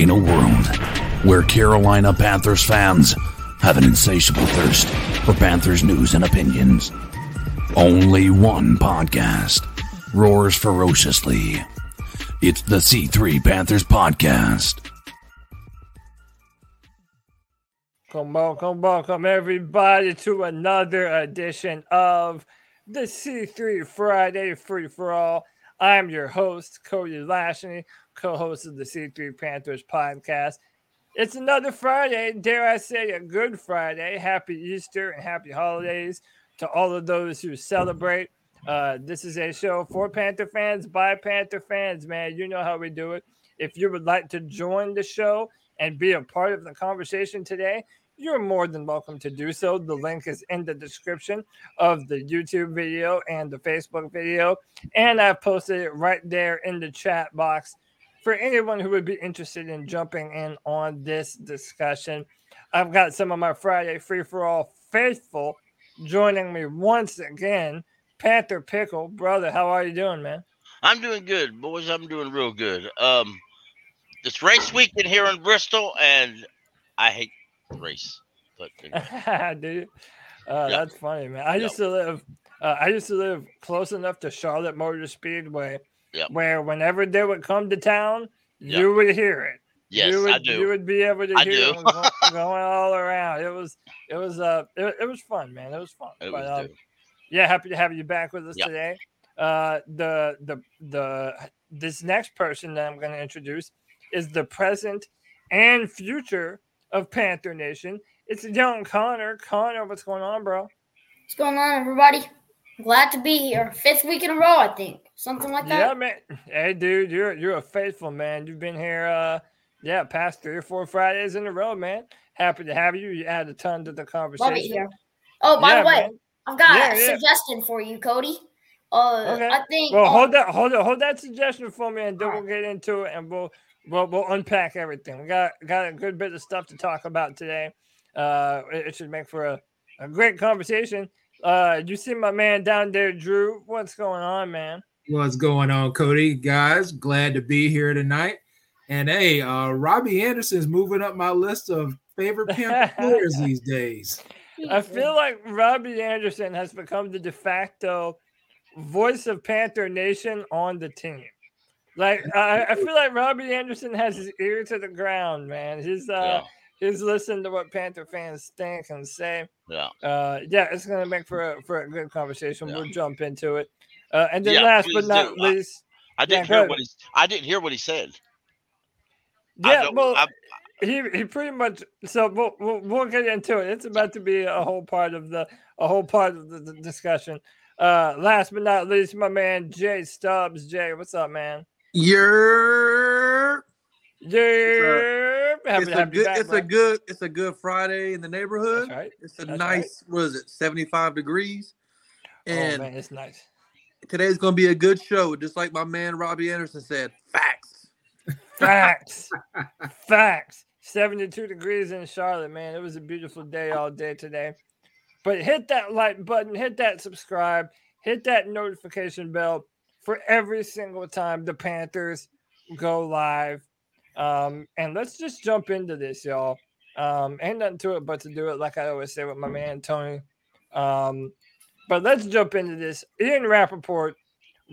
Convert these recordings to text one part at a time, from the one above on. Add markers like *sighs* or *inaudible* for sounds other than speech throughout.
In a world where Carolina Panthers fans have an insatiable thirst for Panthers news and opinions, only one podcast roars ferociously. It's the C3 Panthers Podcast. Come on, come on, come everybody, to another edition of the C3 Friday Free for All. I'm your host, Cody Lashney, co host of the C3 Panthers podcast. It's another Friday, dare I say, a good Friday. Happy Easter and happy holidays to all of those who celebrate. Uh, this is a show for Panther fans by Panther fans, man. You know how we do it. If you would like to join the show and be a part of the conversation today, you're more than welcome to do so. The link is in the description of the YouTube video and the Facebook video. And I've posted it right there in the chat box for anyone who would be interested in jumping in on this discussion. I've got some of my Friday free for all faithful joining me once again. Panther Pickle, brother, how are you doing, man? I'm doing good, boys. I'm doing real good. Um, it's race weekend here in Bristol, and I hate race. But *laughs* Do you? Uh, Yep. That's funny, man. I used to live. Uh, I used to live close enough to Charlotte Motor Speedway, Yep. where whenever they would come to town, Yep. you would hear it. yes, you would, I do. You would be able to I hear do. them *laughs* going all around. It was, it was, uh, it, it was fun, man. It was fun. It But, was um, yeah, happy to have you back with us Yep. today. Uh, the the the this next person that I'm going to introduce is the present and future of Panther Nation. It's young Connor. Connor, what's going on, bro? What's going on, everybody? Glad to be here. Fifth week in a row, I think. Something like that. Yeah, man. Hey, dude, you're you're a faithful man. You've been here, uh, yeah, past three or four Fridays in a row, man. Happy to have you. You add a ton to the conversation. Love it here. Oh, by Yeah, the way, man. I've got Yeah, a yeah. suggestion for you, Cody. Uh, Okay. I think. Well, uh, hold that, hold that, hold that suggestion for me, and then we'll get into it, and we'll we'll we'll unpack everything. We got got a good bit of stuff to talk about today. Uh, it, it should make for a, a great conversation. Uh, you see my man down there, Drew. What's going on, man? What's going on, Cody? Guys, glad to be here tonight. And hey, uh, Robbie Anderson's moving up my list of favorite *laughs* Panther players these days. I feel like Robbie Anderson has become the de facto voice of Panther Nation on the team. Like I, I feel like Robbie Anderson has his ear to the ground, man. He's uh he's listen to what Panther fans think and say. Yeah. Uh yeah, it's gonna make for a for a good conversation. Yeah. We'll jump into it. Uh, and then Yeah, last but not do. Least, I didn't go hear what he. I didn't hear what he said. Yeah, well, I- he he pretty much. So we'll, we'll we'll get into it. It's about to be a whole part of the a whole part of the, the discussion. Uh, last but not least, my man Jay Stubbs. Jay, what's up, man? You're Yeah, *laughs* happy it's to a have you good back, it's bro. a good it's a good Friday in the neighborhood. That's right. It's a That's nice what is it, 75 degrees. oh And man, it's nice. today's gonna be a good show, just like my man Robbie Anderson said. Facts. Facts, *laughs* facts. Seventy-two degrees in Charlotte, man. It was a beautiful day all day today. But hit that like button, hit that subscribe, hit that notification bell for every single time the Panthers go live. Um, and let's just jump into this, y'all. Um, ain't nothing to it but to do it like I always say with my man Tony. Um, but let's jump into this. Ian Rapoport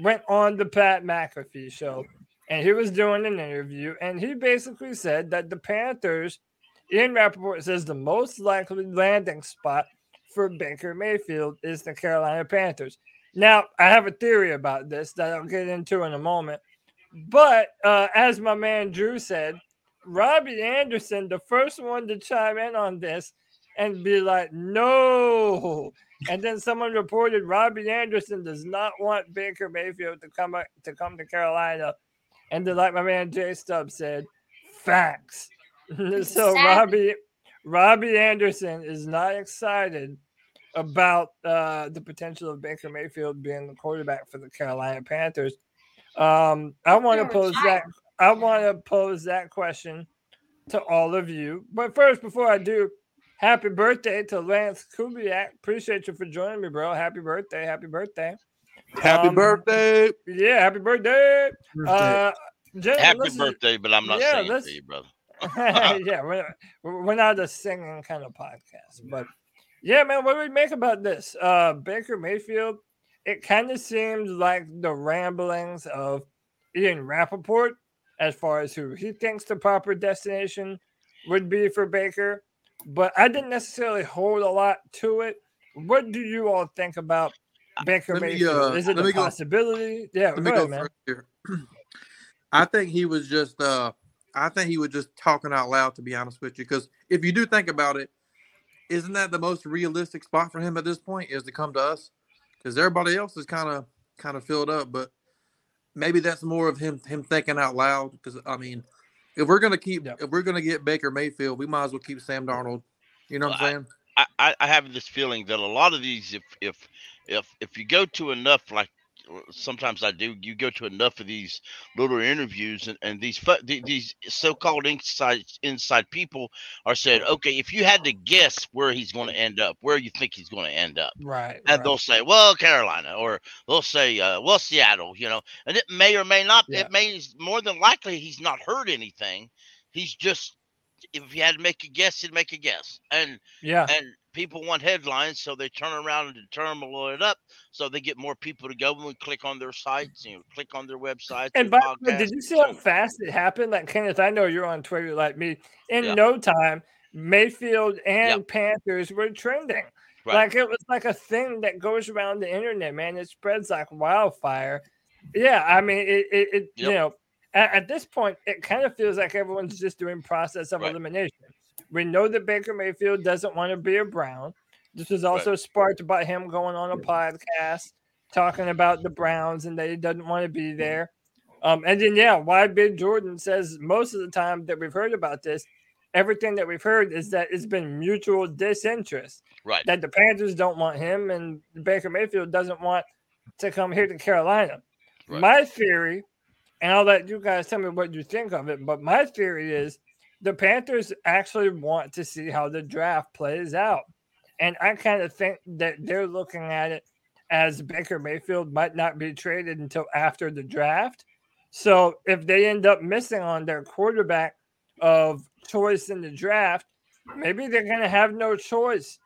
went on the Pat McAfee show and he was doing an interview and he basically said that the Panthers, Ian Rapoport says the most likely landing spot for Baker Mayfield is the Carolina Panthers. Now, I have a theory about this that I'll get into in a moment. But uh, as my man Drew said, Robbie Anderson, the first one to chime in on this and be like, no. And then someone reported Robbie Anderson does not want Baker Mayfield to come to come to Carolina. And then, like my man Jay Stubbs said, facts. *laughs* so Robbie Robbie Anderson is not excited about uh, the potential of Baker Mayfield being the quarterback for the Carolina Panthers. Um, I want to pose that. I want to pose that question to all of you. But first, before I do, happy birthday to Lance Kubiak. Appreciate you for joining me, bro. Happy birthday. Happy birthday. Happy um, birthday. Yeah, happy birthday. birthday. Uh, happy listen, birthday, but I'm not yeah, saying for you, brother. *laughs* yeah, we're, we're not a singing kind of podcast, but yeah, man, what do we make about this? Uh, Baker Mayfield, it kind of seems like the ramblings of Ian Rapoport as far as who he thinks the proper destination would be for Baker, but I didn't necessarily hold a lot to it. What do you all think about uh, Baker me, Mayfield? Uh, Is it a possibility? Go, yeah, let me go, ahead, man. *clears throat* I think he was just uh I think he was just talking out loud to be honest with you because if you do think about it isn't that the most realistic spot for him at this point is to come to us because everybody else is kind of kind of filled up but maybe that's more of him him thinking out loud because I mean if we're gonna keep if we're gonna get Baker Mayfield we might as well keep Sam Darnold. You know what I'm saying? I, I, I have this feeling that a lot of these if if if if you go to enough like sometimes I do. You go to enough of these little interviews, and, and these these so-called inside inside people are said, okay, if you had to guess where he's going to end up, where you think he's going to end up, right? And right. they'll say, well, Carolina, or they'll say, uh, well, Seattle, you know, and it may or may not. Yeah. It may more than likely he's not heard anything. He's just if you had to make a guess, you'd make a guess. And yeah, and people want headlines, so they turn around and terminal it up, so they get more people to go and click on their sites, you know, click on their websites. And by the way, did you see how fast it happened? Like Kenneth, I know you're on Twitter like me. In yeah. no time, Mayfield and. Panthers were trending. Right. Like it was like a thing that goes around the internet, man. It spreads like wildfire. Yeah, I mean, it, it, it yep. you know, at, at, this point, it kind of feels like everyone's just doing process of right. elimination. We know that Baker Mayfield doesn't want to be a Brown. This was also right. sparked by him going on a podcast talking about the Browns and that he doesn't want to be there. Um, and then, yeah, why Big Jordan says most of the time that we've heard about this, everything that we've heard is that it's been mutual disinterest. Right. That the Panthers don't want him and Baker Mayfield doesn't want to come here to Carolina. Right. My theory, and I'll let you guys tell me what you think of it, but my theory is the Panthers actually want to see how the draft plays out. And I kind of think that they're looking at it as Baker Mayfield might not be traded until after the draft. So if they end up missing on their quarterback of choice in the draft, maybe they're going to have no choice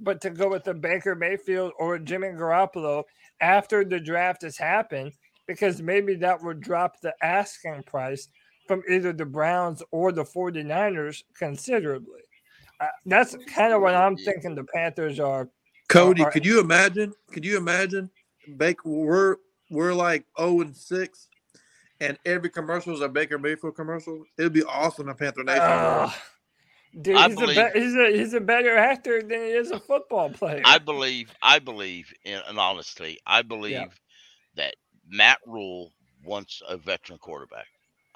but to go with the Baker Mayfield or Jimmy Garoppolo after the draft has happened because maybe that would drop the asking price from either the Browns or the 49ers considerably. Uh, that's kind of what I'm thinking the Panthers are. Cody, are, could you imagine? Could you imagine? Baker, we're we're like 0 and 6, and every commercial is a Baker Mayfield commercial. It'd be awesome in Panther Nation. Uh, dude, he's, believe, a be- he's, a, he's a better actor than he is a football player. I believe, I believe, in, and honestly, I believe yeah. that Matt Rhule wants a veteran quarterback.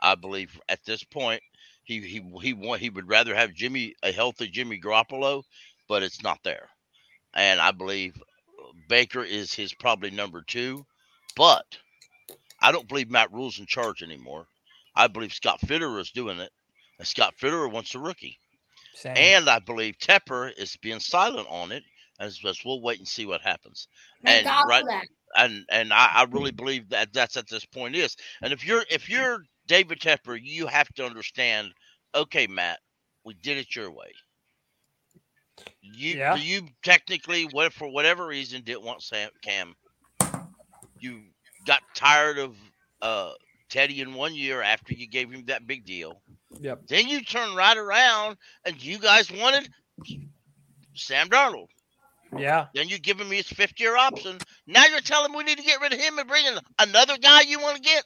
I believe at this point he he he want, he would rather have Jimmy a healthy Jimmy Garoppolo, but it's not there. And I believe uh, Baker is his probably number two, but I don't believe Matt Rhule's in charge anymore. I believe Scott Fitterer is doing it, and Scott Fitterer wants a rookie. Same. And I believe Tepper is being silent on it, as, as we'll wait and see what happens. Thank and right, and and I, I really believe that that's at this point is. And if you're if you're David Tepper, you have to understand. Okay, Matt, we did it your way. You Yeah. you technically what for whatever reason didn't want Sam Cam. You got tired of uh Teddy in one year after you gave him that big deal. Yep. Then you turn right around and you guys wanted Sam Darnold. Yeah. Then you give him his fifth year option. Now you're telling him we need to get rid of him and bring in another guy you want to get.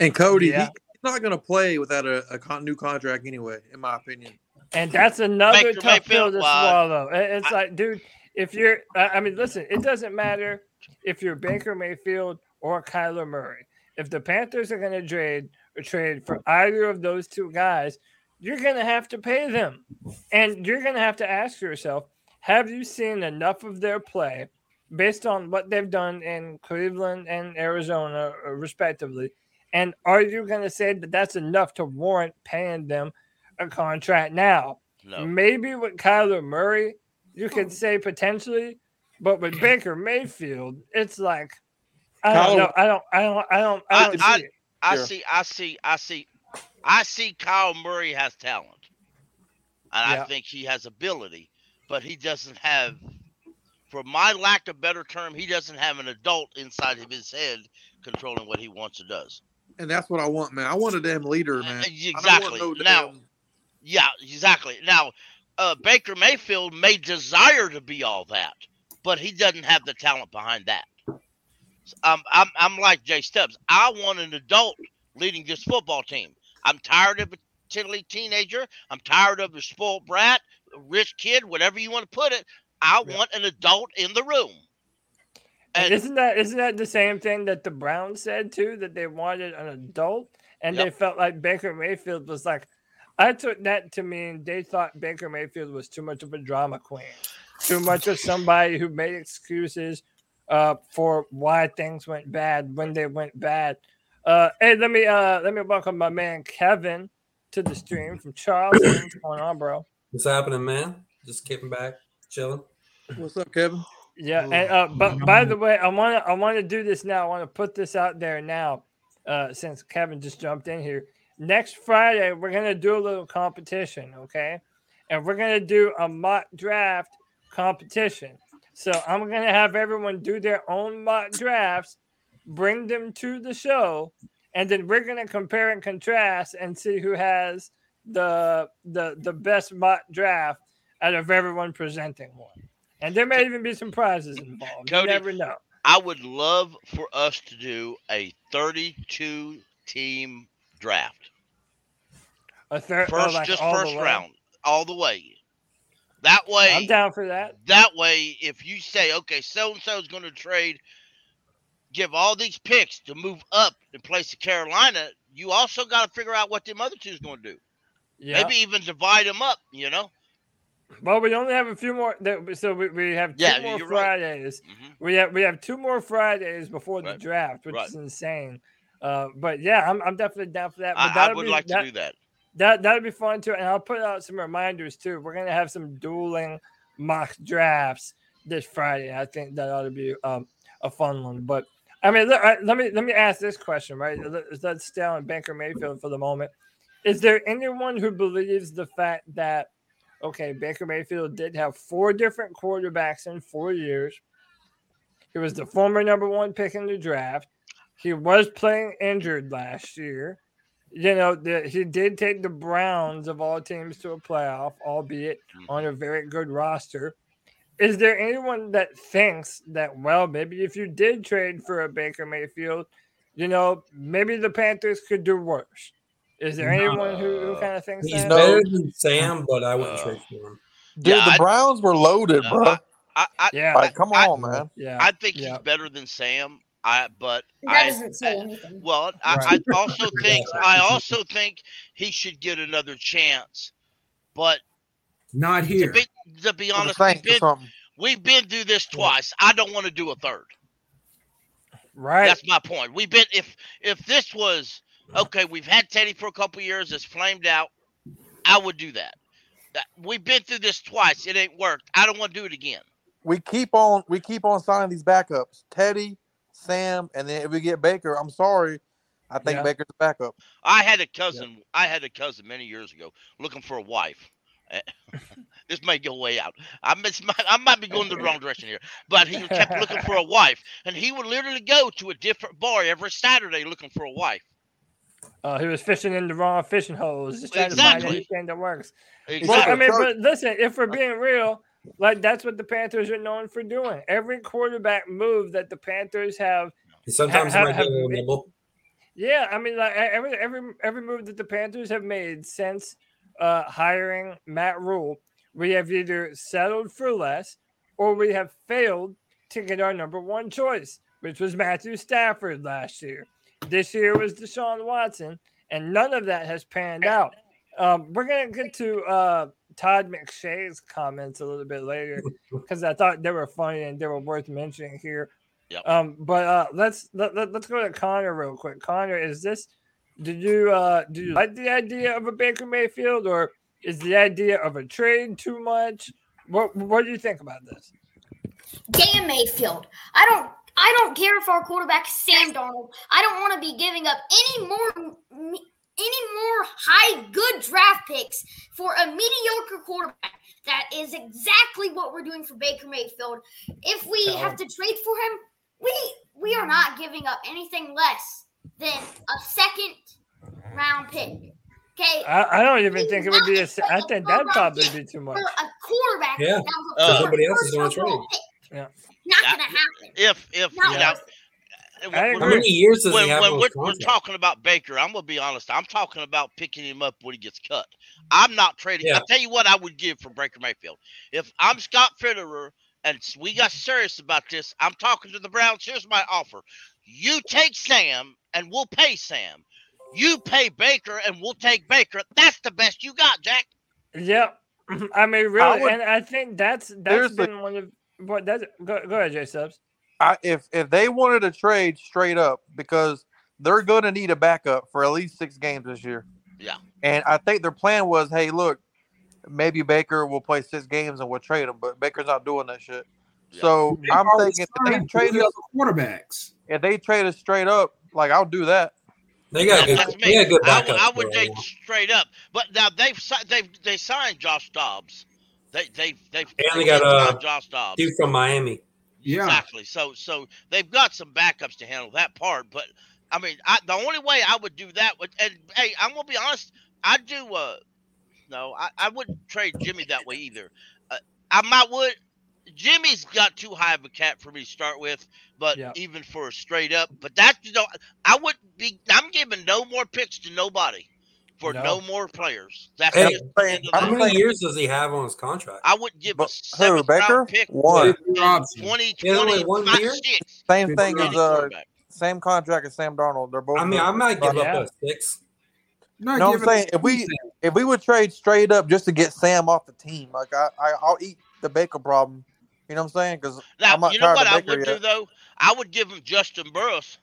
And Cody, Yeah. He, he's not going to play without a, a con- new contract anyway, in my opinion. And that's another Baker tough pill Mayfield, to swallow. It's I- like, dude, if you're, I I mean, listen, it doesn't matter if you're Baker Mayfield or Kyler Murray. If the Panthers are going to trade or trade for either of those two guys, you're going to have to pay them. And you're going to have to ask yourself, have you seen enough of their play based on what they've done in Cleveland and Arizona, uh, respectively? And are you going to say that that's enough to warrant paying them a contract now? No. Maybe with Kyler Murray, you could hmm. say potentially, but with *clears throat* Baker Mayfield, it's like I don't Kyler- know. I don't. I don't. I don't. I I- don't I- see it. I Sure. see, I see, I see, I see. Kyler Murray has talent, and Yeah. I think he has ability, but he doesn't have, for my lack of better term, he doesn't have an adult inside of his head controlling what he wants or does. And that's what I want, man. I want a damn leader, man. Exactly. no Now- damn- Yeah, exactly. Now, uh, Baker Mayfield may desire to be all that, but he doesn't have the talent behind that. Um, I'm, I'm like Jay Stubbs. I want an adult leading this football team. I'm tired of a tiddly teenager. I'm tired of a spoiled brat, rich kid, whatever you want to put it. I Yeah. want an adult in the room. And And isn't that isn't that the same thing that the Browns said too? That they wanted an adult, and they felt like Baker Mayfield was like. I took that to mean they thought Baker Mayfield was too much of a drama queen, too much of somebody who made excuses uh, for why things went bad when they went bad. Uh, hey, let me uh, let me welcome my man Kevin to the stream from Charleston. What's going on, bro? What's happening, man? Just kicking back, chilling. What's up, Kevin? Yeah, and uh, but by the way, I want to I want to do this now. I want to put this out there now, uh, since Kevin just jumped in here. Next Friday, we're gonna do a little competition, okay? And we're gonna do a mock draft competition. So I'm gonna have everyone do their own mock drafts, bring them to the show, and then we're gonna compare and contrast and see who has the the the best mock draft out of everyone presenting one. And there may even be some prizes involved. Cody, you never know. I would love for us to do a 32 team draft. A third, oh, First, like just first round, all the way. That way, I'm down for that. that way, if you say, okay, so and so is going to trade, give all these picks to move up in place of Carolina, you also got to figure out what them other two is going to do. Yeah. Maybe even divide them up. You know. Well, we only have a few more. So we, we have two Yeah, more you're right. Fridays. hmm We have we have two more Fridays before the draft, which Right. is insane. Uh, but yeah, I'm, I'm definitely down for that. But I, I would be- like that, to do that. That that'd be fun too, and I'll put out some reminders too. We're gonna have some dueling mock drafts this Friday. I think that ought to be um, a fun one. But I mean, look, I- let me let me ask this question. Right, Let- let's stay on Baker Mayfield for the moment. Is there anyone who believes the fact that okay, Baker Mayfield did have four different quarterbacks in four years? He was the former number one pick in the draft. He was playing injured last year you know, the, he did take the Browns of all teams to a playoff, albeit Mhm. on a very good roster. Is there anyone that thinks that, well, maybe if you did trade for a Baker Mayfield, you know, maybe the Panthers could do worse? Is there anyone who, who kind of thinks He's that? better than Sam, but I wouldn't Uh, trade for him. Dude, Yeah, the I- Browns were loaded, Uh, bro. I, I, Yeah, like, come I- on, man. yeah, I think yeah. he's better than Sam. I, but That I, doesn't say anything. Well, I, Right. I also *laughs* think I also think he should get another chance. But Not to here. be, to be honest, we've been, we've been through this twice. I don't want to do a third. right. That's my point. We've been if if this was okay, we've had Teddy for a couple years. It's flamed out. I would do that. That we've been through this twice. It ain't worked. I don't want to do it again. We keep on we keep on signing these backups. Teddy, Sam, and then if we get Baker, I'm sorry. I think Yeah. Baker's a backup. I had a cousin. I had a cousin many years ago looking for a wife. *laughs* This may go way out. I miss my, I might be going the wrong direction here, but he kept looking for a wife, and he would literally go to a different bar every Saturday looking for a wife. Uh, he was fishing in the wrong fishing holes, just trying to find anything that works. Exactly. Well, I mean, but listen, if we're being real, like that's what the Panthers are known for doing. Every quarterback move that the Panthers have, Sometimes ha- it might have get a little made- nibble. yeah, I mean, like every every every move that the Panthers have made since uh, hiring Matt Rhule, we have either settled for less or we have failed to get our number one choice, which was Matthew Stafford last year. This year was Deshaun Watson, and none of that has panned out. Um, we're gonna get to uh, Todd McShay's comments a little bit later *laughs* because I thought they were funny and they were worth mentioning here. Yep. Um, but uh, let's let, let, us go to Connor real quick. Connor, is this? Did you uh, do you like the idea of a Baker Mayfield, or is the idea of a trade too much? What What do you think about this? Damn Mayfield. I don't I don't care if our quarterback is Sam Darnold. I don't want to be giving up any more any more high good draft picks for a mediocre quarterback. That is exactly what we're doing for Baker Mayfield. If we Tell have to trade for him, we we are not giving up anything less than a second round pick. Okay. I, I don't even think it would be a. se- I think that'd probably be too much. For a quarterback, Yeah. that was a Uh, former Nobody else is gonna first trade. Yeah. Not Yeah. gonna happen. If if Not you know, worth uh, I it. when. How many years does when, he have when we're, we're talking about Baker, I'm gonna be honest. I'm talking about picking him up when he gets cut. I'm not trading. Yeah. I'll tell you what I would give for Baker Mayfield. If I'm Scott Fitterer and we got serious about this, I'm talking to the Browns. Here's my offer: you take Sam, and we'll pay Sam. You pay Baker, and we'll take Baker. That's the best you got, Jack. Yep. *clears throat* I mean, really, would- and I think that's that's Here's the- been one of what that's go, go ahead, Jay Stubbs. I, if if they wanted to trade straight up because they're going to need a backup for at least six games this year. Yeah. And I think their plan was, hey, look, maybe Baker will play six games and we'll trade him, but Baker's not doing that shit. Yeah. So They've I'm already thinking if they trade three us, other quarterbacks. if they trade us straight up, like I'll do that. They got good. That's They got good I, would- backup. I would for take straight up, but now they've they've they signed Josh Dobbs. They they they've And they got, signed uh, Josh Dobbs. Dude from Miami. Yeah. Exactly. So so they've got some backups to handle that part. But I mean, I, the only way I would do that would, and hey, I'm gonna be honest, I do. uh No, I, I wouldn't trade Jimmy that way either. Uh, I might would. Jimmy's got too high of a cap for me to start with, but Yeah. even for a straight up, but that's you know, I wouldn't be. I'm giving no more picks to nobody for No. no, more players. That's Hey, just the end of How many saying- years does he have on his contract? I wouldn't give But a who, seventh Baker? round pick One. Fifth year option. 20, Yeah, only 20, one year? six. Same thing as uh, same contract as Sam Darnold. They're both. I mean, I might give Yeah. up a six. Not No, I'm saying if we anything. if we would trade straight up just to get Sam off the team, like I, I I'll eat the Baker problem. You know what I'm saying? Because Now, I'm not you know tired what of I Baker would yet. do though? I would give him Juston Burris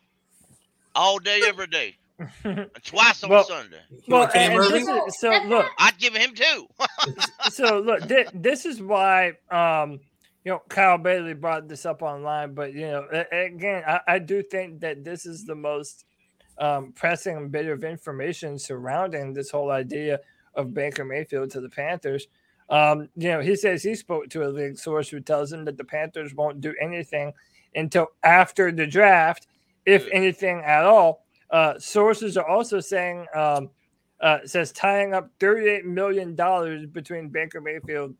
all day, every day, and *laughs* twice on Well- Sunday. Well, and, and this is, so look, I'd give him two. *laughs* so look, thi- this is why um, you know Kyle Bailey brought this up online, but you know, again, I, I do think that this is the most um, pressing bit of information surrounding this whole idea of Baker Mayfield to the Panthers. Um, you know, he says he spoke to a league source who tells him that the Panthers won't do anything until after the draft, if anything at all. Uh, sources are also saying um, uh, says tying up $38 million between Baker Mayfield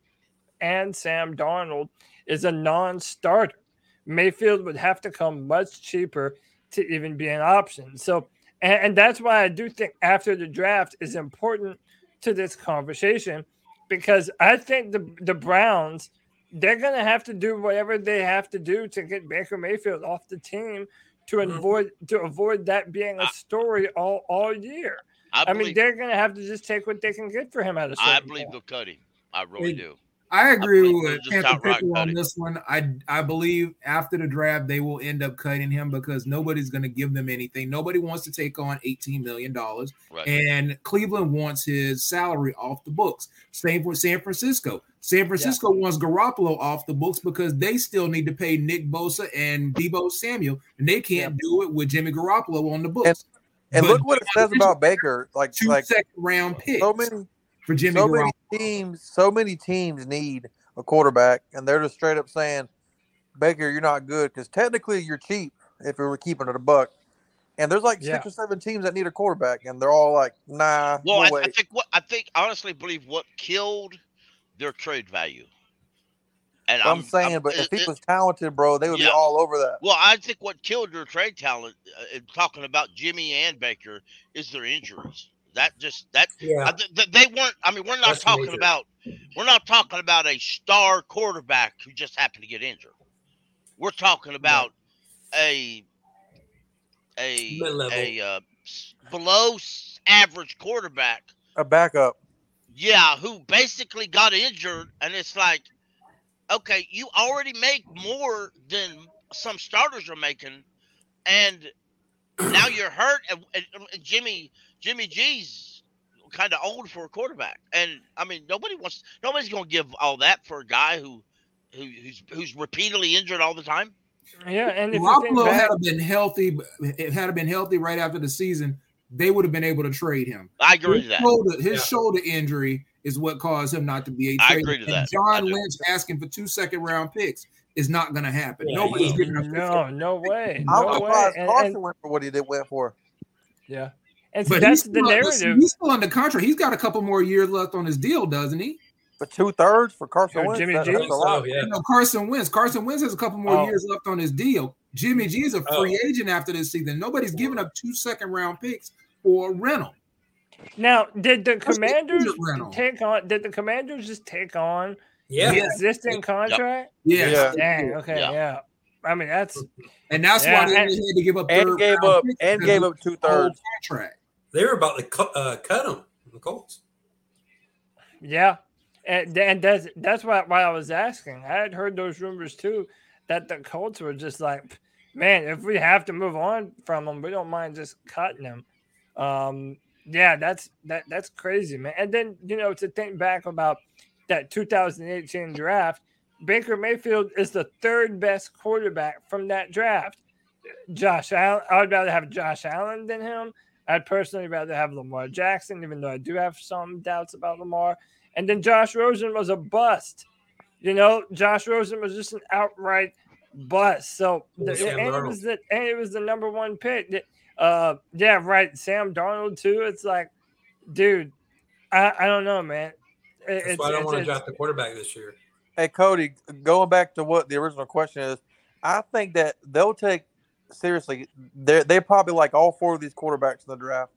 and Sam Darnold is a non starter. Mayfield would have to come much cheaper to even be an option. So, and, and that's why I do think after the draft is important to this conversation because I think the, the Browns, they're going to have to do whatever they have to do to get Baker Mayfield off the team to Mhm. avoid to avoid that being a story all, all year. I I mean, they're going to have to just take what they can get for him at a certain I believe point. they'll cut him. I really Hey, do. I agree believe with they'll just Panther Pickle on this one. I I believe after the draft they will end up cutting him because nobody's going to give them anything. Nobody wants to take on eighteen million dollars, Right. and Cleveland wants his salary off the books. Same for San Francisco. San Francisco wants Garoppolo off the books because they still need to pay Nick Bosa and Deebo Samuel, and they can't do it with Jimmy Garoppolo on the books. And But look what it says about Baker. Like two like second round picks. so many for Jimmy so Garoppolo. many teams, so many teams need a quarterback, and they're just straight up saying, "Baker, you're not good," because technically you're cheap if we were keeping it a buck. And there's like Yeah. six or seven teams that need a quarterback, and they're all like, "Nah, Well, we'll I, I think what I think honestly believe what killed their trade value. And I'm, saying, but it- if he was talented, bro, they would Yeah. be all over that. Well, I think what killed their trade talent, uh, in talking about Jimmy and Baker, is their injuries. That just that Yeah. I, th- th- they weren't. I mean, we're not That's talking major. about we're not talking about a star quarterback who just happened to get injured. We're talking about a a Mid-level. a uh, below average quarterback. A backup. Yeah, who basically got injured, and it's like, okay, you already make more than some starters are making, and now *clears throat* you're hurt. And, and, and Jimmy Jimmy G's kind of old for a quarterback, and I mean nobody wants nobody's going to give all that for a guy who, who who's who's repeatedly injured all the time. Yeah, and if you Garoppolo had been healthy, it had been healthy right after the season, they would have been able to trade him. I agree His to that. shoulder, his Yeah. shoulder injury is what caused him not to be a trade. I agree to And that. John. Lynch asking for two second round picks is not going to happen. Yeah, Nobody's he- giving up. no, no way, I'm no way. surprised And, Carson and went for what he did went for. yeah, and so But that's he's the still, narrative. He's still under contract. He's got a couple more years left on his deal, doesn't he? For two thirds for Carson Or Wentz. Jimmy that- G? that's a lot. So, yeah. You know, Carson Wentz. Carson Wentz has a couple more Oh. years left on his deal. Jimmy G is a Oh. free agent after this season. Nobody's giving up two second round picks for a rental. Now, did the That's Commanders injured take on? Did the Commanders just take on Yeah. the existing contract? Yeah. Yeah. Dang. Okay. Yeah. Yeah. I mean, that's And that's Yeah, why they and- had to give up And gave up picks and gave of up two the thirds. contract. They were about to cut, uh, cut him. The Colts. yeah, and and that's that's why why I was asking. I had heard those rumors too that the Colts were just like, man, if we have to move on from them, we don't mind just cutting them. Um, yeah, that's that that's crazy, man. And then you know to think back about that 2018 draft, Baker Mayfield is the third best quarterback from that draft. Josh Allen, I would rather have Josh Allen than him. I'd personally rather have Lamar Jackson, even though I do have some doubts about Lamar. And then Josh Rosen was a bust. You know, Josh Rosen was just an outright bust. So the, and it was the and it was the number one pick. Uh, yeah, right. Sam Darnold too. It's like, dude, I, I don't know, man. It- That's it's, why I don't want to it's- draft the quarterback this year. Hey Cody, going back to what the original question is, I think that they'll take seriously. They they probably like all four of these quarterbacks in the draft,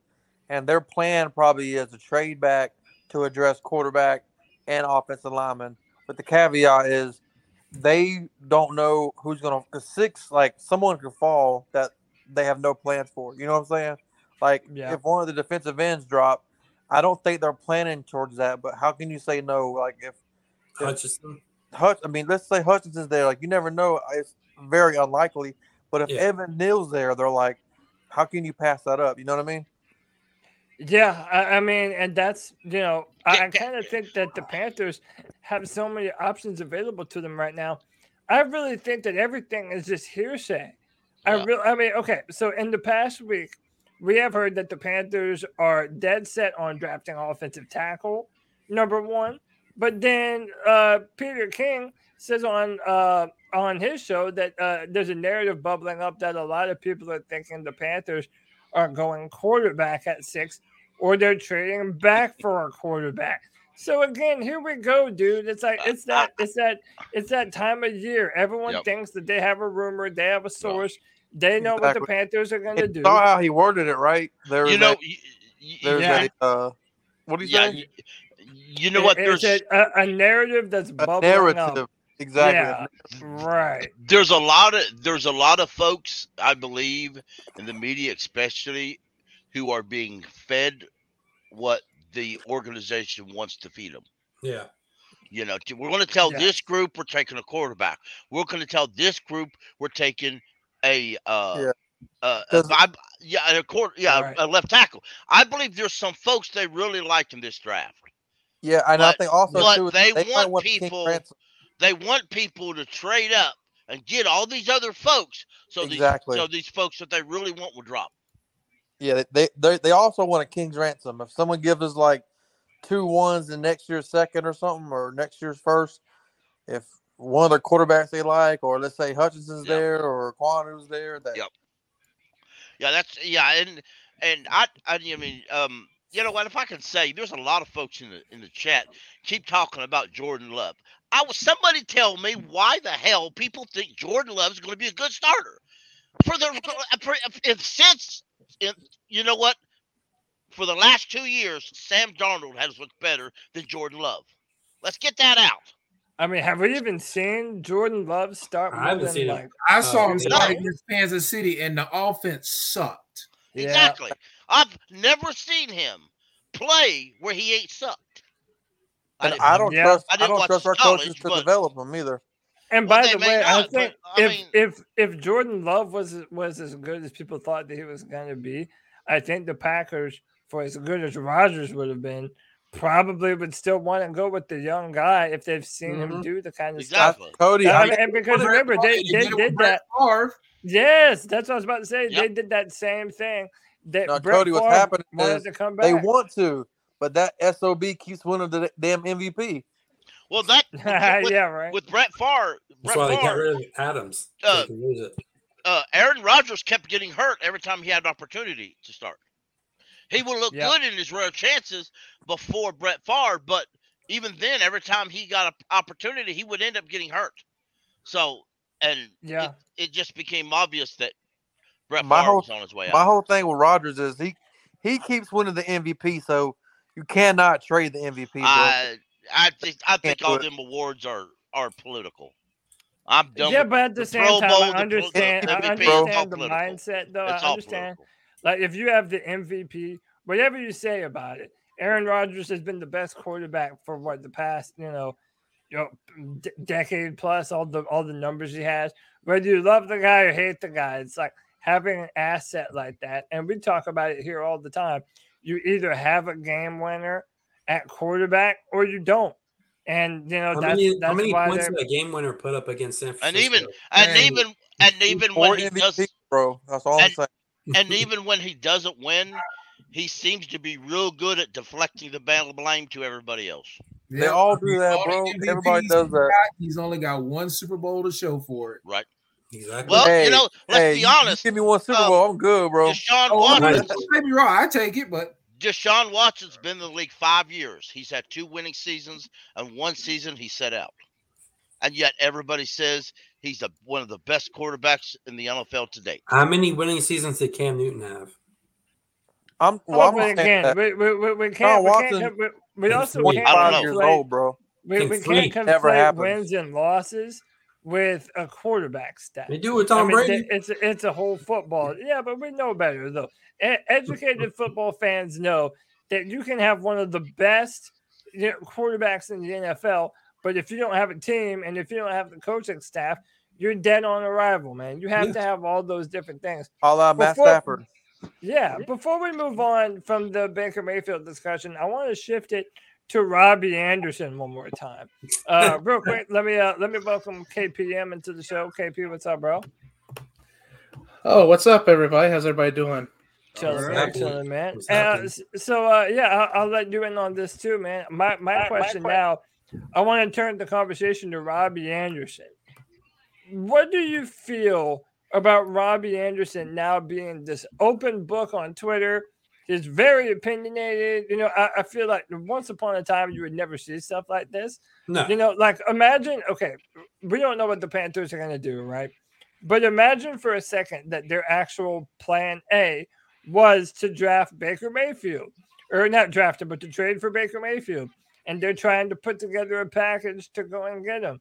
and their plan probably is to trade back to address quarterback and offensive lineman. But the caveat is they don't know who's gonna. Cause six, like someone could fall that they have no plans for. You know what I'm saying? Like Yeah. if one of the defensive ends drop, I don't think they're planning towards that. But how can you say no? Like if Yeah. Hutchinson. Hutch, I mean, let's say Hutchinson's there. Like, you never know. It's very unlikely. But if Yeah. Evan Neal's there, they're like, how can you pass that up? You know what I mean? Yeah, I, I mean, and that's you know, I, I kind of think that the Panthers have so many options available to them right now. I really think that everything is just hearsay. I really, I mean, okay, so in the past week, we have heard that the Panthers are dead set on drafting offensive tackle, number one. But then uh, Peter King says on uh, on his show that uh, there's a narrative bubbling up that a lot of people are thinking the Panthers are going quarterback at six, or they're trading back for a quarterback. So again, here we go, dude. It's like it's that it's that it's that time of year. Everyone Yep. thinks that they have a rumor, they have a source, they know what the Panthers are going to do. you saw how he worded it, right? There You know, a, you, you, there's Yeah. a uh, what do you yeah, say? you, you know what? There's it's a, a, a narrative that's A bubbling narrative. up. Exactly. Yeah, right. there's a lot of there's a lot of folks I believe in the media, especially, who are being fed what the organization wants to feed them. Yeah. You know, we're going to tell Yeah. this group we're taking a quarterback. We're going to tell this group we're taking a uh, Yeah. uh, vi- yeah, a quarter, yeah, Right. a left tackle. I believe there's some folks they really like in this draft. Yeah, and I But- think also but too, they might want want people- They want people to trade up and get all these other folks, so Exactly. these so these folks that they really want will drop. Yeah, they, they they also want a king's ransom. If someone gives us like two ones in next year's second or something, or next year's first. If one of their quarterbacks they like, or let's say Hutchinson's Yep. there or Ekwonu's there, that Yep. Yeah, that's yeah, and and I I mean um you know what if I can say there's a lot of folks in the in the chat keep talking about Jordan Love. I was somebody tell me why the hell people think Jordan Love is going to be a good starter for the for, if since if, you know what for the last two years Sam Darnold has looked better than Jordan Love. Let's get that out. I mean, have we even seen Jordan Love start? I haven't than, seen him. like, I saw him start against Kansas City, and the offense sucked. Yeah. Exactly. I've never seen him play where he ain't sucked. and didn't- I don't Yeah. trust. I I, don't trust our college, coaches to but- develop them either. And Well, by they the may way, I think but, I if mean- if if Jordan Love was was as good as people thought that he was going to be, I think the Packers, for as good as Rodgers would have been, probably would still want to go with the young guy if they've seen him Mhm. do the kind of Exactly. Cody, stuff. I I mean, mean, and because remember, they, Favre, they did did that. Favre. Yes, that's what I was about to say. They did that same thing. That No, Brett Cody, what's happening is to come they want to, but that sob keeps winning the damn MVP. Well, that *laughs* with, yeah, right. with Brett Favre, That's Brett why they got rid of Adams. Uh, they can use it. uh, Aaron Rodgers kept getting hurt every time he had an opportunity to start. He would look Yeah. good in his rare chances before Brett Favre, but even then, every time he got an opportunity, he would end up getting hurt. So, and Yeah. it, it just became obvious that Brett My Favre whole- was on his way My whole thing with Rodgers is he he keeps winning the MVP, so you cannot trade the MVP. Bro. I, I think I think all it. them awards are are political. I'm done. yeah, with but at the, the same Pro time, Bowl, I the pro- understand. the I MVP, it's all understand the political. mindset, though. It's I understand. political. Like if you have the MVP, whatever you say about it, Aaron Rodgers has been the best quarterback for what the past, you know, you know, d- decade plus. All the all the numbers he has. Whether you love the guy or hate the guy, it's like having an asset like that. And we talk about it here all the time. You either have a game winner at quarterback or you don't. And you know How that's many, that's how many why points they're did a game winner put up against San And even and Man, even and even Four when he MVP, does bro. That's all I'm saying. And *laughs* even when he doesn't win, he seems to be real good at deflecting the battle blame to everybody else. They all do that, bro. MVPs Everybody does that. got, He's only got one Super Bowl to show for it. Right. exactly. Well, Hey, you know, let's hey, be you- you honest. give me one Super um, Bowl, I'm good, bro. Deshaun Oh, Watson- don't me wrong. I take it, but Deshaun Watson's been in the league five years. He's had two winning seasons, and one season he set out. And yet everybody says he's a, one of the best quarterbacks in the NFL to date. How many winning seasons did Cam Newton have? I'm oh, well, Oh, I'm but saying again, we, we, we, we can't. We, can't we, we also can't I don't know. years conflate- old, bro. We, we can't conflate wins and losses with a quarterback stat. They do it with I Tom mean, Brady. it's a, it's a whole football. Yeah, but we know better though. E- educated football fans know that you can have one of the best quarterbacks in the NFL, but if you don't have a team and if you don't have the coaching staff, you're dead on arrival, man. You have to have all those different things. All out Matt Before- Stafford. Yeah. Before we move on from the Baker Mayfield discussion, I want to shift it to Robbie Anderson one more time. Uh, *laughs* real quick, let me uh, let me welcome KPM into the show. KP, what's up, bro? Oh, what's up, everybody? How's everybody doing? Chilling, What's man. Chilling, man. Uh, so uh, yeah, I'll, I'll let you in on this too, man. My my question now, I want to turn the conversation to Robbie Anderson. What do you feel about Robbie Anderson now being this open book on Twitter? He's very opinionated. You know, I, I feel like once upon a time you would never see stuff like this. No, You know, like imagine, okay, we don't know what the Panthers are going to do, right? But imagine for a second that their actual plan A was to draft Baker Mayfield, or not draft him, but to trade for Baker Mayfield. And they're trying to put together a package to go and get him.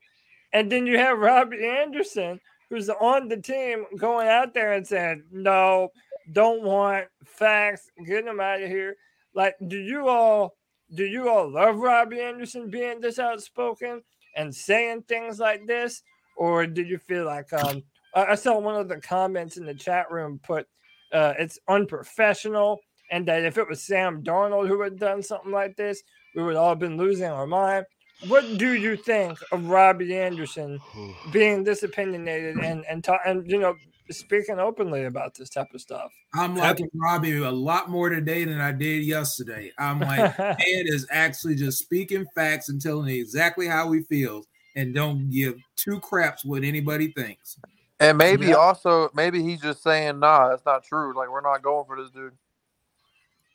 And then you have Robbie Anderson, who's on the team, going out there and saying, no, don't want facts, get him out of here. Like, do you all do you all love Robbie Anderson being this outspoken and saying things like this? Or did you feel like um I I saw one of the comments in the chat room put uh it's unprofessional and that if it was Sam Darnold who had done something like this, we would all have been losing our mind. What do you think of Robbie Anderson *sighs* being this opinionated and and ta- and you know speaking openly about this type of stuff? I'm liking Robbie a lot more today than I did yesterday. I'm like, *laughs* man is actually just speaking facts and telling exactly how he feels and don't give two craps what anybody thinks. And maybe Yeah. also maybe he's just saying, nah, that's not true. Like we're not going for this dude.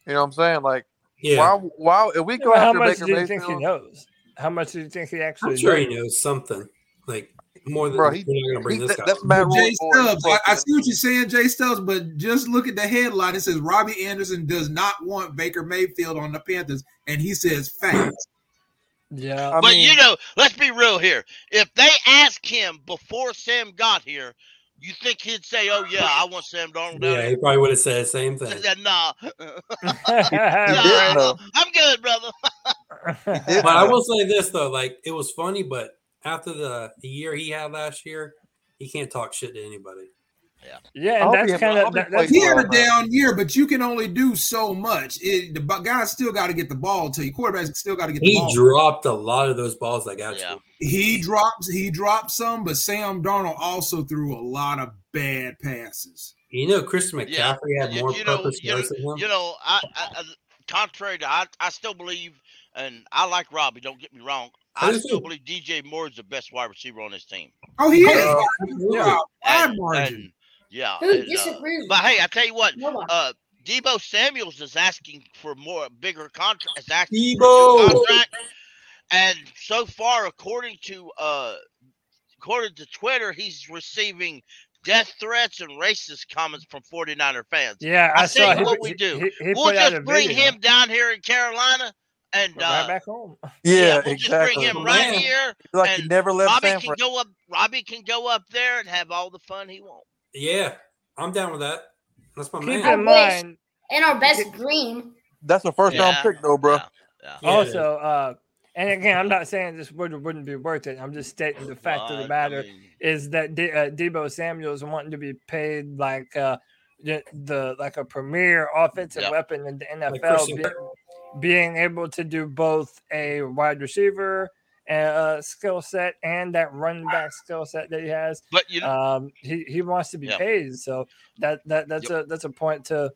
You know what I'm saying? Like Yeah. why why if we go How after much Baker do you think he Mayfield, knows? How much do you think he actually I'm sure knows? he knows something. Like more than Bro, we're not gonna bring he- this that- guy. that's Matt Jay Stubbs, I, I see what you're saying, Jay Stubbs, but just look at the headline. It says Robbie Anderson does not want Baker Mayfield on the Panthers, and he says facts. Yeah, I but mean, you know, let's be real here. If they asked him before Sam got here, you think he'd say, "Oh yeah, I want Sam Darnold Yeah, he probably would have said the same thing. Said, nah, *laughs* didn't, nah. I'm good, brother. *laughs* But I will say this though, like it was funny, but after the, the year he had last year, he can't talk shit to anybody. Yeah, I and hope that's kind of hope he that, that's plays had a down year, but you can only do so much. It, the guys still got to get the ball to you. Quarterbacks still got to get the ball. He dropped a lot of those balls that got Yeah. you. he drops. He dropped some, but Sam Darnold also threw a lot of bad passes. You know, Christian Yeah, McCaffrey had more you know, purpose you know, than him. You know, I, I, I contrary to I, I still believe, and I like Robbie. Don't get me wrong. I I still believe DJ Moore is the best wide receiver on this team. Oh, he is. Uh, Yeah, And- and, yeah, Who and, uh, disagrees? but hey, I tell you what, Nobody. uh, Deebo Samuels is asking for more bigger contract. Is asking Deebo! new contract, and so far, according to uh, according to Twitter, he's receiving death threats and racist comments from 49er fans. yeah. I, I saw tell you he, what we do. He, he we'll put out a just bring video. him down here in Carolina, and Right uh, back home. Yeah, we'll just bring him right Yeah. here. Like he and never left Robbie San can go up. Robbie can go up there and have all the fun he wants. Yeah, I'm down with that. That's my Keep man. In mind, and our best green. That's a first round Yeah, pick though, bro. Yeah, yeah. Yeah, also, uh, and again, I'm not saying this would wouldn't be worth it. I'm just stating the fact of But, the I matter mean, is that D- uh, Deebo Samuel's wanting to be paid like uh, the, the like a premier offensive Yeah. weapon in the NFL, Christian be- being able to do both a wide receiver uh, skill set and that running back skill set that he has. but you know, Um, he he wants to be Yeah. paid, so that that that's a that's a point to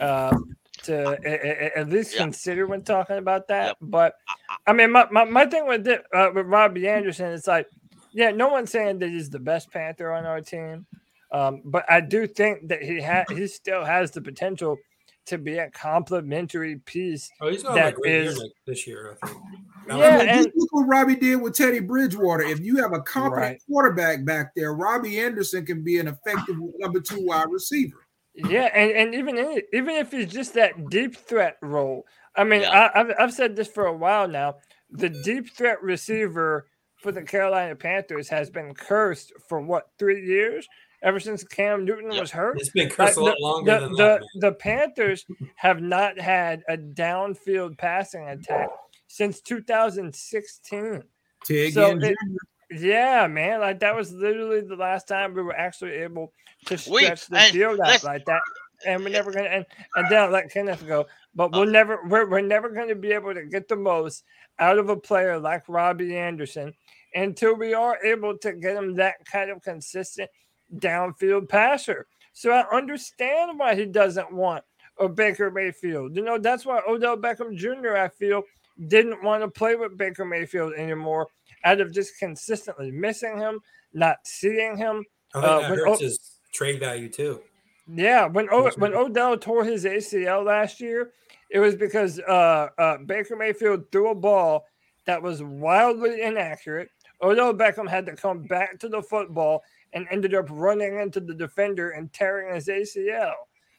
uh, to a- a- a- at least Yeah. consider when talking about that. Yep. But I mean, my, my, my thing with it, uh, with Robbie Anderson, it's like, yeah, no one's saying that he's the best Panther on our team, um, but I do think that he ha- he still has the potential to be a complementary piece. Oh, he's going to have That a great year is- next- this year, I think. Yeah, I mean, and- look what Robbie did with Teddy Bridgewater. If you have a competent Right. quarterback back there, Robbie Anderson can be an effective number two wide receiver. Yeah, and, and even in, even if it's just that deep threat role, I mean, Yeah. I, I've I've said this for a while now. The deep threat receiver for the Carolina Panthers has been cursed for what three years? Ever since Cam Newton Yep. was hurt, It's been Like, cursed a lot the, longer the, than the, that. man. the Panthers have not had a downfield passing attack since 2016. Ted So Ginn it- Yeah, man, like that was literally the last time we were actually able to We- stretch the and field out like that. And we're never gonna and, and then I'll let Kenneth go, but we'll uh. never we're, we're never gonna be able to get the most out of a player like Robbie Anderson until we are able to get him that kind of consistent downfield passer. So I understand why he doesn't want a Baker Mayfield. You know, that's why Odell Beckham Jr. I feel didn't want to play with Baker Mayfield anymore out of just consistently missing him, not seeing him. Think uh, that hurts O- his trade value too. Yeah, when o- when. Odell tore his ACL last year, it was because uh, uh, Baker Mayfield threw a ball that was wildly inaccurate. Odell Beckham had to come back to the football and ended up running into the defender and tearing his ACL.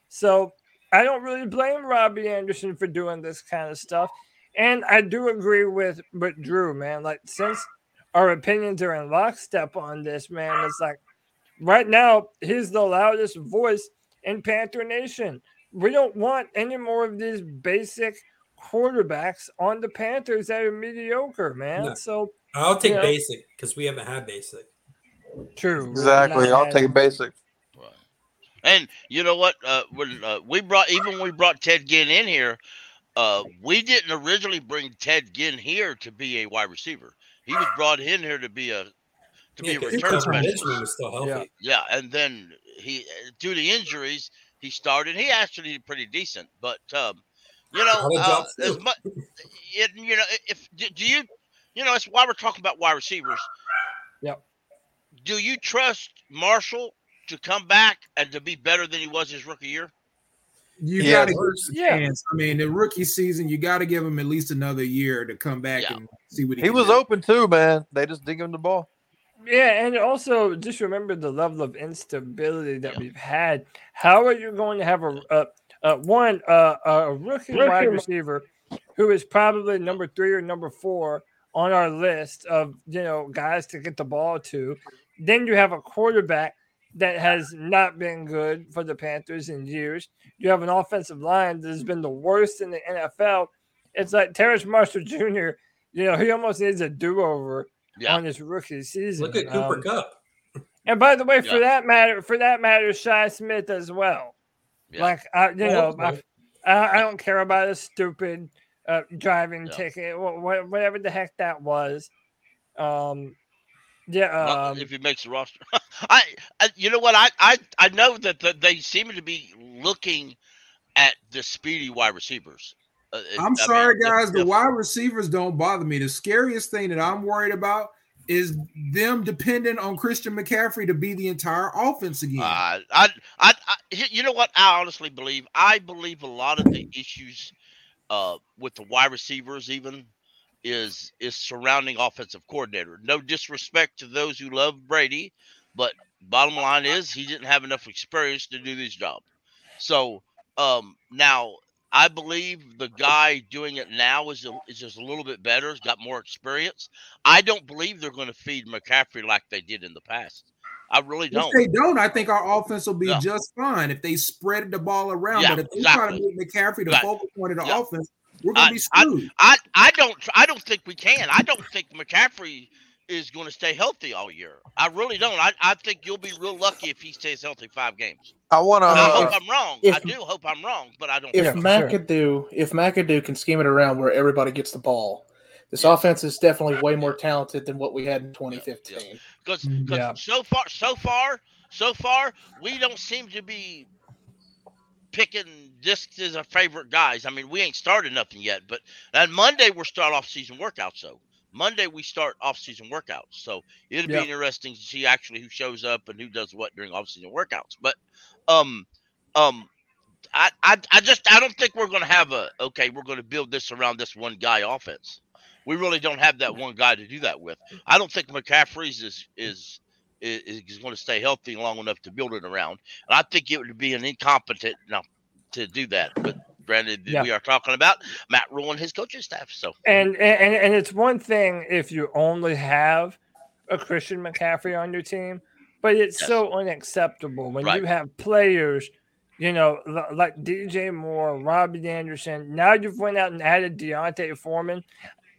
So I don't really blame Robbie Anderson for doing this kind of stuff. And I do agree with but Drew, man. Like since our opinions are in lockstep on this, man, it's like right now he's the loudest voice in Panther Nation. We don't want any more of these basic quarterbacks on the Panthers that are mediocre, man. No. So I'll take Yeah. basic because we haven't had basic. true. Exactly. I'll bad. take basic. And you know what? Uh, when uh, we brought even when we brought Ted Ginn in here, uh, we didn't originally bring Ted Ginn here to be a wide receiver. He was brought in here to be a to Yeah, be a 'cause return Kelvin specialist. Benjamin still healthy. Yeah, and then he due to injuries he started. He actually did pretty decent, but um, you know, uh, as much it, you know, if do do you you know, it's why we're talking about wide receivers. Yep. Do you trust Marshall to come back and to be better than he was his rookie year? You Yeah, got to give him a yeah. chance. I mean, the rookie season, you got to give him at least another year to come back Yeah. and see what he, He can was do. open too, man. They just didn't give him the ball. Yeah, and also just remember the level of instability that Yeah. we've had. How are you going to have a, a, a one uh, a rookie wide receiver who is probably number three or number four on our list of you know guys to get the ball to? Then you have a quarterback that has not been good for the Panthers in years. You have an offensive line that has been the worst in the NFL. It's like Terrace Marshall Jr. You know, he almost needs a do-over Yeah. on his rookie season. Look at Cooper Um, Cup. and by the way, for Yeah. that matter, for that matter, Shi Smith as well. Yeah. Like I, you know, Well, I, I I don't care about a stupid uh, driving Yeah. ticket, wha- wha- whatever the heck that was. Um, yeah, um, if he makes the roster, *laughs* I, I, you know what, I, I, I know that the, they seem to be looking at the speedy wide receivers. Uh, I I'm mean, sorry, if- guys. the if- wide receivers don't bother me. The scariest thing that I'm worried about is them depending on Christian McCaffrey to be the entire offense again. Uh, I, I, I, you know what? I honestly believe. I believe a lot of the issues uh, with the wide receivers, even, is is surrounding offensive coordinator. No disrespect to those who love Brady, but bottom line is he didn't have enough experience to do this job. So um, now I believe the guy doing it now is a, is just a little bit better. He's got more experience. I don't believe they're going to feed McCaffrey like they did in the past. I really don't. If they don't, I think our offense will be Yeah. just fine if they spread the ball around. Yeah, but if they try to make McCaffrey the Right. focal point of the Yeah. offense, we're gonna I- be screwed. I, I don't I don't think we can. I don't think McCaffrey is going to stay healthy all year. I really don't. I, I think you'll be real lucky if he stays healthy five games. I want to. I hope Uh, I'm wrong. if- I do hope I'm wrong, but I don't. If Yeah, sure. McAdoo, if McAdoo can scheme it around where everybody gets the ball, this offense is definitely way more talented than what we had in 2015. because Yeah. so far so far so far we don't seem to be picking this as our favorite guys. I mean, we ain't started nothing yet, but on Monday we're start off season workouts. So Monday we start off season workouts. So it'll Yeah. be interesting to see actually who shows up and who does what during off season workouts. But um um I, I I just I don't think we're gonna have a okay, we're gonna build this around this one guy offense. We really don't have that one guy to do that with. I don't think McCaffrey's is is is, is going to stay healthy long enough to build it around. And I think it would be an incompetent enough to do that. But granted, Yeah. we are talking about Matt Rhule and his coaching staff. So and, and and it's one thing if you only have a Christian McCaffrey on your team, but it's Yes. so unacceptable when Right. you have players, you know, like DJ Moore, Robbie Anderson. Now you've went out and added D'Onta Foreman.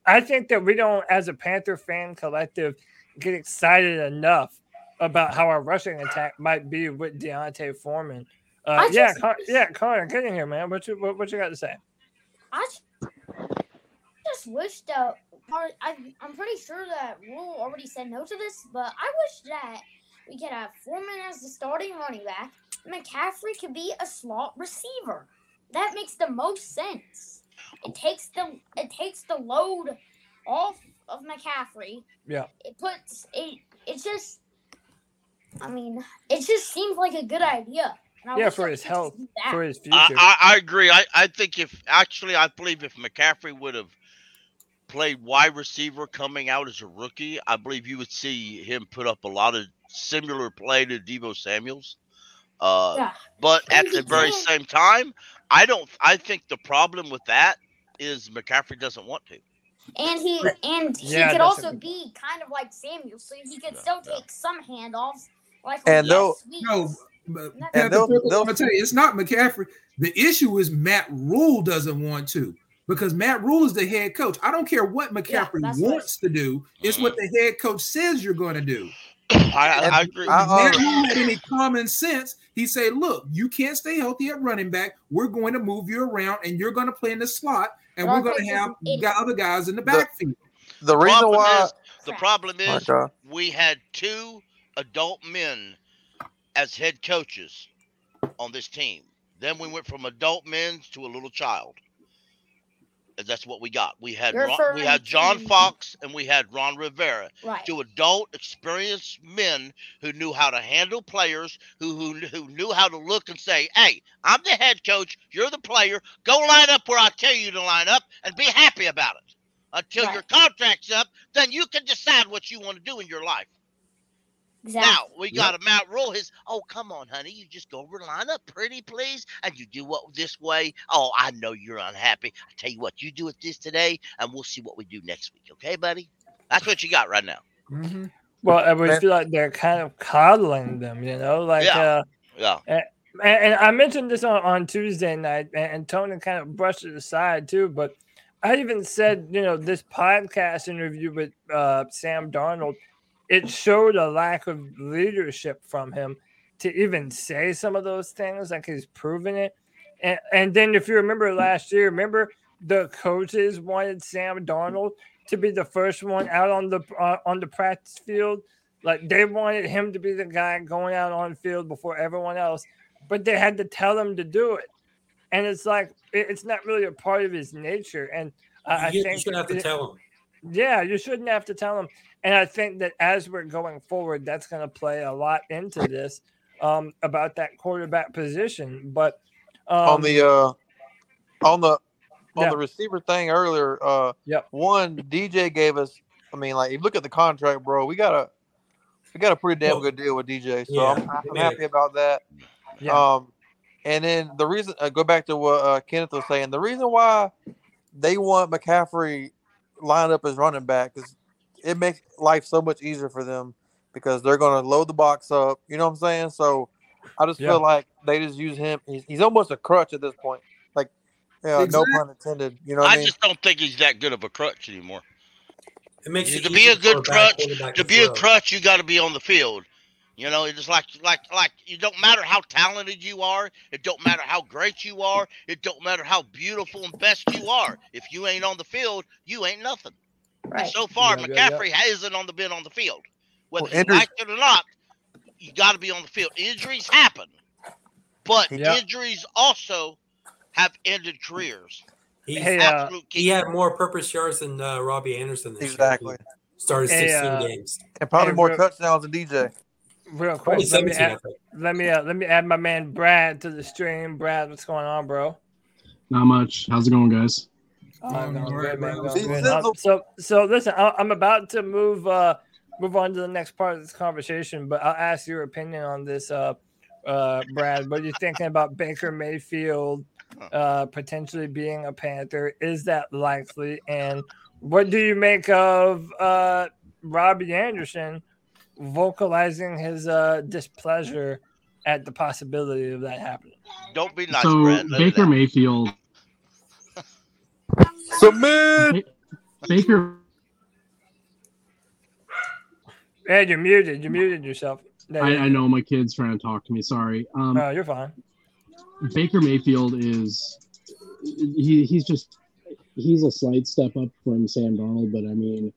I think that we don't, as a Panther fan collective, get excited enough about how our rushing attack might be with D'Onta Foreman. Uh, I yeah, just- Con- yeah, Connor, get in here, man. What you what, what you got to say? I just wish that I, I'm pretty sure that Rhule already said no to this, but I wish that we could have Foreman as the starting running back. McCaffrey could be a slot receiver. That makes the most sense. It takes the it takes the load off of McCaffrey. Yeah. It puts it. It's just. I mean, it just seems like a good idea. Yeah, for his health, for his future. I, I, I agree. I, I think if actually, I believe if McCaffrey would have played wide receiver coming out as a rookie, I believe you would see him put up a lot of similar play to Deebo Samuels. Uh, Yeah. But at the very can't- same time, I don't. I think the problem with that is McCaffrey doesn't want to. And he and he Yeah, could also a- be kind of like Samuel, so he could Yeah, still yeah. take some handoffs. Like oh, And they'll- No, sweet. but Not- they'll- they'll- I'm gonna tell you, it's not McCaffrey. The issue is Matt Rhule doesn't want to because Matt Rhule is the head coach. I don't care what McCaffrey that's what- wants to do; it's what the head coach says you're going to do. *coughs* I, I agree. If Matt Rhule had any common sense, he said, "Look, you can't stay healthy at running back. We're going to move you around, and you're going to play in the slot, and we're going to have got other guys in the backfield." The reason why is, the problem is we had two adult men as head coaches on this team. Then we went from adult men to a little child. And that's what we got. We had Ron, we had John Fox and we had Ron Rivera. Right. Two adult, experienced men who knew how to handle players, who, who who knew how to look and say, "Hey, I'm the head coach. You're the player. Go line up where I tell you to line up, and be happy about it. Until your contract's up, then you can decide what you want to do in your life." Exactly. Now we got a Matt Rhule. His oh come on, honey, you just go over line up pretty please, and you do what this way. Oh, I know you're unhappy. I tell you what, you do it this today, and we'll see what we do next week. Okay, buddy? That's what you got right now. Well, I would feel like they're kind of coddling them, you know, like Yeah. uh, Yeah. and, and I mentioned this on, on Tuesday night, and, and Tony kind of brushed it aside too. But I even said, you know, this podcast interview with uh, Sam Darnold, it showed a lack of leadership from him to even say some of those things. Like he's proven it. And, and then if you remember last year, remember the coaches wanted Sam Darnold to be the first one out on the uh, on the practice field. Like they wanted him to be the guy going out on field before everyone else, but they had to tell him to do it. And it's like it- it's not really a part of his nature. And I, I You- you shouldn't have to it- tell him. Yeah, you shouldn't have to tell him. And I think that as we're going forward, that's going to play a lot into this um, about that quarterback position. But um, on the uh on the on Yeah. the receiver thing earlier, uh Yep. one DJ gave us I mean like if you look at the contract, bro, we got a we got a pretty damn good deal with DJ. So yeah, I'm, I'm happy about that. Yeah. Um and then the reason uh, go back to what uh, Kenneth was saying, the reason why they want McCaffrey lined up as running back is it makes life so much easier for them because they're going to load the box up. You know what I'm saying? So I just Yeah. feel like they just use him. He's, he's almost a crutch at this point. Like, yeah, Exactly. no pun intended. You know what I, I mean? just don't think he's that good of a crutch anymore. It makes You- it to be a good crutch, to be a crutch, you got to be on the field. You know, it's like like like you don't matter how talented you are, it don't matter how great you are, it don't matter how beautiful and best you are. If you ain't on the field, you ain't nothing. And Right. so far, Yeah, yeah, McCaffrey hasn't on the been on the field. Whether Well, you injuries- like it or not, you got to be on the field. Injuries happen, but Yeah. injuries also have ended careers. He's, Hey, uh, he had more purpose yards than uh, Robbie Anderson. This year. Exactly. He started Hey, 16 uh, games. And probably Hey, more real- touchdowns than DJ. real quick, let me add, let me uh, let me add my man Brad to the stream. Brad, what's going on, bro? Not much. How's it going, guys? Oh, Going going all good, right, man, bro. going See, good. Sizzle- so, so listen, I, I'm about to move uh move on to the next part of this conversation, but I'll ask your opinion on this, uh, uh, Brad. What are you thinking about Baker Mayfield uh potentially being a Panther? Is that likely? And what do you make of uh Robbie Anderson vocalizing his uh displeasure at the possibility of that happening? Don't be nice, so Brad. Let Baker. Mayfield, Submit. Baker Ed, you're muted. You muted yourself. There I, I know my kid's trying to talk to me. Sorry. Um, go. Oh, you're fine. Baker Mayfield is he, he's just he's a slight step up from Sam Darnold, but I mean,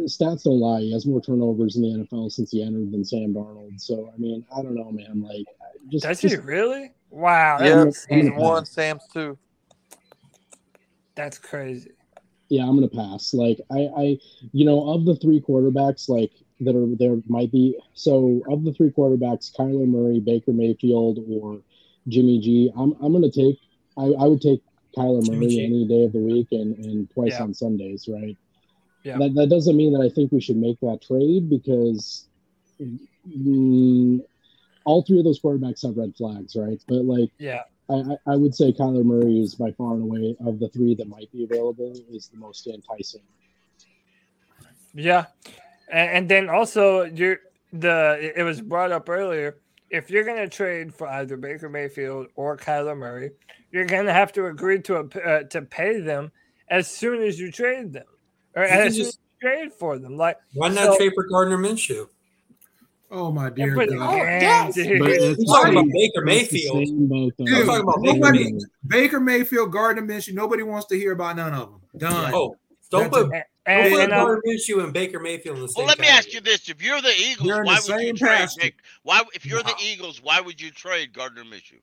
stats don't lie. He has more turnovers in the NFL since he entered than Sam Darnold. So I mean, I don't know, man. Like, just, Does just he really? Wow, that's, Yeah, he's one. Sam's two. That's crazy. yeah, I'm gonna pass. Like I, I, you know, of the three quarterbacks, like that are there might be. So of the three quarterbacks, Kyler Murray, Baker Mayfield, or Jimmy G, I'm I'm gonna take. I, I would take Kyler Jimmy Murray G. any day of the week and and twice Yeah. on Sundays, right? Yeah. That that doesn't mean that I think we should make that trade because. mm, all three of those quarterbacks have red flags, right? But like, Yeah. I, I I would say Kyler Murray is by far and away of the three that might be available is the most enticing. Yeah, and, and then also you're the it was brought up earlier. If you're going to trade for either Baker Mayfield or Kyler Murray, you're going to have to agree to a, uh, to pay them as soon as you trade them, or You can as soon as just- you trade for them. Like Why not so- trade for Gardner Minshew? Oh my dear but God! again, But dude, it's talking about Baker Mayfield. same boat, though. Talking about Baker nobody- Mayfield. Baker Mayfield, Gardner Minshew. Nobody wants to hear about none of them. Done. Oh, don't That's put, a- and, don't put and I'm- Gardner Minshew and Baker Mayfield in the same Well, let me ask you this: If you're the Eagles, They're why the would you trade? pasture. Nick? Why, if you're No. the Eagles, why would you trade Gardner Minshew?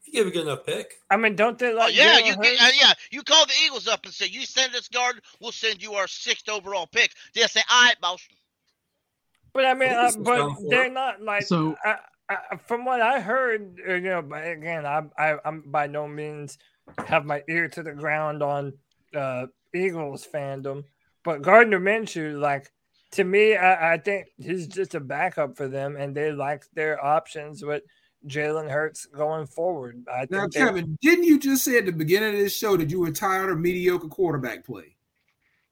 If you give a good enough pick. I mean, don't they Oh like? yeah, you get, uh, yeah. You call the Eagles up and say, "You send us guard, we'll send you our sixth overall pick." They'll say, "All right, boss." But I mean, uh, but they're not like. So- I, I, from what I heard, uh, you know, but again, I, I, I'm by no means have my ear to the ground on uh, Eagles fandom, but Gardner Minshew, like to me, I, I think he's just a backup for them, and they like their options with Jalen Hurts going forward. I Now, think they- Kevin, didn't you just say at the beginning of this show that you were tired of mediocre quarterback play?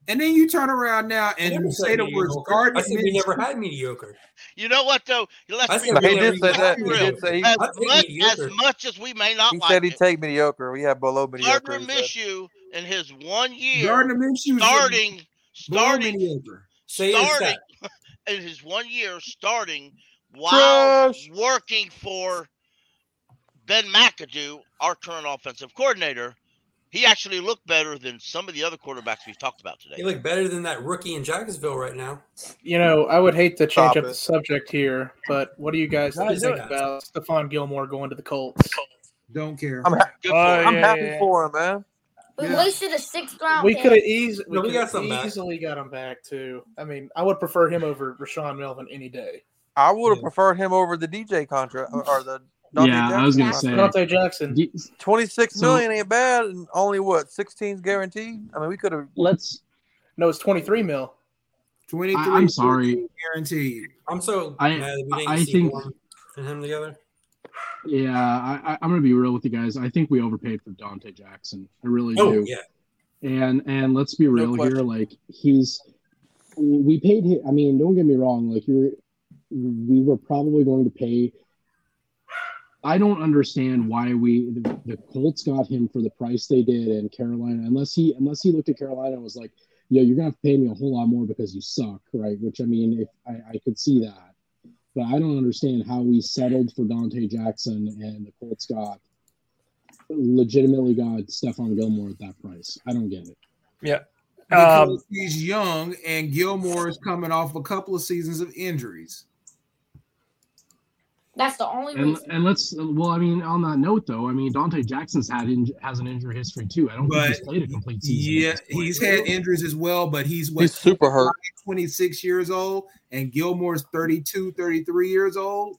And then you turn around now and never say the words mediocre. Gardner I said we never had mediocre. You know what though? Let's I be said He real. did say that. He did say he, As much, as much as we may not he like said he'd it, take mediocre. We have below mediocre. Gardner he said. Minshew in his one year Gardner Minshew starting, starting, mediocre. Say starting *laughs* in his one year starting while Trash. working for Ben McAdoo, our current offensive coordinator. He actually looked better than some of the other quarterbacks we've talked about today. He looked better than that rookie in Jacksonville right now. You know, I would hate to change Stop up it. the subject here, but what do you guys think do it. about Stephon Gilmore going to the Colts? Don't care. I'm, ha- Good for Oh, him. I'm yeah, happy yeah. for him, man. We Yeah. wasted a sixth round We could have easily, we No, we could got have back. easily got him back too. I mean, I would prefer him over Rashaan Melvin any day. I would have Yeah. preferred him over the DJ contract or- or the Donte Yeah, I was gonna Jackson say. Donte Jackson. D- Twenty six So- million ain't bad, and only what sixteen's guaranteed. I mean, we could have. Let's. No, it's twenty three mil. 23 I- I'm sorry. guaranteed. I'm so I- mad that we didn't I see think- and him together. Yeah, I, I, I'm gonna be real with you guys. I think we overpaid for Donte Jackson. I really Oh do. yeah, And and let's be real here. Like he's, we paid him. I mean, don't get me wrong. Like you're, we were probably going to pay. I don't understand why we the, the Colts got him for the price they did in Carolina, unless he unless he looked at Carolina and was like, "Yo, you're gonna have to pay me a whole lot more because you suck," right? Which I mean, if I, I could see that, but I don't understand how we settled for Donte Jackson and the Colts got legitimately got Stephon Gilmore at that price. I don't get it. yeah. Because Um, he's young and Gilmore is coming off a couple of seasons of injuries. That's the only And reason. and let's well, I mean, on that note though, I mean, Donte Jackson's had in, has an injury history too. I don't think he's played a complete season. Yeah, he's had injuries as well, but he's what, He's super hurt. 26 years old, and Gilmore's 32, 33 years old.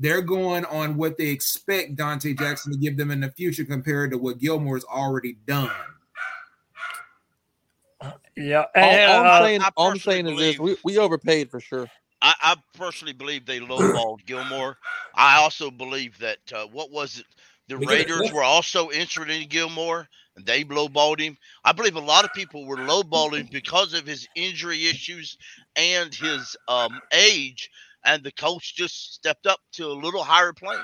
They're going on what they expect Donte Jackson to give them in the future compared to what Gilmore's already done. yeah. All, all uh, I'm saying, I all I'm saying is this: we, we overpaid for sure. I, I personally believe they lowballed Gilmore. I also believe that uh, what was it? The We Raiders were also interested in Gilmore, and they lowballed him. I believe a lot of people were lowballing because of his injury issues and his um, age, and the coach just stepped up to a little higher plane.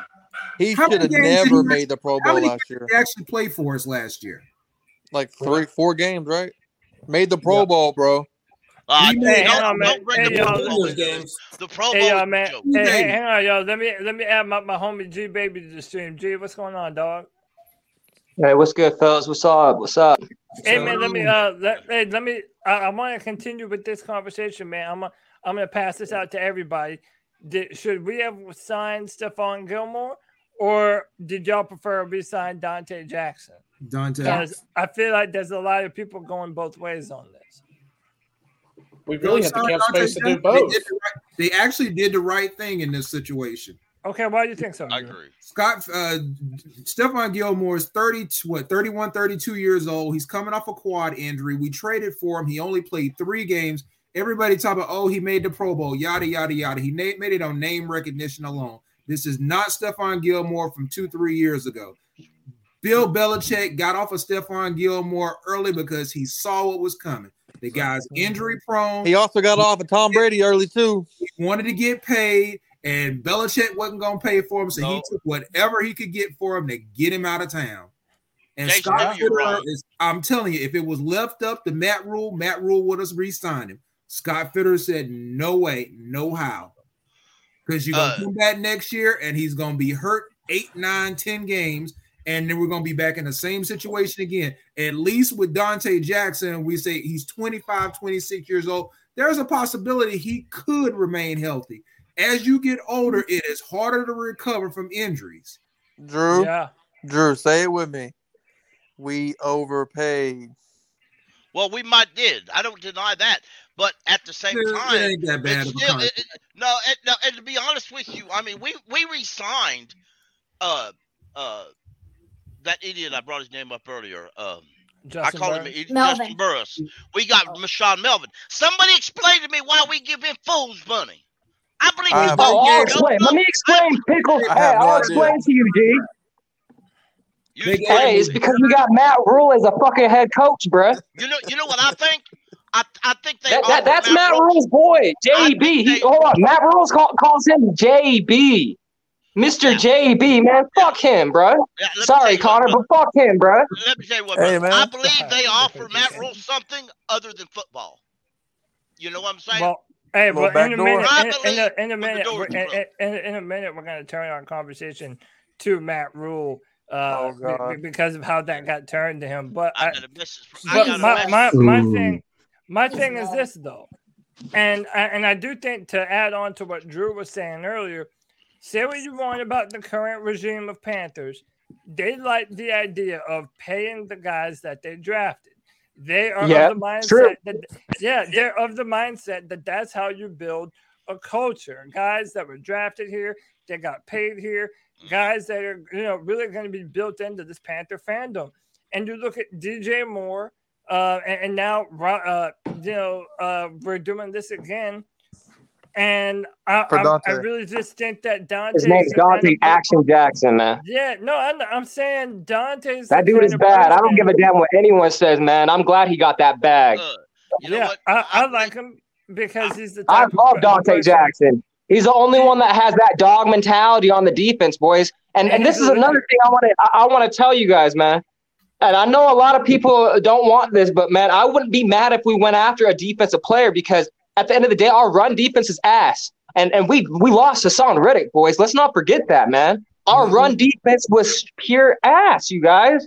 He How should have many games did never he- made the Pro how Bowl many last year. He actually played for us last year. Like three, four games, right? Made the Pro Yeah. Bowl, bro. Uh, He don't, hang on, man. don't bring Hey, the y'all, Pro Those Bowl games. The Pro Hey, is y'all, man. joke. Hey, hey, Hey. hang on, y'all. Let me let me add my, my homie G baby to the stream. G, what's going on, dog? Hey, what's good, fellas? What's up? What's up? Hey man, let me uh let, hey, let me I, I want to continue with this conversation, man. I'm i I'm gonna pass this out to everybody. Did, should we have signed Stephon Gilmore, or did y'all prefer we sign Donte Jackson? Donte. I feel like there's a lot of people going both ways on this. We really had the cap space to do both. They, the right- they actually did the right thing in this situation. Okay, why do you think so? I agree. Scott uh Stephon Gilmore is 30 what 31 32 years old. He's coming off a quad injury. We traded for him. He only played 3 games. Everybody talk about oh he made the Pro Bowl, yada yada yada. He na- made it on name recognition alone. This is not Stephon Gilmore from 2-3 years ago. Bill Belichick got off of Stephon Gilmore early because he saw what was coming. The guy's injury prone. He also got off of Tom Brady early too. He wanted to get paid, and Belichick wasn't going to pay for him, so he took whatever he could get for him to get him out of town. And Jason, Scott no, you're Fitter wrong. is, I'm telling you, if it was left up to Matt Rhule, Matt Rhule would have re signed him. Scott Fitter said, No way, no how. because you're gonna Uh, come back next year and he's gonna be hurt eight, nine, ten games, and then we're gonna be back in the same situation again. At least with Donte Jackson, we say he's 25, 26 years old. There's a possibility he could remain healthy. As you get older, it is harder to recover from injuries. Drew, Yeah. Drew, say it with me. We overpaid. Well, we might did. I don't deny that. But at the same It- it time, ain't that bad it's of a still, it- it- no, and, no, and to be honest with you, I mean, we we resigned uh uh that idiot I brought his name up earlier. Um, Juston I call him Melvin. Juston Burris. We got Mashawn Melvin. Somebody explain to me why we give him fools money. I believe I he's gonna Oh, I'll explain. Let me explain, Pickle. I hey, I'll idea. explain to you, G. You, They you- got- Hey, it's because we got Matt Rhule as a fucking head coach, bruh. you know, you know what I think. I I think they That, that, that's Matt Rhule- Rhule's boy, JB. He, they- hold on, Matt Rhule's call, calls him JB, Mister JB. Man, fuck him, bro. Yeah, let me tell Sorry, you what, Connor, but fuck him, bro. Let me tell you what, Hey, man. I believe they offer Matt Rhule something other than football. You know what I'm saying? Well, hey, Little but in a minute, in, in, a, in a minute, we're- in, close. in, in a minute, we're going to turn our conversation to Matt Rhule uh, Oh, be- because of how that got turned to him. But I I, got a message. From, I but my, my, my thing, my thing is this though, and I- and I do think to add on to what Drew was saying earlier, say what you want about the current regime of Panthers, they like the idea of paying the guys that they drafted. They are Yeah, of the mindset true. that yeah, they're of the mindset that that's how you build a culture. Guys that were drafted here, they got paid here, guys that are you know really going to be built into this Panther fandom. And you look at DJ Moore, uh, and, and now uh, you know uh, we're doing this again. And I, For I'm- I really just think that Donte. His name's Donte Action Jackson, man. Yeah, no, I'm, I'm saying Donte's That dude is bad. I don't give a damn what anyone says, man. I'm glad he got that bag. Uh, you know yeah, what? I, I I like him because he's the. I type of love per- Donte person- Jackson. He's the only one that has that dog mentality on the defense, boys. And and this is another thing I want to I, I want to tell you guys, man. And I know a lot of people don't want this, but man, I wouldn't be mad if we went after a defensive player because at the end of the day, our run defense is ass. And and we we lost Haason Reddick, boys. Let's not forget that, man. Our mm-hmm. run defense was pure ass, you guys.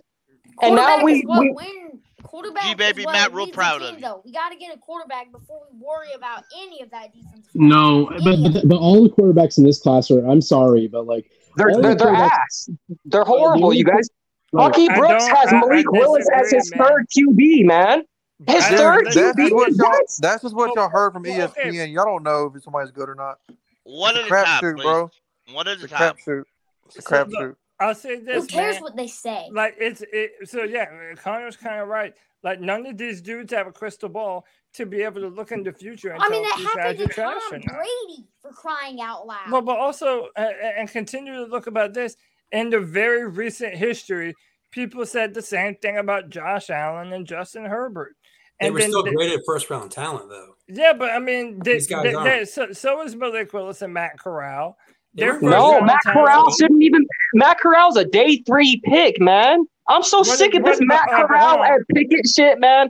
And now we, we win. Quarterback G baby, Matt, real leads proud team, of you. Though we got to get a quarterback before we worry about any of that defense. No, but, but but all the quarterbacks in this class are. I'm sorry, but like they're they're, the they're ass. They're horrible, you guys. Like, Bucky Brooks don't- has I- I Malik Willis as his man. third QB, man. His I don't- third That's just QB. what y'all. That's just what y'all heard from E Well, okay. ESPN. Y'all don't know if somebody's good or not. One It's at a a time, crapshoot, please. bro. One at It's a a time. crapshoot. It's a So, crapshoot. I'll say this. Who this, cares man. what they say? Like it's it. So yeah, Connor's kind of right. Like none of these dudes have a crystal ball to be able to look in the future and I mean, if that happened to trash or Tom not. Brady for crying out loud. Well, but also, uh, and continue to look about this in the very recent history. People said the same thing about Josh Allen and Justin Herbert. They were still the- graded first round talent, though. Yeah, but I mean, they, These guys they- aren't. they- so, so is Malik Willis and Matt Corral. They They're were first No, round Matt talent. Corral shouldn't even. Matt Corral's a day three pick, man. I'm so What sick is- of this Matt uh, hold Corral and Pickett shit, man.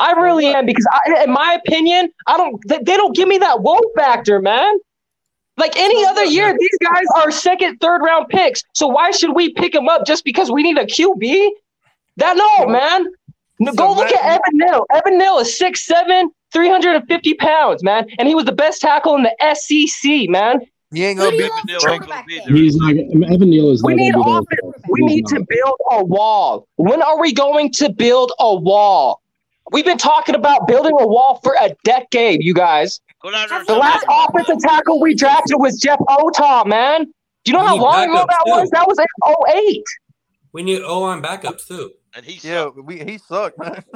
I really am because, I, in my opinion, I don't. They, they don't give me that woe factor, man. Like any other year, these guys are second, third round picks. So why should we pick them up just because we need a QB? That no, man. No, So Go look my- at Evan Neal. Evan Neal is 6'7", 350 pounds, man, and he was the best tackle in the SEC, man. You ain't gonna do beat Neal ain't gonna be then? there. He's not. Evan Neal is We not need going to be offense. We he's need to build a wall. When are we going to build a wall? We've been talking about building a wall for a decade, you guys. Go down there and The last offensive tackle we drafted was Jeff Otah, man. Do you know how long ago that too. was? That was in 08. We need O line backups too. And he Yeah, sucked. we he sucked, man. *laughs*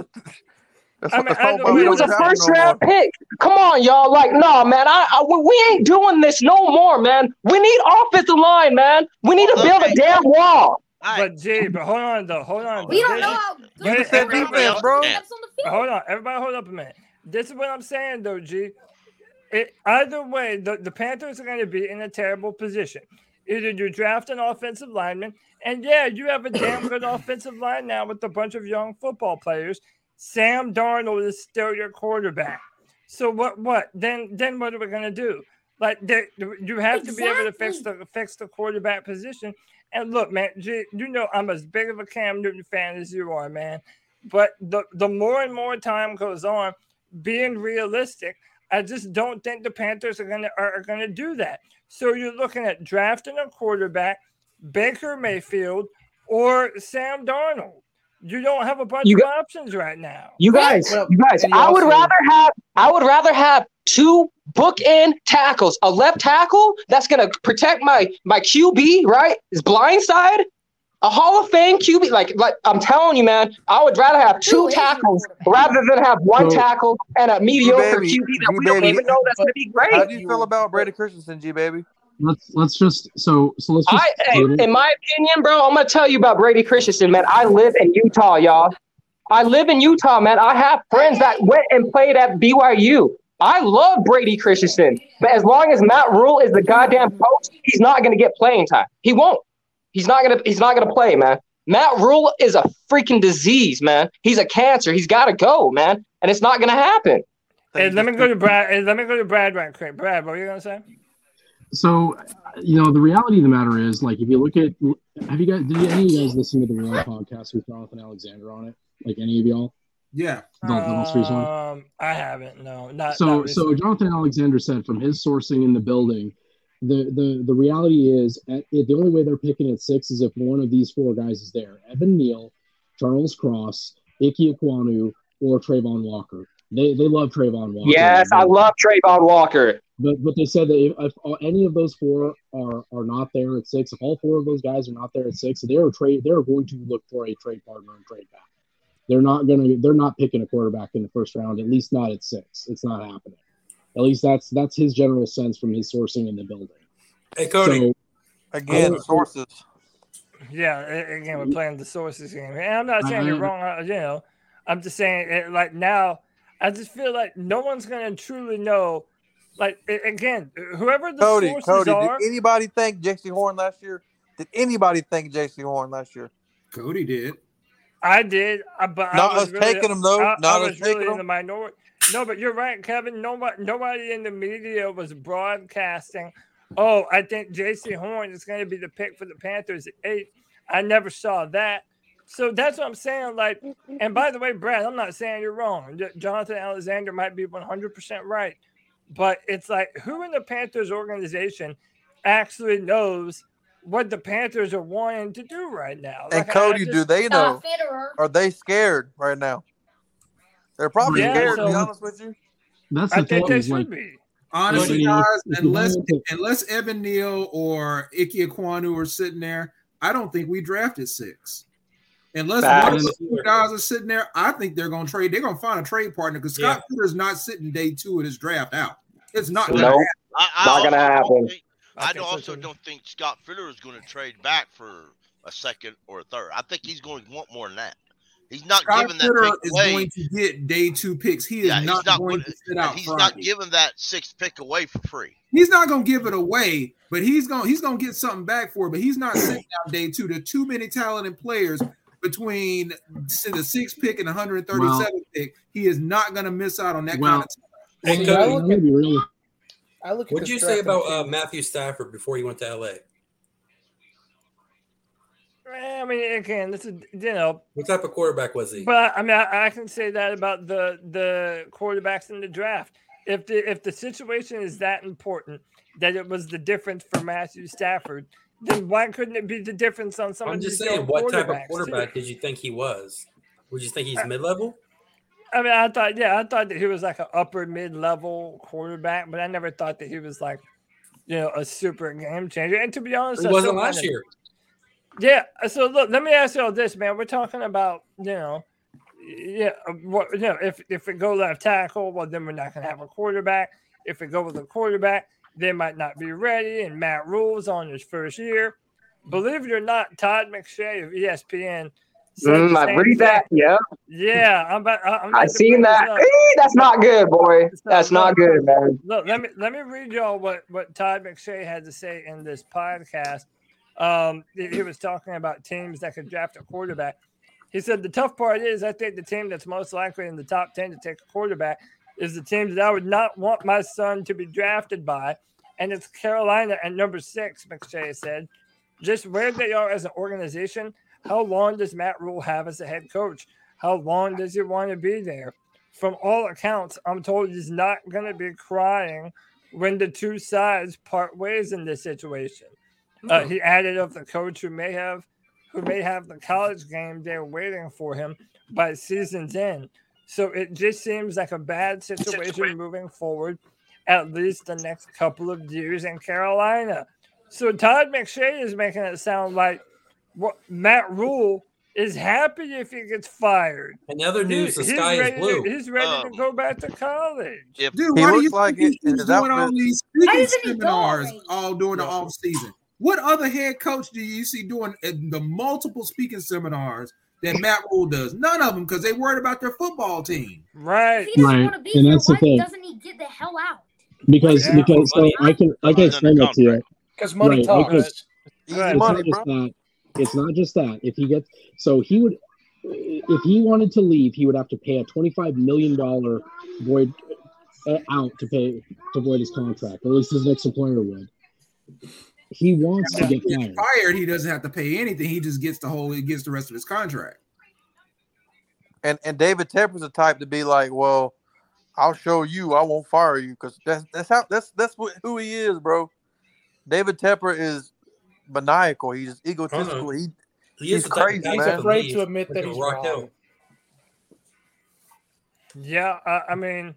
I mean, the whole either why way, we He was a draft him first no more. round pick. Come on, y'all. Like, no, man. I, I we- we ain't doing this no more, man. We need offensive line, man. We need to build a damn wall. All right. But Jay, but hold on though, hold on. we though. don't This know is- how good You said defense, else bro. is on. Hold on, everybody, hold up a minute. This is what I'm saying, though, G. It, either way, the, the Panthers are going to be in a terrible position. Either you draft an offensive lineman, and yeah, you have a damn good offensive line now with a bunch of young football players. Sam Darnold is still your quarterback. So what? What then? Then what are we going to do? Like there, you have to be able to fix the fix the quarterback position. And look, man, G, you know I'm as big of a Cam Newton fan as you are, man. But the the more and more time goes on, being realistic, I just don't think the Panthers are gonna are, are gonna do that. So you're looking at drafting a quarterback, Baker Mayfield or Sam Darnold. You don't have a bunch You of got- options right now. You guys, you guys, I would rather have I would rather have two bookend tackles, a left tackle that's gonna protect my my QB, right? His blind side, a Hall of Fame QB. Like like I'm telling you, man, I would rather have two tackles rather than have one tackle and a mediocre G-Baby, QB that we don't even know that's gonna be great. How do you feel about Brady Christensen, G baby? Let's let's just so so let's just I, hey, in my opinion, bro, I'm gonna tell you about Brady Christensen, man. I live in Utah, y'all. I live in Utah, man. I have friends that went and played at BYU. I love Brady Christensen, but as long as Matt Rhule is the goddamn coach, he's not gonna get playing time. He won't. He's not gonna. He's not gonna play, man. Matt Rhule is a freaking disease, man. He's a cancer. He's got to go, man, and it's not gonna happen. Hey, let me go to Brad. Hey, let me go to Brad right quick. Brad, what were you gonna say? So, you know, the reality of the matter is, like, if you look at, have you guys, did any of you guys listen to the Real podcast with Jonathan Alexander on it? Like any of y'all? Yeah. The, the most recent? Um, I haven't. No, not so not so. Jonathan Alexander said from his sourcing in the building, the the the reality is at, the only way they're picking at six is if one of these four guys is there: Evan Neal, Charles Cross, Ike Ekwonu, or Travon Walker. They they love Travon Walker. Yes, I love Travon Walker. But but they said that if, if any of those four are are not there at six, if all four of those guys are not there at six, they're trade they're going to look for a trade partner and trade back. They're not gonna they're not picking a quarterback in the first round, at least not at six. It's not happening. At least that's that's his general sense from his sourcing in the building. Hey, Cody. So, Again, I- sources. Yeah, again, we're playing the sources game, and I'm not saying Uh, you're wrong. uh, You know, I'm just saying, it, like now, I just feel like no one's gonna truly know. Like again, whoever the Cody, sources Cody, are, did anybody think Jaycee Horn last year? Did anybody think Jaycee Horn last year? Cody did. I did, uh, but Not I was us really, taking 'em, though. I, Not I us was really taking in 'em. the minority. No, but you're right, Kevin. Nobody, nobody in the media was broadcasting. Oh, I think Jaycee Horn is going to be the pick for the Panthers at eight. I never saw that. So that's what I'm saying. Like, and by the way, Brad, I'm not saying you're wrong. Jonathan Alexander might be 100% right, but it's like who in the Panthers organization actually knows what the Panthers are wanting to do right now? And Like, I- I Cody, just- do they know? Fitterer. Are they scared right now? They're probably Yeah, scared, to be honest with you. That's I the think thing. they is, like, should be. Honestly, But, you know, guys, unless wanted to- unless Evan Neal or Ike Ekwonu are sitting there, I don't think we drafted six. Unless one of Facts. those two guys are sitting there, I think they're gonna trade. They're gonna find a trade partner because Scott Fitter's not sitting day two of his draft out. It's not gonna Nope. happen. I, I Not also gonna don't happen. think- I Okay, also too. don't think Scott Fitter is going to trade back for a second or a third. I think he's going to want more than that. He's not Scott giving that Fitter pick is away. going to get day two picks. He is yeah, not, he's not going gonna- sit out He's Friday. not giving that sixth pick away for free. He's not gonna give it away, but he's gonna he's gonna get something back for it. But he's not *clears throat* sitting out day two. There are too many talented players between the sixth pick and the 137th pick. He is not gonna miss out on that Well, kind of Hey, See, I look I'm gonna be real. I look at what'd you say about uh, Matthew Stafford before he went to LA? I mean, again, this is you know, What type of quarterback was he? but I mean, I, I can say that about the the quarterbacks in the draft. If the if the situation is that important that it was the difference for Matthew Stafford, then why couldn't it be the difference on someone? I'm just saying, what type of quarterbacks, too? quarterback did you think he was? Would you think he's Uh, mid level? I mean, I thought, yeah, I thought that he was like an upper mid level quarterback, but I never thought that he was like, you know, a super game changer. And to be honest, He wasn't last year. Yeah. So look, let me ask you all this, man. We're talking about, you know, yeah, what you know, if if it go left tackle, well, then we're not gonna have a quarterback. If it go with a quarterback, they might not be ready. And Matt Rhule's on his first year. Believe it or not, Todd McShay of ESPN. Mm, I read that. Yeah, Yeah, I'm about. I'm I seen that. that's not good, boy. That's not good, man. Look, let me let me read y'all what what Todd McShay had to say in this podcast. Um, he was talking about teams that could draft a quarterback. He said the tough part is I think the team that's most likely in the top ten to take a quarterback is the team that I would not want my son to be drafted by. and it's Carolina at number six, McShay said. Just where they are as an organization, how long does Matt Rhule have as a head coach? How long does he want to be there? From all accounts, I'm told he's not going to be crying when the two sides part ways in this situation. Uh, he added of the coach who may have who may have the college game day waiting for him by season's end. So it just seems like a bad situation moving forward, at least the next couple of years in Carolina. So Todd McShay is making it sound like what Matt Rhule is happy if he gets fired. In other news, He- the sky is ready to- blue. he's ready Um, to go back to college. If Dude, He why do looks you like think it he's his doing all these speaking seminars all during the off season? What other head coach do you see doing uh, the multiple speaking seminars that Matt Rhule does? None of them because they worried about their football team. Right. He doesn't Right, want to be and that's the thing. doesn't he get the hell out? because Yeah. because so I can I can explain under that to you. Because money Right, talks. because- Right. It's money, not just that. It's not just that. If he gets so he would if he wanted to leave, he would have to pay a twenty five million dollar void uh, out to pay to void his contract. Or at least his next employer would. He wants to get fired. fired, he doesn't have to pay anything. He just gets the whole. He gets the rest of his contract. And and David Tepper's the type to be like, well, I'll show you. I won't fire you because that's that's how that's that's what, who he is, bro. David Tepper is maniacal. He's egotistical. Uh-huh. He He is He's the type of crazy, He's afraid leaves to admit that he's rock wrong. out. Yeah, I, I mean,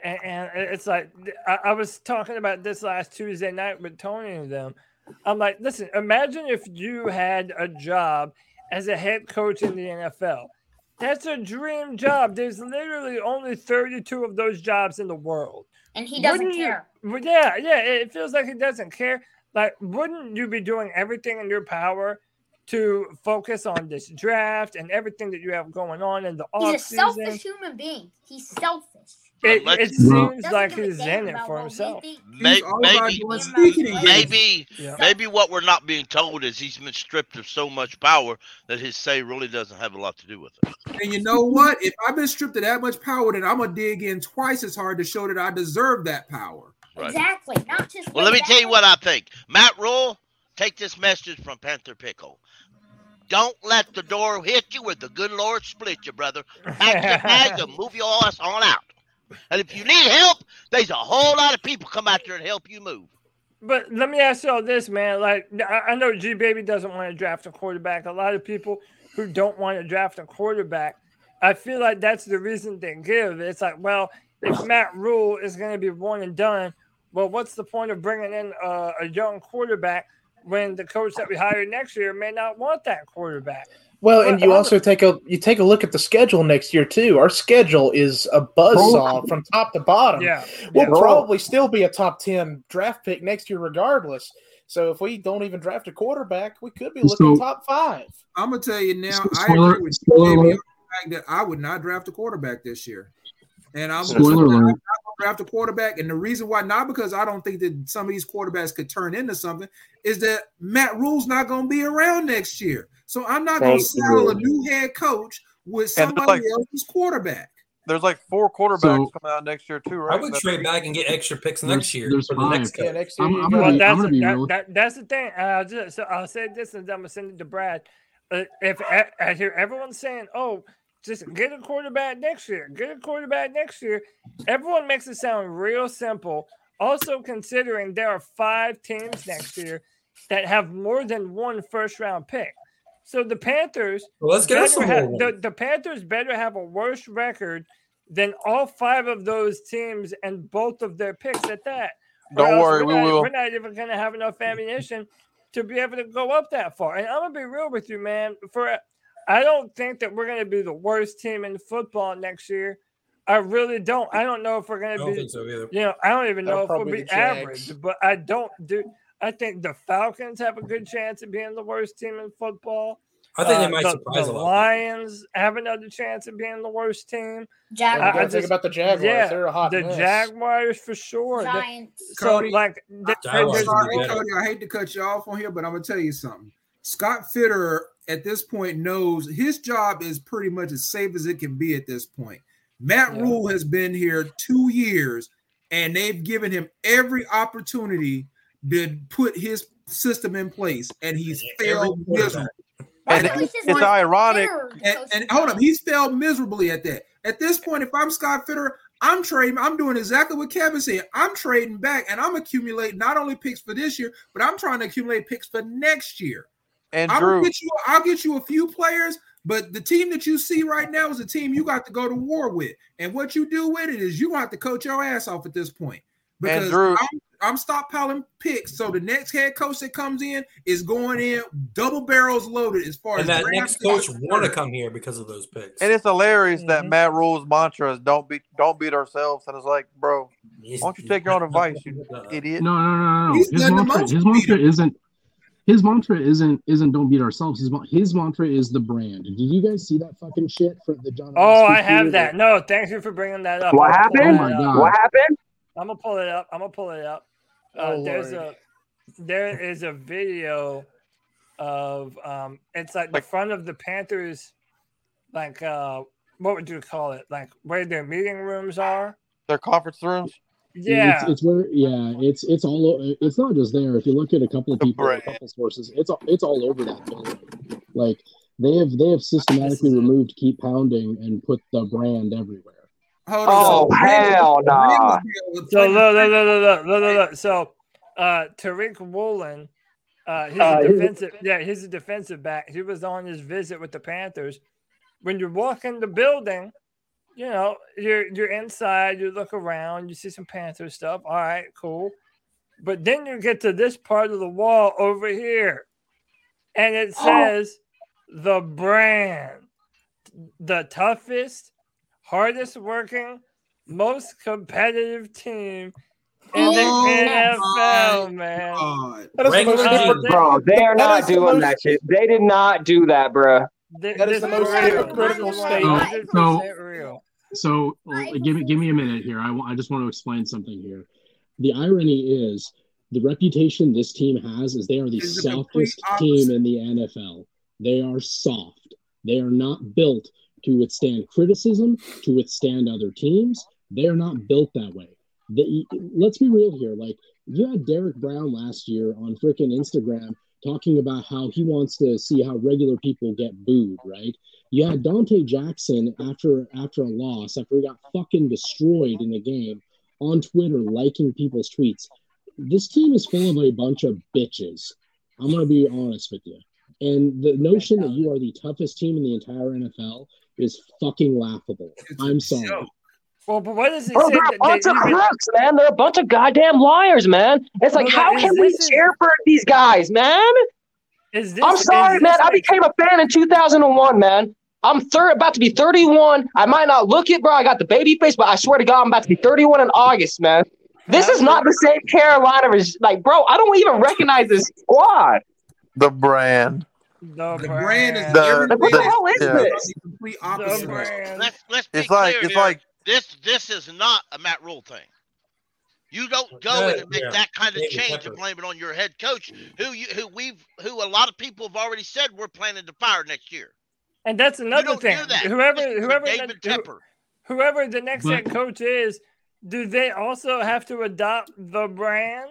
and, and it's like I, I was talking about this last Tuesday night with Tony and them. I'm like, listen, imagine if you had a job as a head coach in the NFL. That's a dream job. There's literally only 32 of those jobs in the world. And he doesn't Wouldn't care. Yeah, yeah. It feels like he doesn't care. Like, wouldn't you be doing everything in your power to focus on this draft and everything that you have going on in the He's a selfish human being. He's selfish. It, it seems Doesn't like he's damn in it for himself. think. May- He's all about maybe, Maybe- maybe, Yeah. maybe what we're not being told is he's been stripped of so much power that his say really doesn't have a lot to do with it. And you know what? If I've been stripped of that much power, then I'm gonna dig in twice as hard to show that I deserve that power. Right. Exactly. Not just. Well, let me tell you what I think. Matt Rhule, take this message from Panther Pickle. Don't let the door hit you where the good Lord split you, brother. Pack your bag and move your ass on out. And if you need help, there's a whole lot of people come out there and help you move. But let me ask y'all this, man. Like, I know G Baby doesn't want to draft a quarterback. A lot of people who don't want to draft a quarterback, I feel like that's the reason they give. It's like, well, if Matt Rhule is going to be one and done, well, what's the point of bringing in a, a young quarterback when the coach that we hire next year may not want that quarterback? Well, and you also take a you take a look at the schedule next year too. Our schedule is a buzzsaw from top to bottom. Yeah, We'll yeah. probably still be a top ten draft pick next year, regardless. So if we don't even draft a quarterback, we could be looking So- top five. I'm gonna tell you now. I agree with you, Jamie, alert. on the fact that I would not draft a quarterback this year, and I'm Spoiler I'm not alert. gonna draft a quarterback. And the reason why, not because I don't think that some of these quarterbacks could turn into something, is that Matt Rhule's not gonna be around next year. So I'm not gonna Thank saddle a new head coach with somebody like- else's quarterback. there's like four quarterbacks So- coming out next year too, right? I would That's- trade back and get extra picks There's- next year there's for the five. next Yeah, next year I'm- I'm gonna Well, be- that's, gonna that, that, that's the thing. Uh, I'll just, so I'll say this and I'm going to send it to Brad. Uh, if I, I hear everyone saying, oh, just get a quarterback next year, get a quarterback next year, everyone makes it sound real simple. Also, considering there are five teams next year that have more than one first round pick. So the Panthers, Well, let's get us some have, the, the Panthers better have a worse record than all five of those teams and both of their picks at that. Don't worry, we're not, will. We're not even going to have enough ammunition to be able to go up that far. And I'm going to be real with you, man. For I don't think that we're going to be the worst team in football next year. I really don't. I don't know if we're going to don't be. think so either. You know, I don't even know That'll if we'll probably be be Jags. average, but I don't do. I think the Falcons have a good chance of being the worst team in football. I think Uh, they might the, surprise the a lot. Lions have another chance of being the worst team. Jaguars, You I- I gotta think about the Jaguars. yeah, They're a hot the mess. Jaguars for sure. The- Giants. so Cody, like, th- Jaguars there's- Sorry. Cody, I hate to cut you off on here, but I'm gonna tell you something. Scott Fitterer at this point knows his job is pretty much as safe as it can be at this point. Matt Yeah. Rhule has been here two years. and they've given him every opportunity to put his system in place, and he's failed miserably. And it's, it's ironic. And, and hold up, he's failed miserably at that. At this point, if I'm Scott Fitterer, I'm trading. I'm doing exactly what Kevin said. I'm trading back, and I'm accumulating not only picks for this year, but I'm trying to accumulate picks for next year. And I'll Drew, get you. I'll get you a few players, but the team that you see right now is a team you got to go to war with. And what you do with it is you have to coach your ass off at this point. Because Drew- I'm, I'm stockpiling picks, so the next head coach that comes in is going in double barrels loaded as far And as that next coach want to come here because of those picks. and it's hilarious that Mm-hmm. Matt Rhule's mantra is "Don't beat, don't beat ourselves." And it's like, bro, why don't you take your own *laughs* advice, you idiot? No, no, no, no. He's His mantra, his mantra isn't. His mantra isn't isn't don't beat ourselves. His his mantra is the brand. Did you guys see that fucking shit for the John? Oh, I have that. No, thank you for bringing that up. What I'm gonna pull happened? Oh my God. What happened? I'm gonna pull it up. I'm gonna pull it up. Uh, Oh, there's Lord. a there is a video of um it's like the front of the Panthers like uh what would you call it? Like where their meeting rooms are. Their conference rooms. Yeah. It's, it's where yeah, it's it's all it's not just there. If you look at a couple of people, a couple of sources, it's all it's all over that building. Like they have they have systematically removed keep pounding and put the brand everywhere. Hold Oh, hell nah. So look, look, look, look, look, look, look, look. So uh Tariq Woolen, uh he's Uh, a he's a- defensive yeah, he's a defensive back. He was on his visit with the Panthers. When you walk in the building, you know, you're you're inside, you look around, you see some Panther stuff. All right, cool. But then you get to this part of the wall over here, and it *gasps* says the brand, the toughest, hardest working, most competitive team in the Oh NFL, man. That is the most Uh, hypocritical- Bro, they are that not doing most- that shit. They did not do that, bro. Th- That is the most real. hypocritical statement. 100% real. So uh, give me give me a minute here. I wa- I just want to explain something here. The irony is the reputation this team has is they are the Is softest team in the NFL. They are soft. They are not built to withstand criticism, to withstand other teams. They are not built that way. The, let's be real here. Like you had Derrick Brown last year on freaking Instagram talking about how he wants to see how regular people get booed, right? You had Donte Jackson after after a loss, after he got fucking destroyed in the game, on Twitter liking people's tweets. This team is full of a bunch of bitches. I'm gonna be honest with you. And the notion that you are the toughest team in the entire NFL is fucking laughable. I'm sorry. Well, but what does he Bro, say? they're a bunch they of even- crooks, man. They're a bunch of goddamn liars, man. It's like, But, how can we this- cheer for these guys, man? Is this, I'm is sorry, this man. I became a fan in 2001, man. I'm third, about to be 31. I might not look it, bro. I got the baby face, but I swear to God, I'm about to be 31 in August, man. This is not the same Carolina. Like, bro, I don't even recognize this squad. The brand. The, brand is The- everything what the hell is yeah. this? The complete opposite. Let's let's be It's like- it's here. like- this this is not a Matt Rule thing. You don't go Yeah, in and make yeah. that kind of David change Tepper. and blame it on your head coach, who you who we've who a lot of people have already said we're planning to fire next year. And that's another don't thing. do that. Whoever, Listen whoever, David the, Tepper. whoever the next head coach is, do they also have to adopt the brand?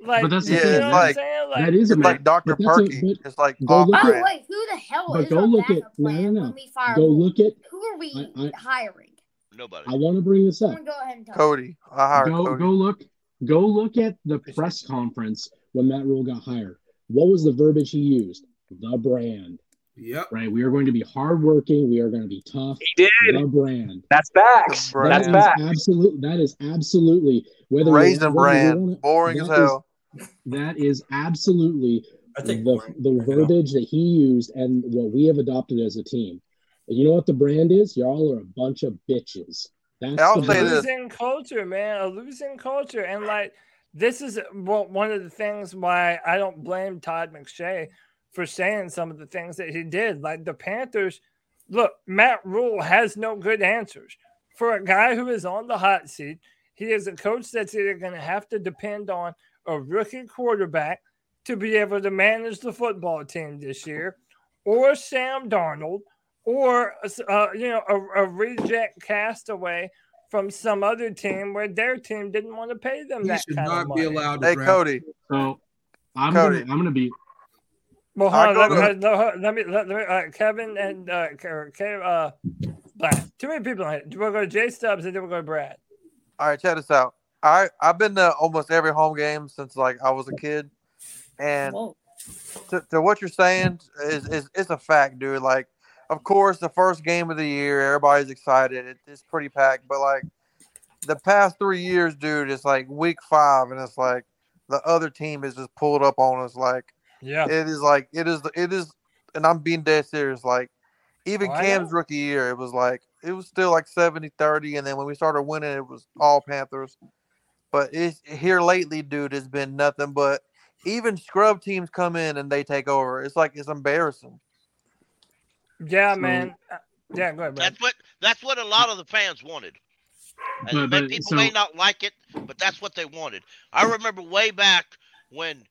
Like, But that's the you Yeah, know it's what like- I'm saying? Like, that is a like Dr. but Perky. but It's like go off look By at- the brand. way, who the hell But is go our look at backup no no no. when we fire Go look at. Who are we I- I- hiring? Nobody. I want to bring this up. Someone go ahead and tell me. Cody. I hired Go Cody. go look go look at the press conference when Matt Rhule got hired. What was the verbiage he used? The brand. Yep. Right. We are going to be hardworking. We are going to be tough. He did. The brand. That's facts. The That's brand. facts. absolute. That is absolutely whether you- Raisin whether you brand. wanna- Boring as that is- hell. that is absolutely I think the, the verbiage that he used and what we have adopted as a team. And you know what the brand is? Y'all are a bunch of bitches. That's I'll the say brand. this. losing culture, man, a losing culture, and like this is well, one of the things why I don't blame Todd McShay for saying some of the things that he did. Like the Panthers, look, Matt Rhule has no good answers for a guy who is on the hot seat. He is a coach that's either going to have to depend on a rookie quarterback to be able to manage the football team this year, or Sam Darnold, or uh, you know a, a reject castaway from some other team where their team didn't want to pay them He that should kind of not money. be allowed to Hey, draft. Cody. So I'm Cody. gonna I'm gonna be Well, hold on. go Let, me- let, let me let, let me uh, Kevin and uh, Ke- Ke- uh, Brad. Too many people on it. Do we go to Jay Stubbs and then we go to Brad? All right, check this out. I I've been to almost every home game since like I was a kid, and to, to what you're saying is is it's a fact, dude. Like, of course, the first game of the year, everybody's excited. It, it's pretty packed, but like the past three years, dude, it's like week five, and it's like the other team is just pulled up on us. Like, Yeah. it is like it is it is, and I'm being dead serious. Like, even Oh, Cam's know. rookie year, it was like it was still like 70-30, and then when we started winning, it was all Panthers. But it's here lately, dude, it's been nothing but even scrub teams come in and they take over. It's like it's embarrassing. Yeah, So- man. Uh, Yeah, go ahead, Brad. That's what that's what a lot of the fans wanted. But- but, people may not like it, but that's what they wanted. I remember way back when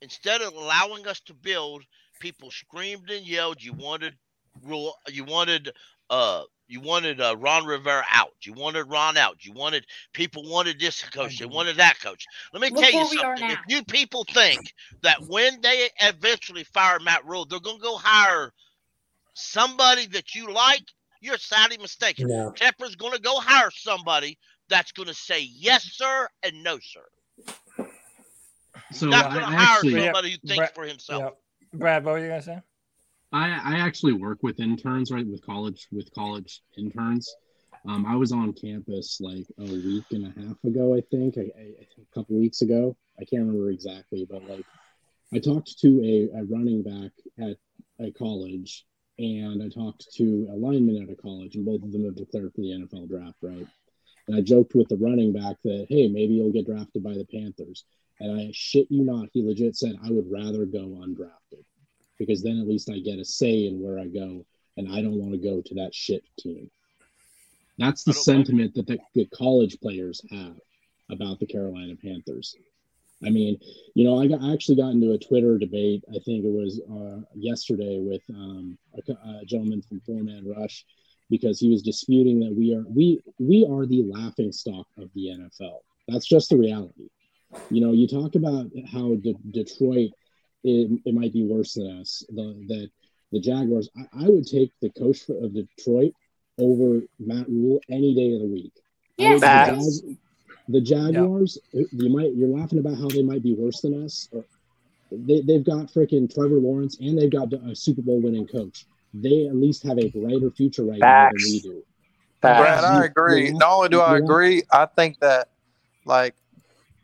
instead of allowing us to build, people screamed and yelled. You wanted Rhule. You wanted uh. You wanted uh, Ron Rivera out. You wanted Ron out. You wanted people wanted this coach. They wanted that coach. Let me Look tell you where we are something. If you people think that when they eventually fire Matt Rhule, they're gonna go hire somebody that you like, you're sadly mistaken. No. Tepper's going to go hire somebody that's going to say yes, sir, and no, sir. So not I, going to I hire actually somebody who thinks Brad- for himself. Yeah. Brad, what were you gonna say? I, I actually work with interns, right? With college with college interns. Um, I was on campus like a week and a half ago, I think, I, I, a couple weeks ago. I can't remember exactly, but like I talked to a, a running back at a college, and I talked to a lineman at a college, and both of them have declared for the NFL draft, right? And I joked with the running back that, hey, maybe you'll get drafted by the Panthers. And I shit you not, he legit said, I would rather go undrafted because then at least I get a say in where I go, and I don't want to go to that shit team. That's the I don't blame sentiment that the, the college players have about the Carolina Panthers. I mean, you know, I, got, I actually got into a Twitter debate. I think it was uh, yesterday with um, a, a gentleman from Four Man Rush because he was disputing that we are we we are the laughing stock of the NFL. That's just the reality. You know, you talk about how De- Detroit it, it might be worse than us. The that the Jaguars. I, I would take the coach for, of Detroit over Matt Rhule any day of the week. I Yes, the, Jag- the Jaguars. You might you're laughing about how they might be worse than us. Or they, they've got freaking Trevor Lawrence and they've got a Super Bowl winning coach. They at least have a brighter future right now than we do. Brad, I agree. Not only do I agree, I think that like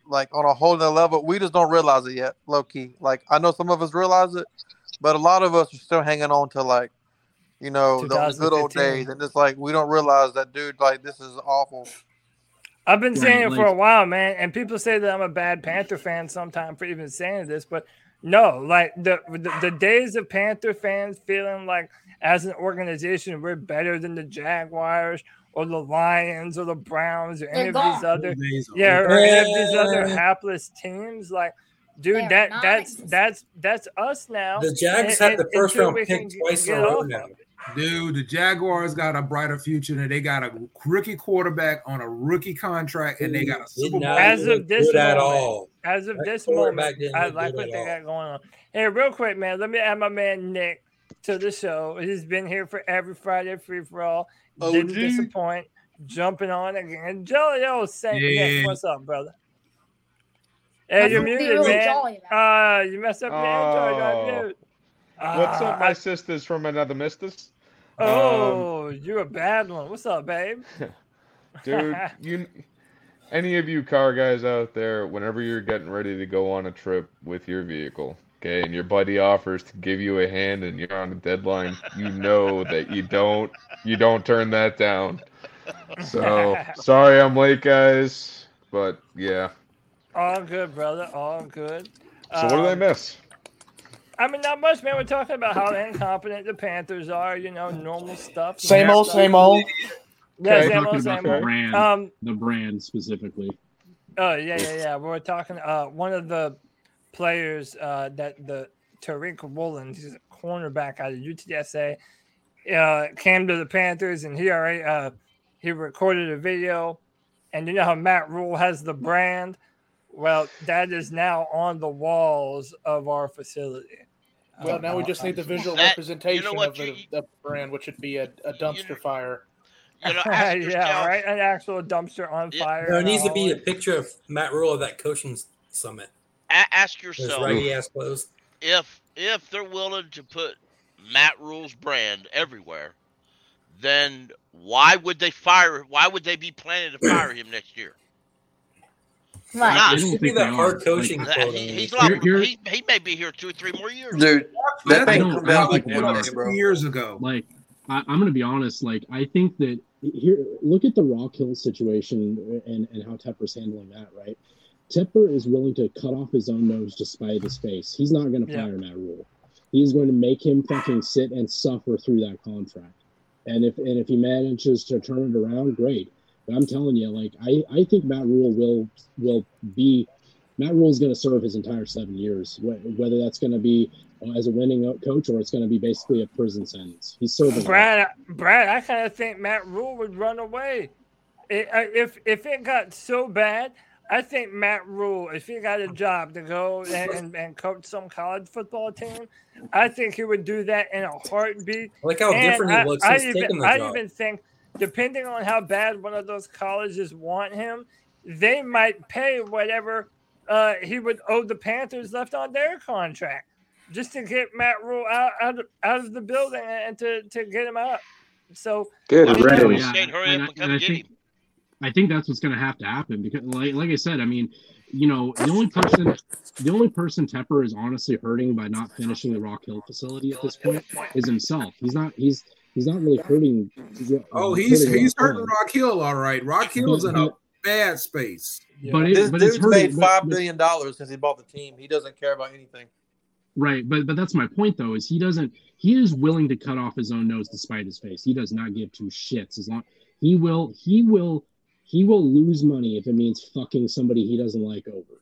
like on a whole nother level, we just don't realize it yet, low key. Like I know some of us realize it, but a lot of us are still hanging on to like, you know, those good old days, and it's like we don't realize that, dude. Like this is awful. I've been Right, saying it for a while, man, and people say that I'm a bad Panther fan sometimes for even saying this, but no, like the, the the days of Panther fans feeling like as an organization we're better than the Jaguars or the Lions or the Browns or any They're of these other Those days are yeah or any of these other hapless teams, like dude, They're that that's that's that's us now. The Jags and- had the first round pick twice in a row now. Dude, the Jaguars got a brighter future than they got a rookie quarterback on a rookie contract, and they got a Did Super Bowl. not As of this good at moment, all. As of That this moment, I like what they all. got going on. Hey, real quick, man, let me add my man Nick to the show. He's been here for every Friday free for all. Didn't OG. disappoint. Jumping on again. Jolly old Saint Nick, Yeah. what's up, brother? Hey, That's you're muted, really man. jolly. Uh, you messed up your intro. You got Oh. What's up, Uh, my sisters from another mistus? Oh, you're a bad one. What's up, babe? *laughs* Dude, you any of you car guys out there, whenever you're getting ready to go on a trip with your vehicle, okay, and your buddy offers to give you a hand and you're on a deadline, you know that you don't you don't turn that down. So *laughs* sorry I'm late, guys, but yeah. All good, brother. All good. So what did I Um, miss? I mean, not much, man. We're talking about how incompetent the Panthers are. You know, normal stuff. Same old, stuff. same old. Yeah, Okay. same old, about same the old. brand, Um, the brand specifically. oh yeah, yeah, yeah. We We're talking. Uh, one of the players uh, that the Tariq Woolen, he's a cornerback out of UTSA, uh, came to the Panthers, and he already uh, he recorded a video, and you know how Matt Rhule has the brand. Well, that is now on the walls of our facility. Well, now we just need the visual That- representation you know what, of the, the brand, which would be a, a dumpster fire. You know, *laughs* yeah, yourself- right. An actual dumpster on fire. There needs to be a picture of Matt Rhule at that coaching summit. A- ask yourself ass if if they're willing to put Matt Rhule's brand everywhere, then why would they fire? Why would they be planning to fire him next year? Right. Not. I don't think they. Like, he- he's liable. Here- here- he, he may be here two or three more years. Dude, that thing don't- come out like think one day, bro. years ago. Like, I, I'm going to be honest. Like, I think that here, look at the Rock Hill situation and, and how Tepper's handling that, right? Tepper is willing to cut off his own nose to spite his face. He's not going to Yeah. fire Matt Rhule. He's going to make him fucking sit and suffer through that contract. And if and if he manages to turn it around, great. But I'm telling you, like, I, I think Matt Rhule will will be Matt Rhule is going to serve his entire seven years, whether that's going to be as a winning coach or it's going to be basically a prison sentence. He's serving. Brad, Brad, I kind of think Matt Rhule would run away. It, uh, if if it got so bad, I think Matt Rhule, if he got a job to go and, and, and coach some college football team, I think he would do that in a heartbeat. I like how And different he I- looks I, since even, taking the I even think, depending on how bad one of those colleges want him, they might pay whatever uh, he would owe the Panthers left on their contract just to get Matt Rhule out out of, out of the building and to, to get him out. So Good I mean, riddance. Yeah, hurry up I- and and come I get think- him. I think that's what's going to have to happen because, like, like I said, I mean, you know, the only person, the only person Tepper is honestly hurting by not finishing the Rock Hill facility at this point is himself. He's not. He's he's not really hurting. Oh, he's hurting he's Rock hurting Hill. Rock Hill, all right. Rock Hill's in a bad space. But it, This but it's dude's hurting. made but- five but- billion dollars since he bought the team. He doesn't care about anything. Right, but but that's my point though. Is he doesn't? He is willing to cut off his own nose despite his face. He does not give two shits as long. He will. He will. He will lose money if it means fucking somebody he doesn't like over.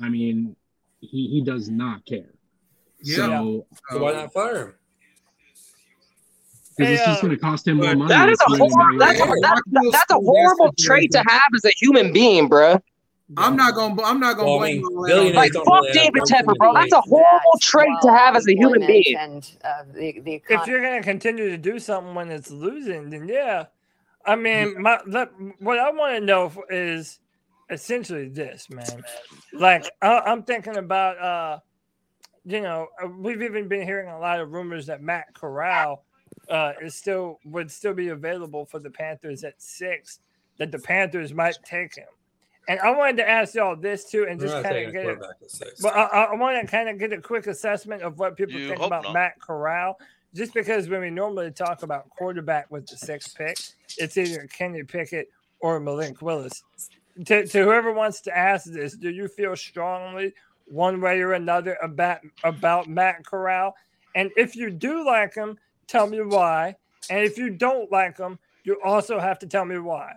I mean, he he does not care. Yeah. So So why not fire him? because it's just uh, going to cost him more money. That is a It's horrible. not That's a, that, that- that's a horrible trait to have as a human being, bruh. I'm not gonna. I'm not gonna Well, I blame mean, all that on- billionaires Like fuck really David room Tepper, bro. That's a debate. horrible trait to have as a human being. And uh, the the if you're going to continue to do something when it's losing, then yeah. I mean, my the, what I want to know is essentially this, man. Like I, I'm thinking about, uh, you know, uh, we've even been hearing a lot of rumors that Matt Corral uh, is still would still be available for the Panthers at six. That the Panthers might take him. And I wanted to ask y'all this too, and just kind of get it. quarterback at six. But I, I- I want to kind of get a quick assessment of what people You think about not. Matt Corral. Just because when we normally talk about quarterback with the sixth pick, it's either Kenny Pickett or Malik Willis. To, to whoever wants to ask this, do you feel strongly one way or another about about Matt Corral? And if you do like him, tell me why. And if you don't like him, you also have to tell me why.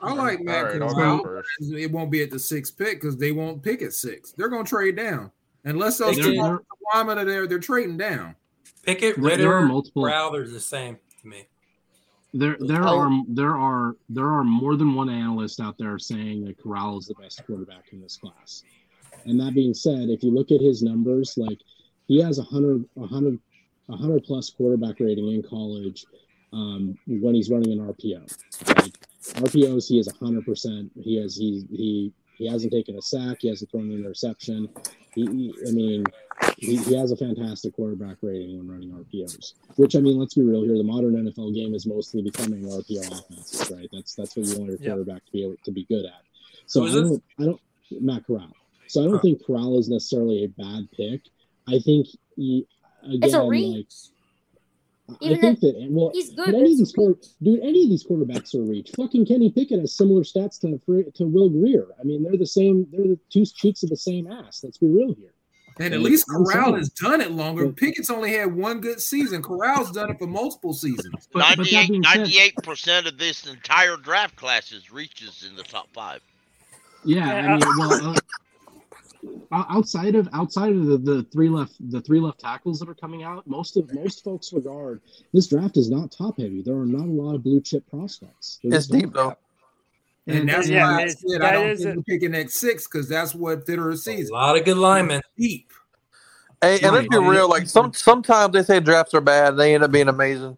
I like Matt All right, Corral. It won't be at the sixth pick because they won't pick at six. They're gonna trade down unless those They two did. are are there. They're trading down. Pickett, There- there are multiple- Brow, they're the same to me. There, there Oh. are there are there are more than one analyst out there saying that Corral is the best quarterback in this class. And that being said, if you look at his numbers, like he has a hundred, a hundred, a hundred plus quarterback rating in college um, when he's running an RPO. Like RPOs, he is a hundred percent. He has he he he hasn't taken a sack. He hasn't thrown an interception. He, he- I mean, he, he has a fantastic quarterback rating when running RPOs. Which I mean, let's be real here. The modern NFL game is mostly becoming RPO offenses, right? That's that's what you want your Yeah. quarterback to be able to be good at. So I don't, I don't, Matt Corral. So I don't Huh. think Corral is necessarily a bad pick. I think he again, It's a like, reach. I Even think that well, he's good, but but any of these a dude, any of these quarterbacks are a reach. Fucking Kenny Pickett has similar stats to to Will Greer. I mean, they're the same. They're the two cheeks of the same ass. Let's be real here. And at least Corral has done it longer. But- Pickett's only had one good season. Corral's done it for multiple seasons. But, but 98, being said, 98% of this entire draft class is reaches in the top five. yeah, I mean, well, uh, o- outside of outside of the, the three left the three left tackles that are coming out, most of most folks regard this draft is not top heavy. There are not a lot of blue chip prospects. There It's deep though. And that's Yeah, why I said that I don't think a- we're picking at six because that's what Fitterer sees. A lot of good linemen. Deep. Hey, and let's be real. Like some sometimes they say drafts are bad, and they end up being amazing.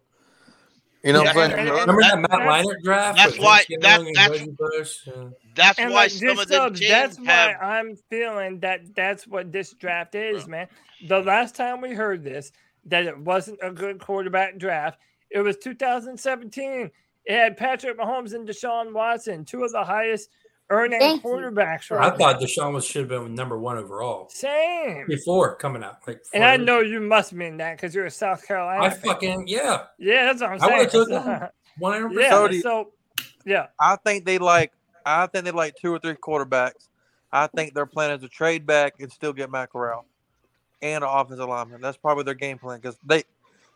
You know what I'm Yeah, saying? and- and- Remember that That- Matt Leinart draft? that's why- that- that's- Bush? Uh, That's And why like some this of them subs, teams that's have. why I'm feeling that that's what this draft is, man. The last time we heard this, that it wasn't a good quarterback draft, it was 2017. It had Patrick Mahomes and Deshaun Watson, two of the highest earning Thank you. quarterbacks I thought now. Deshaun was should have been number one overall Same. before coming out. Like, And I know you must mean that because you're a South Carolina. I fan. fucking yeah. yeah, that's what I'm I saying. would've took him. *laughs* One hundred yeah, Cody- so yeah, I think they like. I think they like two or three quarterbacks. I think their plan is to trade back and still get Matt Corral and an offensive lineman. That's probably their game plan because they.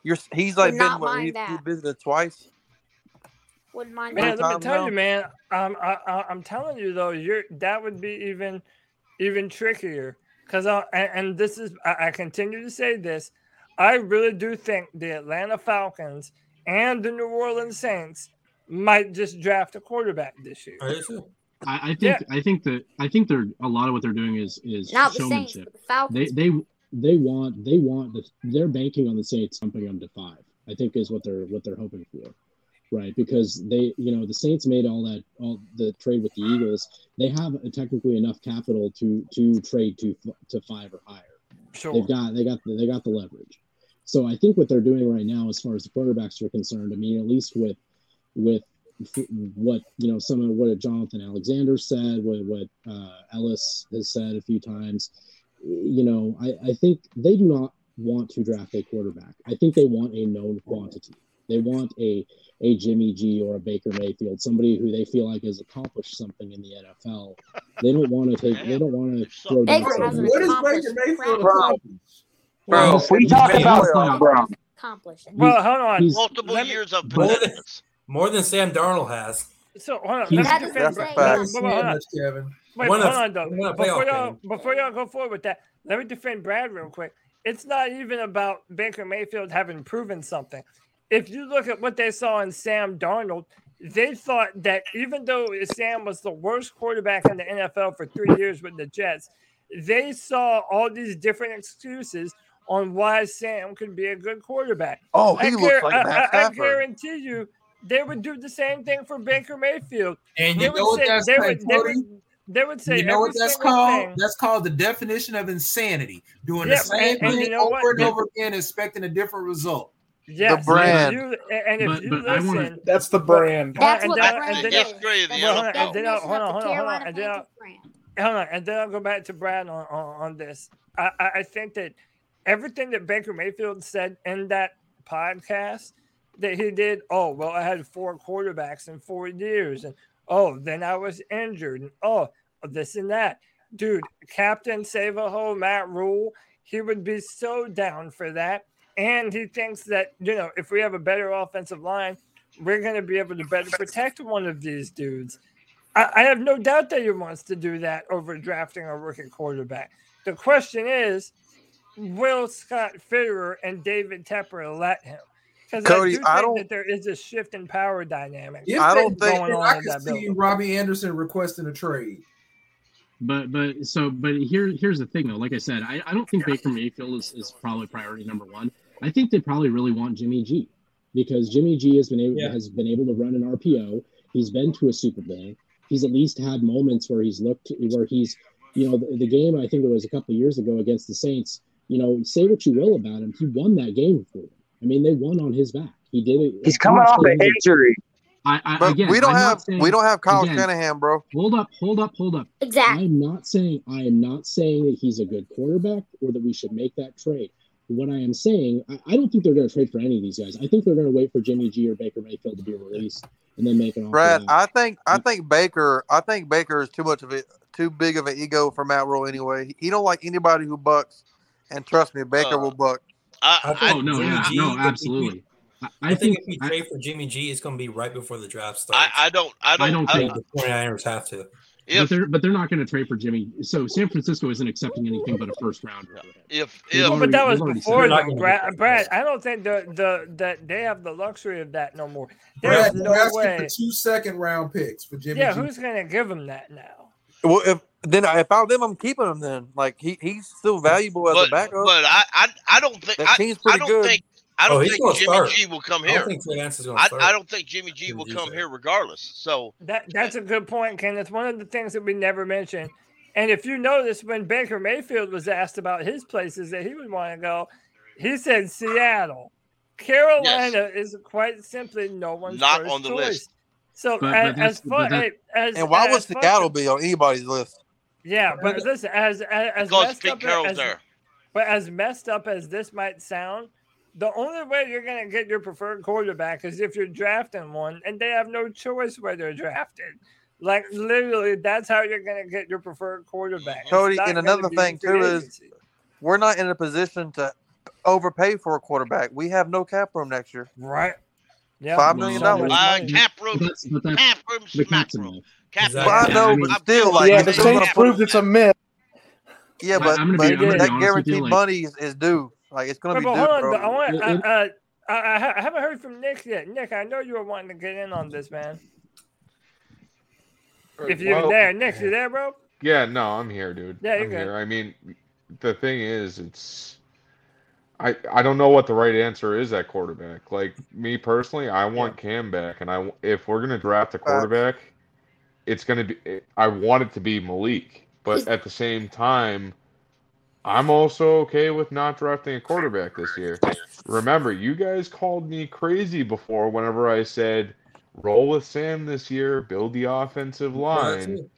You're he's like Would been not what, mind he, he that. visited twice. Wouldn't mind Man, that. let me times tell now? you, man. Um, I, I, I'm telling you though, you're that would be even, even trickier. Because I and, and this is I, I continue to say this. I really do think the Atlanta Falcons and the New Orleans Saints might just draft a quarterback this year. I. I, I think Yeah. I think that I think they're a lot of what they're doing is is Not the Saints, showmanship. but the They they they want they want the, they're banking on the Saints jumping them to five. I think is what they're what they're hoping for, right? Because they you know the Saints made all that all the trade with the Eagles. They have technically enough capital to to trade to to five or higher. Sure. They've got they got the, they got the leverage. So I think what they're doing right now, as far as the quarterbacks are concerned, I mean, at least with with what you know, some of what Jonathan Alexander said, what what uh, Ellis has said a few times, you know, I, I think they do not want to draft a quarterback. I think they want a known quantity. They want a a Jimmy G or a Baker Mayfield, somebody who they feel like has accomplished something in the NFL. They don't want to take. They don't want to throw. Baker hasn't What is accomplished Baker Mayfield crap. accomplished? Bro, we talk about playoff. bro. Accomplished. Well, hold on. He's- Multiple Let me- years of More than, more than Sam Darnold has. So hold on. He's- Let me defend. That's a fact. wait, Not wait, saying hold on. Kevin. Wait, hold on, though. Before y'all, games. before y'all go forward with that, let me defend Brad real quick. It's not even about Baker Mayfield having proven something. If you look at what they saw in Sam Darnold, they thought that even though Sam was the worst quarterback in the NFL for three years with the Jets, they saw all these different excuses on why Sam could be a good quarterback. Oh, he I, looks guar- like I- Matt I- I Stafford. guarantee you they would do the same thing for Baker Mayfield. And They you would know what say that's they called, would, they would they would say You know what that's called? thing. That's called the definition of insanity. Doing Yeah, the same and- and thing you know over what? and over again, expecting a different result. Yes, brand. If you, and if But- you but I wanna- listen, That's the brand. That's and what then- the and brand then- is. history of the That's Well, the hold on, then I'll- hold on, hold on, hold on, and then I'll- hold on, and then I'll go back to Brad on, on, on this. I, I I think that everything that Baker Mayfield said in that podcast that he did, oh well, I had four quarterbacks in four years, and oh, then I was injured, and oh, this and that. Dude, Captain Save a Hole, Matt Rhule, he would be so down for that. And he thinks that, you know, if we have a better offensive line, we're going to be able to better protect one of these dudes. I, I have no doubt that he wants to do that over drafting a rookie quarterback. The question is, will Scott Fitterer and David Tepper let him? Because I do think I don't- that there is a shift in power dynamic. If I don't think- Going on I can see building. Robbie Anderson requesting a trade. But but so but here here's the thing though. Like I said, I, I don't think Baker Mayfield is, is probably priority number one. I think they probably really want Jimmy G because Jimmy G has been able Yeah. has been able to run an RPO. He's been to a Super Bowl. He's at least had moments where he's looked where he's you know the, the game. I think it was a couple of years ago against the Saints. You know, say what you will about him, he won that game for them. I mean, they won on his back. He did it. He's coming off an injury. I, I, But again, we don't I'm not have saying- we don't have Kyle again, Shanahan, bro. Hold up, hold up, hold up. Exactly. I'm not saying I am not saying that he's a good quarterback or that we should make that trade. What I am saying, I, I don't think they're going to trade for any of these guys. I think they're going to wait for Jimmy G or Baker Mayfield to be released and then make an offer. Brad. I think I think Baker I think Baker is too much of a too big of an ego for Matt Rhule anyway. He don't like anybody who bucks, and trust me, Baker Uh, will buck. I, I I, think oh no, yeah, G, no, absolutely. I, I, I think, think if we trade for Jimmy G, it's going to be right before the draft starts. I, I don't I don't I don't think- don't, the 49ers have to. But they're but they're not going to trade for Jimmy. So San Francisco isn't accepting anything but a first round. If They've if already- but that was already said before them, Brad, Brad. I don't think the the that they have the luxury of that no more. There's Brad, no they're way. for two second round picks for Jimmy. Yeah, G. who's gonna give them that now? Well, if then if I were them, I'm keeping him. Then like he, he's still valuable as but, a backup. but I, I I don't think That I, team's I pretty don't good. think I Oh, don't he's think Jimmy start. G will come I here. don't think Trey Lance is going to I, start. I don't think Jimmy G Jimmy will G's come there. here regardless. So That that's a good point, Ken. It's one of the things that we never mentioned. And if you notice, when Baker Mayfield was asked about his places that he would want to go, he said Seattle. Carolina is quite simply no one's Not first on the choice. list. So But- as, but as far that- hey, as and why would as far- Seattle be on anybody's list? Yeah, but listen, as as, as because messed Pete up Carroll's as, there. but as messed up as this might sound, the only way you're going to get your preferred quarterback is if you're drafting one, and they have no choice where they're drafted. Like literally, that's how you're going to get your preferred quarterback. Cody, and another thing free too is we're not in a position to overpay for a quarterback. We have no cap room next year. right. Yeah, Five million dollars. Uh, but- cap but room, that's but that's cap room, the smack room. Cap Exactly. Well, I know, I but still, I'm like yeah, giving the you Saints proved it's a myth. yeah, but, I'm gonna but I'm gonna that honest you, guaranteed like- money is, is due. Like it's gonna But, be but due, hold on, bro. but I want. It- it- uh, I, I I haven't heard from Nick yet. Nick, I know you were wanting to get in on this, man. If you're Well, there, Nick, you there, bro? Yeah, no, I'm here, dude. Yeah, you're I'm good. here. I mean, the thing is, it's I I don't know what the right answer is at quarterback. Like me personally, I want Cam back, and I if we're gonna draft a quarterback, it's gonna be I want it to be Malik, but at the same time, I'm also okay with not drafting a quarterback this year. Remember, you guys called me crazy before whenever I said roll with Sam this year, build the offensive line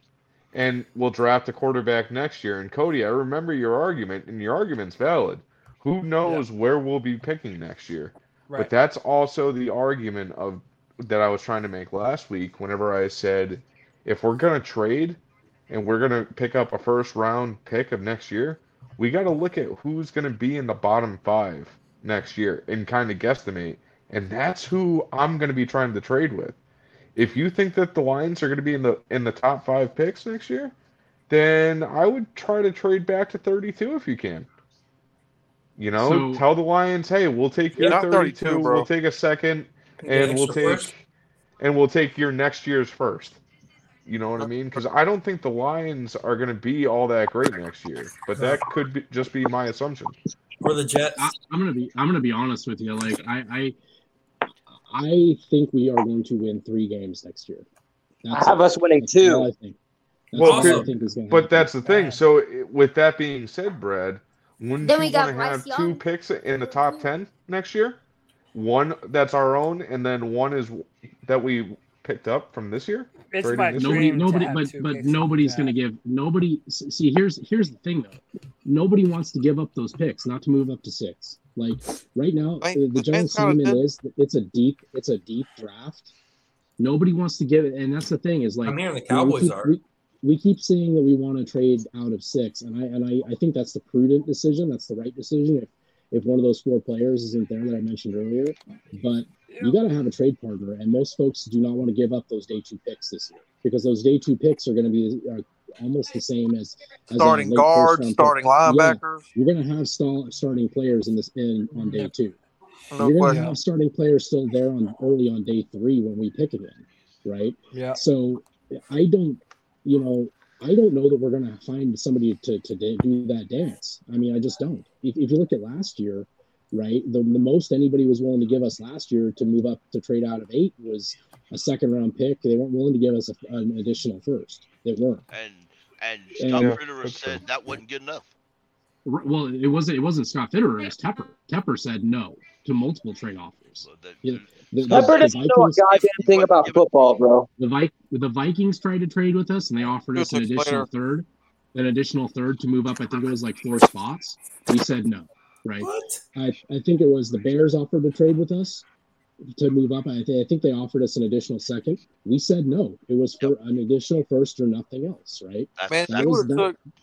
and we'll draft a quarterback next year. And Cody, I remember your argument, and your argument's valid. Who knows where we'll be picking next year? Right. But that's also the argument of that I was trying to make last week. Whenever I said, if we're gonna trade and we're gonna pick up a first round pick of next year, we got to look at who's gonna be in the bottom five next year and kind of guesstimate. And that's who I'm gonna be trying to trade with if you think that the Lions are going to be in the in the top five picks next year, then I would try to trade back to 32 if you can. You know, So- tell the Lions, hey, we'll take your 32, 32, we'll take a second, Take an and we'll take first. and we'll take your next year's first. You know what I mean? Because I don't think the Lions are going to be all that great next year, but that could be, just be my assumption. Or the Jets. I, I'm gonna be I'm gonna be honest with you. Like I I I think we are going to win three games next year. I have us winning That's two. I think. That's Well, all could- I think is going But that's the thing. So, with that being said, Brad, wouldn't Then we you got want to have Bryce two picks in the top ten next year? One that's our own, and then one is that we picked up from this year. It's Trading my this dream nobody to nobody have but but nobody's the going to give nobody see here's here's the thing though. Nobody wants to give up those picks not to move up to six. Like right now Right, uh, the the general Saints sentiment is it's a deep it's a deep draft. Nobody wants to give it and that's the thing is like I'm hearing the you know, we keep- are. we, we keep saying that we want to trade out of six and i and I, I think that's the prudent decision that's the right decision. If if one of those four players isn't there that i mentioned earlier but you got to have a trade partner, and most folks do not want to give up those day two picks this year because those day two picks are going to be are almost the same as, as Starting late guards, first-round pick. starting Yeah, you're going to have stall, starting players in this in on day two. No you're going to have starting players still there on early on day three when we pick again, right? Yeah. So I don't, you know, I don't know that we're going to find somebody to, to do that dance. I mean, I just don't. If, if you look at last year, right, the, the most anybody was willing to give us last year to move up to trade out of eight was a second round pick. They weren't willing to give us a, an additional first. They weren't. And and And- Scott Yeah, Fitterer that's said that wasn't good enough. Well, it wasn't. It wasn't Scott Fitterer. It was Tepper. Tepper said no to multiple trade offers. So that- You know, the, the- Tepper doesn't know a Vikings- goddamn thing about football, bro. The Vi- the Vikings tried to trade with us, and they offered us an additional player. third, an additional third to move up. I think it was like four spots. We said no. Right. What? I, I think it was the Bears offered to trade with us to move up. I, th- I think they offered us an additional second. We said no. It was for an additional first or nothing else. Right. Man, That we was would have that- took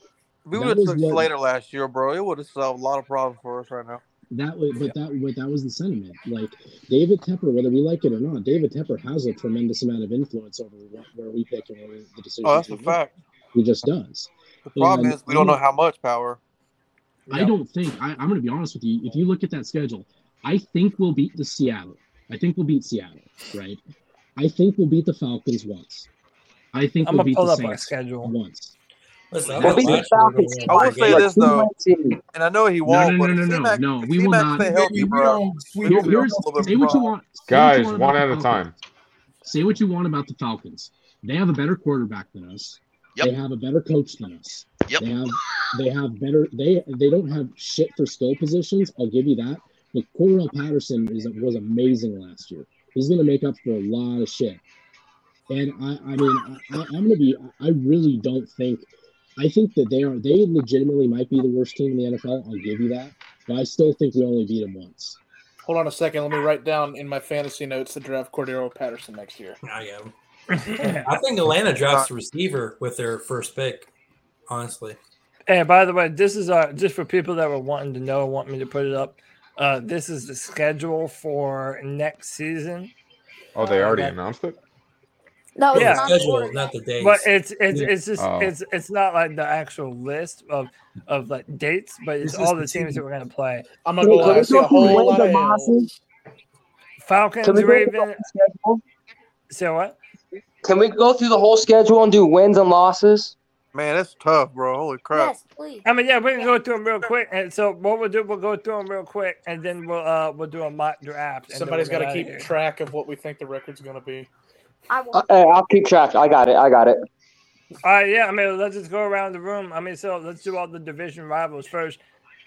we that was took Slater last year, bro. It would have solved a lot of problems for us right now. That was, but that, but that was the sentiment. Like David Tepper, whether we like it or not, David Tepper has a tremendous amount of influence over what, where we pick and where the decisions. Oh, that's a fact. He just does. The problem And is we don't know how much power. I don't think I, I'm going to be honest with you. If you look at that schedule, I think we'll beat the Seattle. I think we'll beat Seattle, right? I think we'll beat the Falcons once. I think I'm we'll beat pull the up our Saints schedule. once. Listen, We'll beat the Falcons. I will say this though, and I know he won't. no, but no, no, if no, C-Mac- no. if We will not. stay healthy, We bro. don't- we Here- will here's a say what you want. Guys, one at a time. Say what you want about the Falcons. They have a better quarterback than us. Yep. They have a better coach than us. Yep. They have they have better they they don't have shit for skill positions. I'll give you that. But Cordarrelle Patterson is was amazing last year. He's going to make up for a lot of shit. And I I mean I, I'm going to be I really don't think I think that they are they legitimately might be the worst team in the NFL. I'll give you that. But I still think we only beat them once. Hold on a second. Let me write down in my fantasy notes to draft Cordarrelle Patterson next year. I am. *laughs* I think Atlanta drafts a receiver with their first pick. Honestly, And by the way, this is uh just for people that were wanting to know, want me to put it up. Uh, this is the schedule for next season. Oh, they already that- announced it. No, the Yeah. schedule, not the days. But it's it's Yeah. it's just Oh. it's it's not like the actual list of of like dates, but it's This all the the teams team. that we're gonna play. I'm Can gonna we, go can lie. see a through whole lot of losses? Falcons, Can we go through the Ravens. whole schedule? Say what? Can we go through the whole schedule and do wins and losses? Man, that's tough, bro. Holy crap. Yes, please. I mean, yeah, we can go through them real quick. And so what we'll do, we'll go through them real quick, and then we'll uh we'll do a mock draft. and then Somebody's got to keep track of what we think the record's going to be. I Uh, will. hey, I'll keep track. I got it. I got it. All right, yeah. I mean, let's just go around the room. I mean, so let's do all the division rivals first.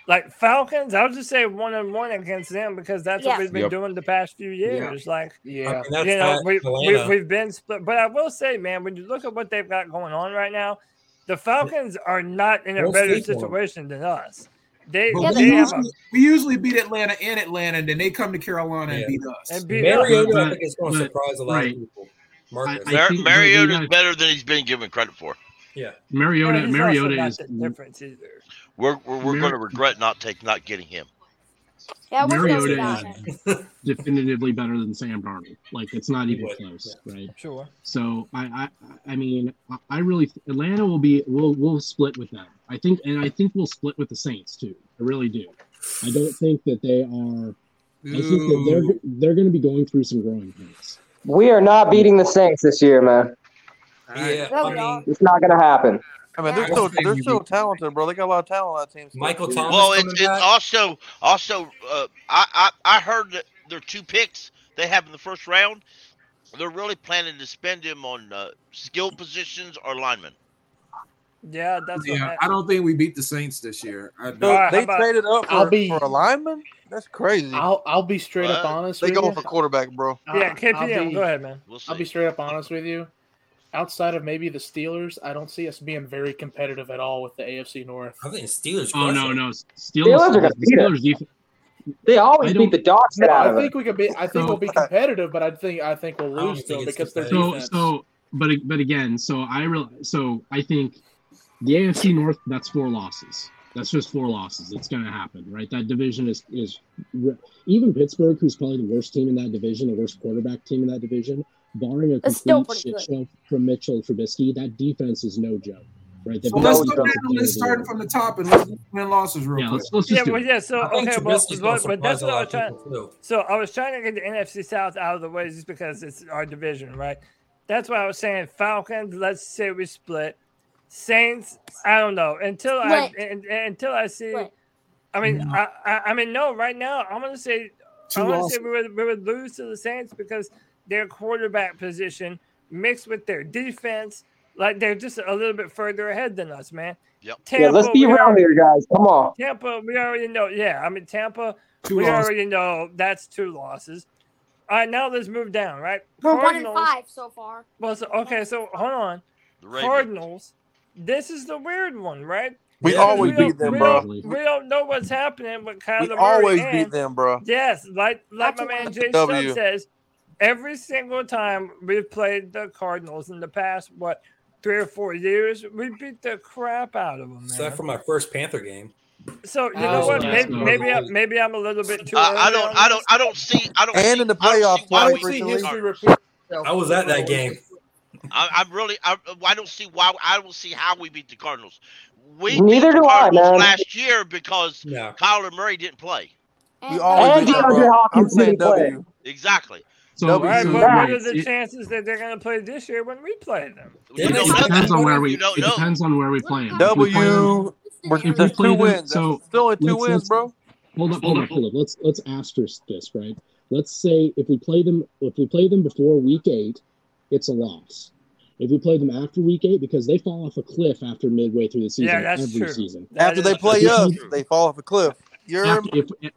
Like Falcons, I'll just say one and one against them because that's Yeah. what we've been Yep. doing the past few years. Like, I Yeah. mean, you know, we, we, Atlanta. we've been split. But I will say, man, when you look at what they've got going on right now, the Falcons are not in a They'll better sleep on 'em. situation than us. They, But Yeah, we, they a, usually, we usually beat Atlanta in Atlanta, and then they come to Carolina Yeah. and beat us. and beat us. I think, is going to surprise a lot right. of people. Marcus. I Mar- think- but you Mariota's gotta- better than he's been given credit for. yeah. Mariota Yeah, Mariota is the difference either. We're we're, we're Mar- going to regret not taking not getting him. Yeah, we're gonna be Mariota is there. *laughs* definitively better than Sam Darnold. Like it's not even would, close, right? Sure. So I, I, I mean, I- I really Atlanta will be we'll we'll split with them. I think, and I think we'll split with the Saints too. I really do. I don't think that they are. I think that they're they're going to be going through some growing pains. We are not beating the Saints this year, man. Yeah, I mean, It's not going to happen. I mean, they're Yeah. still they're still talented, bro. They got a lot of talent on that team. still. Michael Thomas Well, it's, it's back. also also uh, I, I I heard that their two picks they have in the first round. They're really planning to spend them on uh, skill positions or linemen. Yeah, that's Yeah, I, I don't think we beat the Saints this year. I don't. So All right, how they about- traded up I'll for, be- for a lineman. That's crazy. I'll I'll be straight up honest They with going you. for quarterback, bro. I'll- yeah, I'll KPM, be- go ahead, man. We'll. I'll be straight up honest with you. Outside of maybe the Steelers, I don't see us being very competitive at all with the AFC North. I think Steelers. Oh crush no, no, Steelers. Steelers are gonna beat. Steelers def- They always beat the dogs. shit No, I think them. we could be. I think we'll be competitive, but I think I think we'll lose to think them it's because their so defense. so, but but again, so I real so I think the AFC North that's four losses. That's just four losses. It's going to happen, right? That division is is even Pittsburgh, who's probably the worst team in that division, the worst quarterback team in that division, barring a It's complete pretty shit good. show from Mitchell Trubisky, that defense is no joke, right? The So let's go down defensive the player list the starting from the top and let's do win losses real Yeah, quick. let's let's Yeah, well, yeah. So I okay, well, Trubisky's gonna but, but that's surprise a what I was trying. people too. So I was trying to get the NFC South out of the way just because it's our division, right? That's why I was saying Falcons. Let's say we split. Saints. I don't know until I Split. and, and- until I see. Split. I mean, No. I, I I mean no. Right now, I'm gonna say Two I want to losses. say we would, we would lose to the Saints because their quarterback position mixed with their defense, like they're just a little bit further ahead than us, man. Yep. Tampa, Yeah, let's be around already- here, guys. Come on. Tampa, we already know. Yeah, I mean Tampa, Two we losses. already know that's two losses. All right, now let's move down. Right, We're one and five so far. Well, so, okay, so hold on. The Ravens. Cardinals this is the weird one, right? We yeah, always we beat them, we bro. Don't, we don't know what's happening with Kyler we Murray. always and, beat them, bro. Yes, like like That's my man Jay says, every single time we've played the Cardinals in the past, what three or four years, we beat the crap out of them. Man. Except for my first Panther game. So you know what? Maybe maybe, I, maybe I'm a little bit too. I, I don't. I don't. I don't see. I don't. And see, in the playoffs, I, don't I don't see history repeat. I was at that game. I, am really. I, I, don't see why. I don't see how we beat the Cardinals. We neither do Cardinals I, man. last year because yeah. Kyler Murray didn't play. We all did, I'm saying W. Exactly. So, so right, but right. what are the chances that they're going to play this year when we play them? It, it depends on where we. It depends on where we play them. W. We're, there's we two them, wins. So still at two wins, bro. Hold up, hold up, hold up. Let's let's asterisk this, right? Let's say if we play them if we play them before week eight, it's a loss. If we play them after week eight, because they fall off a cliff after midway through the season, yeah, that's every true. season. That after they play us, they fall off a cliff. You're after, if, if,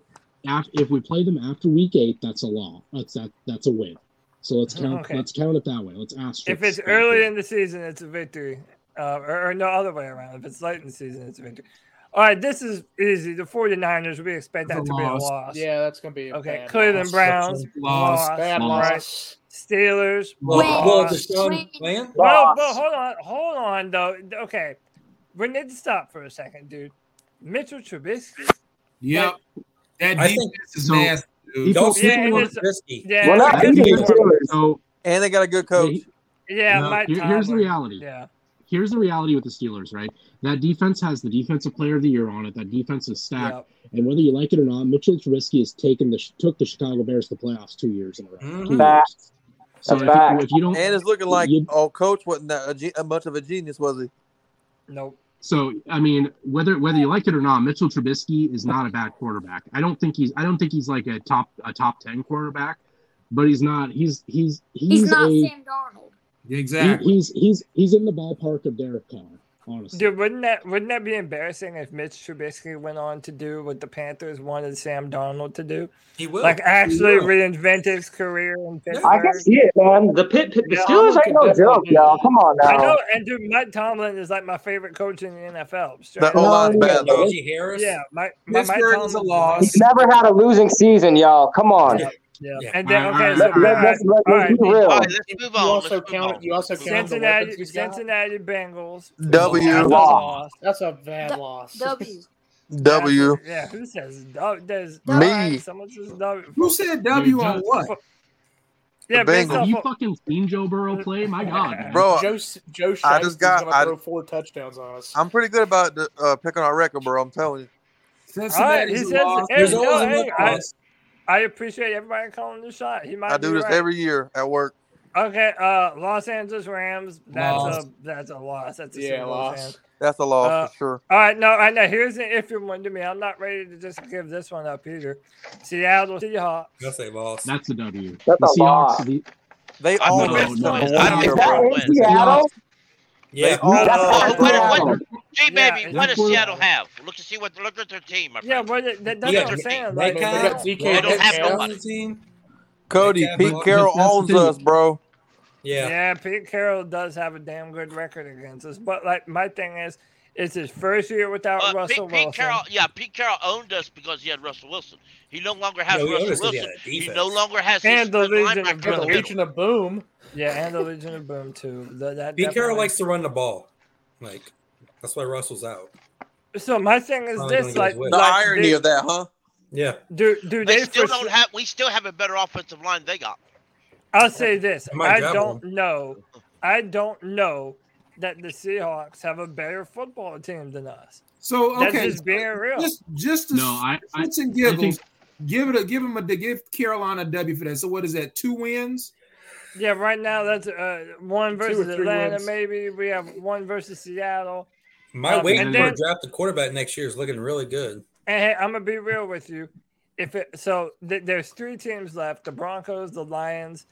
if we play them after week eight, that's a law. That's that. That's a win. So let's count. Okay. Let's count it that way. Let's ask. If it's early in the season, it's a victory, uh, or, or, no other way around. If it's late in the season, it's a victory. All right, this is easy. The 49ers, we expect that to loss. be a loss. Yeah, that's going to be okay. Cleveland Browns, loss. loss. Bad loss. Steelers. Well, well, Well, but hold on, hold on though. Okay, we need to stop for a second, dude. Mitchell Trubisky. Yep, that, defense is nasty. Dude. Don't sleep yeah, on Trubisky. Yeah, not so, and they got a good coach. Yeah, no, my here, here's the reality. Yeah. Here's the reality with the Steelers, right? That defense has the defensive player of the year on it. That defense is stacked, yep. and whether you like it or not, Mitchell Trubisky has taken the took the Chicago Bears to the playoffs two years in a row. Mm-hmm. Two years. So if you, if you, don't, and it's looking like you, oh, coach wasn't that a, much of a genius, was he? Nope. So I mean, whether whether you like it or not, Mitchell Trubisky is not a bad quarterback. I don't think he's I don't think he's like a top a top ten quarterback, but he's not. He's he's he's, he's not a, Sam Darnold. Exactly. He, he's he's he's in the ballpark of Derek Carr. Dude, wouldn't that wouldn't that be embarrassing if Mitch Trubisky went on to do what the Panthers wanted Sam Darnold to do? He will like actually will. reinvent his career in Pittsburgh. I can see it, man. The pit, pit the Steelers ain't no joke, y'all. Come on now. I know, and dude, Mike Tomlin is like my favorite coach in the NFL. The that whole line's bad though. Harris. Yeah, Mike. Mike Tomlin's a loss. He's never had a losing season, y'all. Come on. Yeah. Yeah. And then okay, so, let, us right. All right, move on. You also count. On. You also count Cincinnati. Cincinnati Bengals. W. That's w. a loss. That's a bad w. loss. W. *laughs* W. Yeah. Who says W? Does me? Right, someone says W. Who said W on what? Yeah, Bengals. You fucking seen Joe Burrow play? My *laughs* God, bro. Joe, Joe I just got I, throw four touchdowns on us. I'm pretty good about the, uh, picking our record, bro. I'm telling you. Cincinnati right, he says, hey, no, hey, I, I appreciate everybody calling the shot. He might. I do this right. every year at work. Okay, uh, Los Angeles Rams. That's loss. a that's a loss. That's a yeah, loss. That's a loss uh, for sure. All right, no, I know. Here's an iffy one to me. I'm not ready to just give this one up either. Seattle Seahawks. That's a loss. That's a W. That's the a Seahawks, loss. The, they all no, no, no, I don't think that Seattle. Yeah. What, what, gee, baby, what does Seattle have? Look to see what look at their team. yeah, what, that, that's yeah, what I'm saying. They, like, they, uh, they don't have nobody. Cody, Pete Carroll owns us, bro. Yeah. Yeah, Pete Carroll does have a damn good record against us. But like my thing is it's his first year without uh, Russell Pete, Wilson. Pete Carroll, yeah, Pete Carroll owned us because he had Russell Wilson. He no longer has no, Russell Wilson. He no longer has and the Legion of Boom. Legion of Boom. Yeah, and the Legion of Boom too. That, that, Pete Carroll likes to run the ball. Like that's why Russell's out. So my thing is this: like the like irony they, of that, huh? Yeah, dude. dude they, they still don't sure, have. We still have a better offensive line they got. I'll say this: I don't one. know. I don't know that the Seahawks have a better football team than us. So okay, That's just being real. Just just to no, I, I, and giggles, I think, give it a give them a give Carolina a W for that. So what is that? Two wins. Yeah, right now that's uh, one versus Atlanta. Wins. Maybe we have one versus Seattle. My um, waiting for draft the quarterback next year is looking really good. And hey, I'm gonna be real with you. If it, so, th- there's three teams left: the Broncos, the Lions,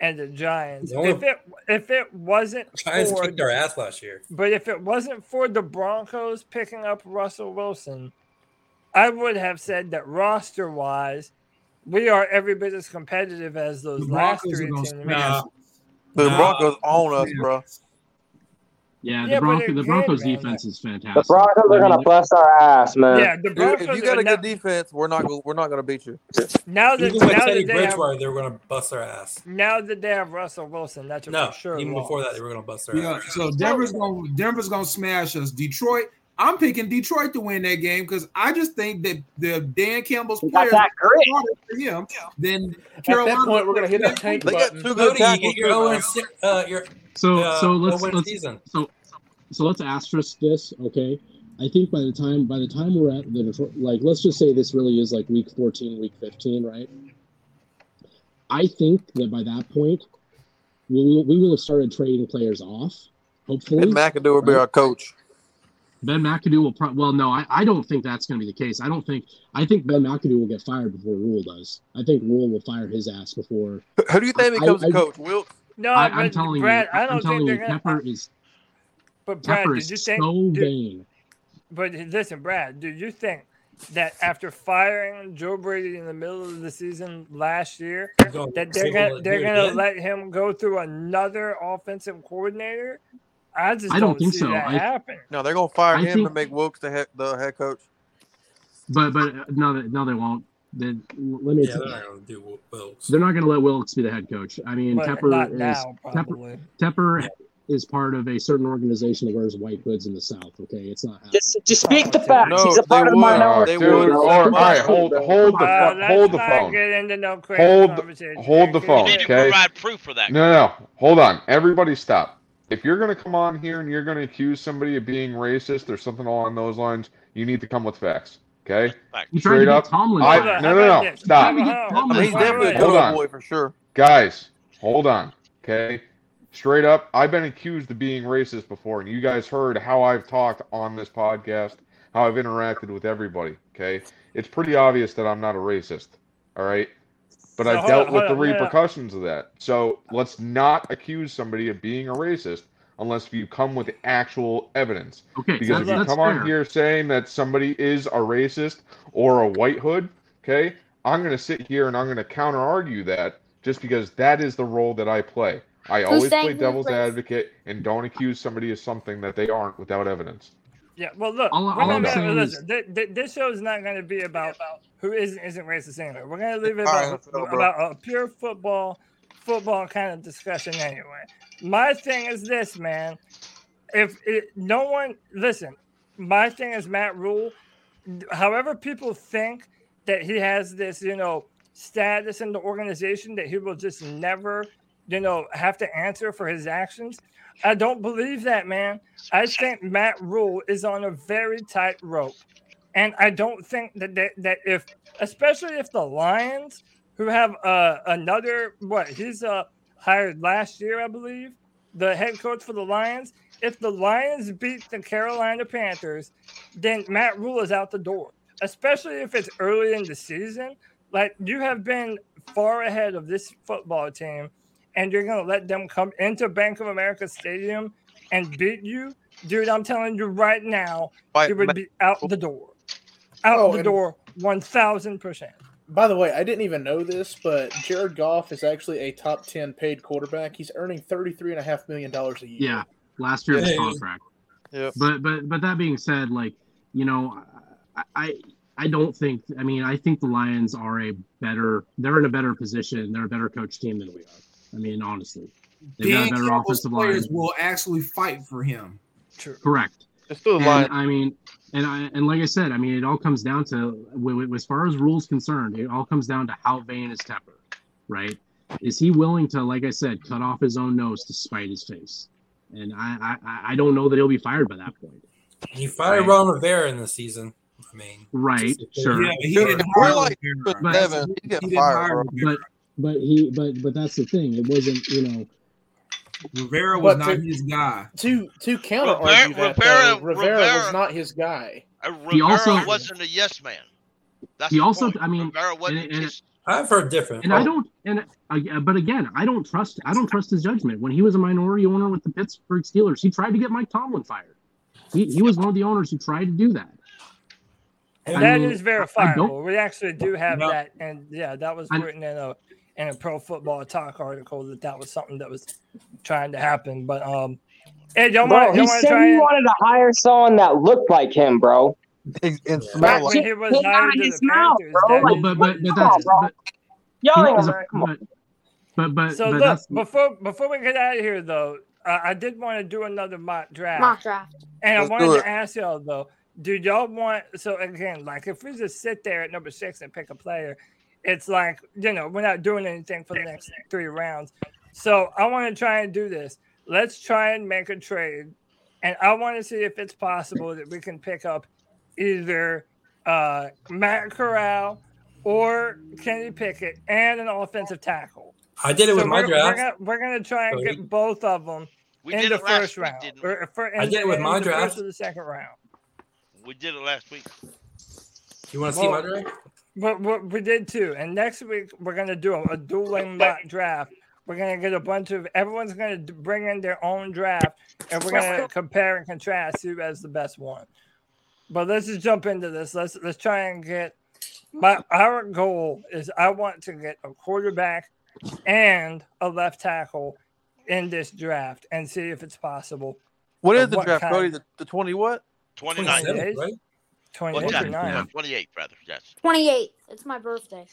and the Giants. No. if it if it wasn't Giants for, kicked our ass last year, but if it wasn't for the Broncos picking up Russell Wilson, I would have said that roster wise, we are every bit as competitive as those the last Broncos three teams. Nah. The nah. Broncos own us, bro. Yeah, the, yeah, Bronco, the Broncos defense man. is fantastic. The Broncos are going to bust our ass, man. Yeah, the Broncos. If you got a good now, defense, we're not we're not going to beat you. Now that, even now Teddy they Bridgewater, have, they were going to bust our ass. Now that they have Russell Wilson, that's no, for sure. Even before that, they were going to bust our yeah, ass. So Denver's going Denver's going to smash us. Detroit I'm picking Detroit to win that game because I just think that the Dan Campbell's got players that are grit. harder for him than At Carolina. that point, we're gonna hit that tank They got button. two good Cody, you get your too, 0 man. and six, uh, your So uh, so let's, win let's so so let's asterisk this, okay? I think by the time by the time we're at the Detroit- like let's just say this really is like week 14, week 15, right? I think that by that point we will we will have started trading players off. Hopefully, And McAdoo will be our coach. Ben McAdoo will probably. well no, I, I don't think that's going to be the case. I don't think I think Ben McAdoo will get fired before Rhule does. I think Rhule will fire his ass before. Who- Who do you think I- becomes I- the coach? Wilks? No, I, but I'm telling Brad, you, I I'm don't telling think you, they're gonna. Is But Brad, Tepper did you is think? so did- vain. But listen, Brad, do you think that after firing Joe Brady in the middle of the season last year, Go- that they're go gonna they're gonna let him go through another offensive coordinator? I just I don't think see so. that I- happen. No, they're gonna fire I him think- and make Wilks the head the head coach. But but uh, no, they- no, they won't. They, let me. Yeah, tell they're you, not going to do Wilks. they're not going to let Wilks be the head coach. I mean, But Tepper not is now, Tepper, probably. Tepper is part of a certain organization that wears white hoods in the South. Okay, it's not happening. Just, just speak the facts. No, He's a part they of the would. minority. They Dude, would. all right, all right, hold hold the Uh, phone. Hold the phone. no Hold hold the phone. You need to Okay. provide proof for that. No, no, hold on. Everybody stop. If you're going to come on here and you're going to accuse somebody of being racist or something along those lines, you need to come with facts. Okay? Fact. You tried to Straight up. Tomlin. I, no, no, no. Stop. about Get this? Tomlin I mean, he's definitely a Hold old on. boy for sure. Guys, hold on. Okay? Straight up, I've been accused of being racist before, and you guys heard how I've talked on this podcast, how I've interacted with everybody. Okay? It's pretty obvious that I'm not a racist. All right? But So I've dealt on, with hold the on, repercussions of that. So let's not accuse somebody of being a racist unless you come with actual evidence. Okay, Because if you come fair. on here saying that somebody is a racist or a white hood, okay, I'm going to sit here and I'm going to counter argue that just because that is the role that I play. I always play devil's advocate and don't accuse somebody of something that they aren't without evidence. Yeah, well, look, All- all I'm gonna- saying listen, thi- thi- this show is not going to be about who isn't isn't racist anyway. We're going to leave it about, let's go, bro. about a pure football football kind of discussion anyway. My thing is this, man. If it, no one listen, my thing is Matt Rhule. However, people think that he has this, you know, status in the organization that he will just never, you know, have to answer for his actions. I don't believe that, man. I think Matt Rhule is on a very tight rope. And I don't think that that, that if, especially if the Lions, who have uh, another, what, he's uh, hired last year, I believe, the head coach for the Lions. If the Lions beat the Carolina Panthers, then Matt Rhule is out the door, especially if it's early in the season. Like you have been far ahead of this football team, and you're going to let them come into Bank of America Stadium and beat you, dude. I'm telling you right now, Fight you would Ma- be out the door, out Oh, the door, one thousand percent. By the way, I didn't even know this, but Jared Goff is actually a top 10 paid quarterback. He's earning $33.5 million a year. Yeah, last year's Yeah. contract. Yep. But but but that being said, like you know, I, I I don't think. I mean, I think the Lions are a better. They're in a better position. They're a better coach team than we are. I mean, honestly, they've got a better Campbell's offensive line. players will actually fight for him. True. Correct. It's still And, lying. I mean, and I and like I said, I mean, it all comes down to wi- wi- as far as Rhule's concerned, it all comes down to how vain is Tepper, right? Is he willing to, like I said, cut off his own nose to spite his face? And I I, I don't know that he'll be fired by that point. He fired Right. Ron Rivera in the season. I mean, Right, sure. Yeah, he didn't If we're hire like Rivera. But- Devin, he He get didn't fired, hire bro. Rivera. But but he but but that's the thing. It wasn't you know Rivera was But not to- his guy. To to counter Rivera- argue that, Rivera- though, Rivera, was not his guy. Uh, He Rivera also- wasn't a yes man. That's He also- point. I mean, Rivera wasn't and- and- just- I've heard different. and I don't and I, but again I don't trust I don't trust his judgment. When he was a minority owner with the Pittsburgh Steelers, he tried to get Mike Tomlin fired. He, he was one of the owners who tried to do that. And I that mean, is I- I verifiable. We actually do have Yep. that, and yeah, that was I- written in a in a Pro Football Talk article that that was something that was trying to happen. But um, hey, y'all Bro, want he y'all want said try he and wanted to hire someone that looked like him, bro. And back smell like when he was Came out hired of to his mouth, bro, like- but but but Come on, that's but, Y'all ain't is come on. but but but, so but look that's before before we get out of here though, uh, I did want to do another mock draft. Mock draft. And Let's I wanted to ask y'all though, do y'all want so again, like if we just sit there at number six and pick a player, it's like you know we're not doing anything for the next three rounds. So I want to try and do this. Let's try and make a trade, and I want to see if it's possible that we can pick up either uh, Matt Corral or Kenny Pickett and an offensive tackle. I did it with my draft. We're gonna, we're gonna try and get both of them We in did the it last first week, round. didn't Or, for, I did it with in my the draft. First or the second round. We did it last week. You want to see my draft? But, but we did too. And next week we're gonna do a, a dueling mock draft. We're gonna get a bunch of everyone's gonna bring in their own draft, and we're gonna compare and contrast who has the best one. But let's just jump into this. Let's let's try and get my our goal is I want to get a quarterback and a left tackle in this draft and see if it's possible. What is the what draft, kind? Cody? The, the 20 what? 29. 28? right? 28 or 9? uh, 28, rather. Yes. 28. It's my birthday.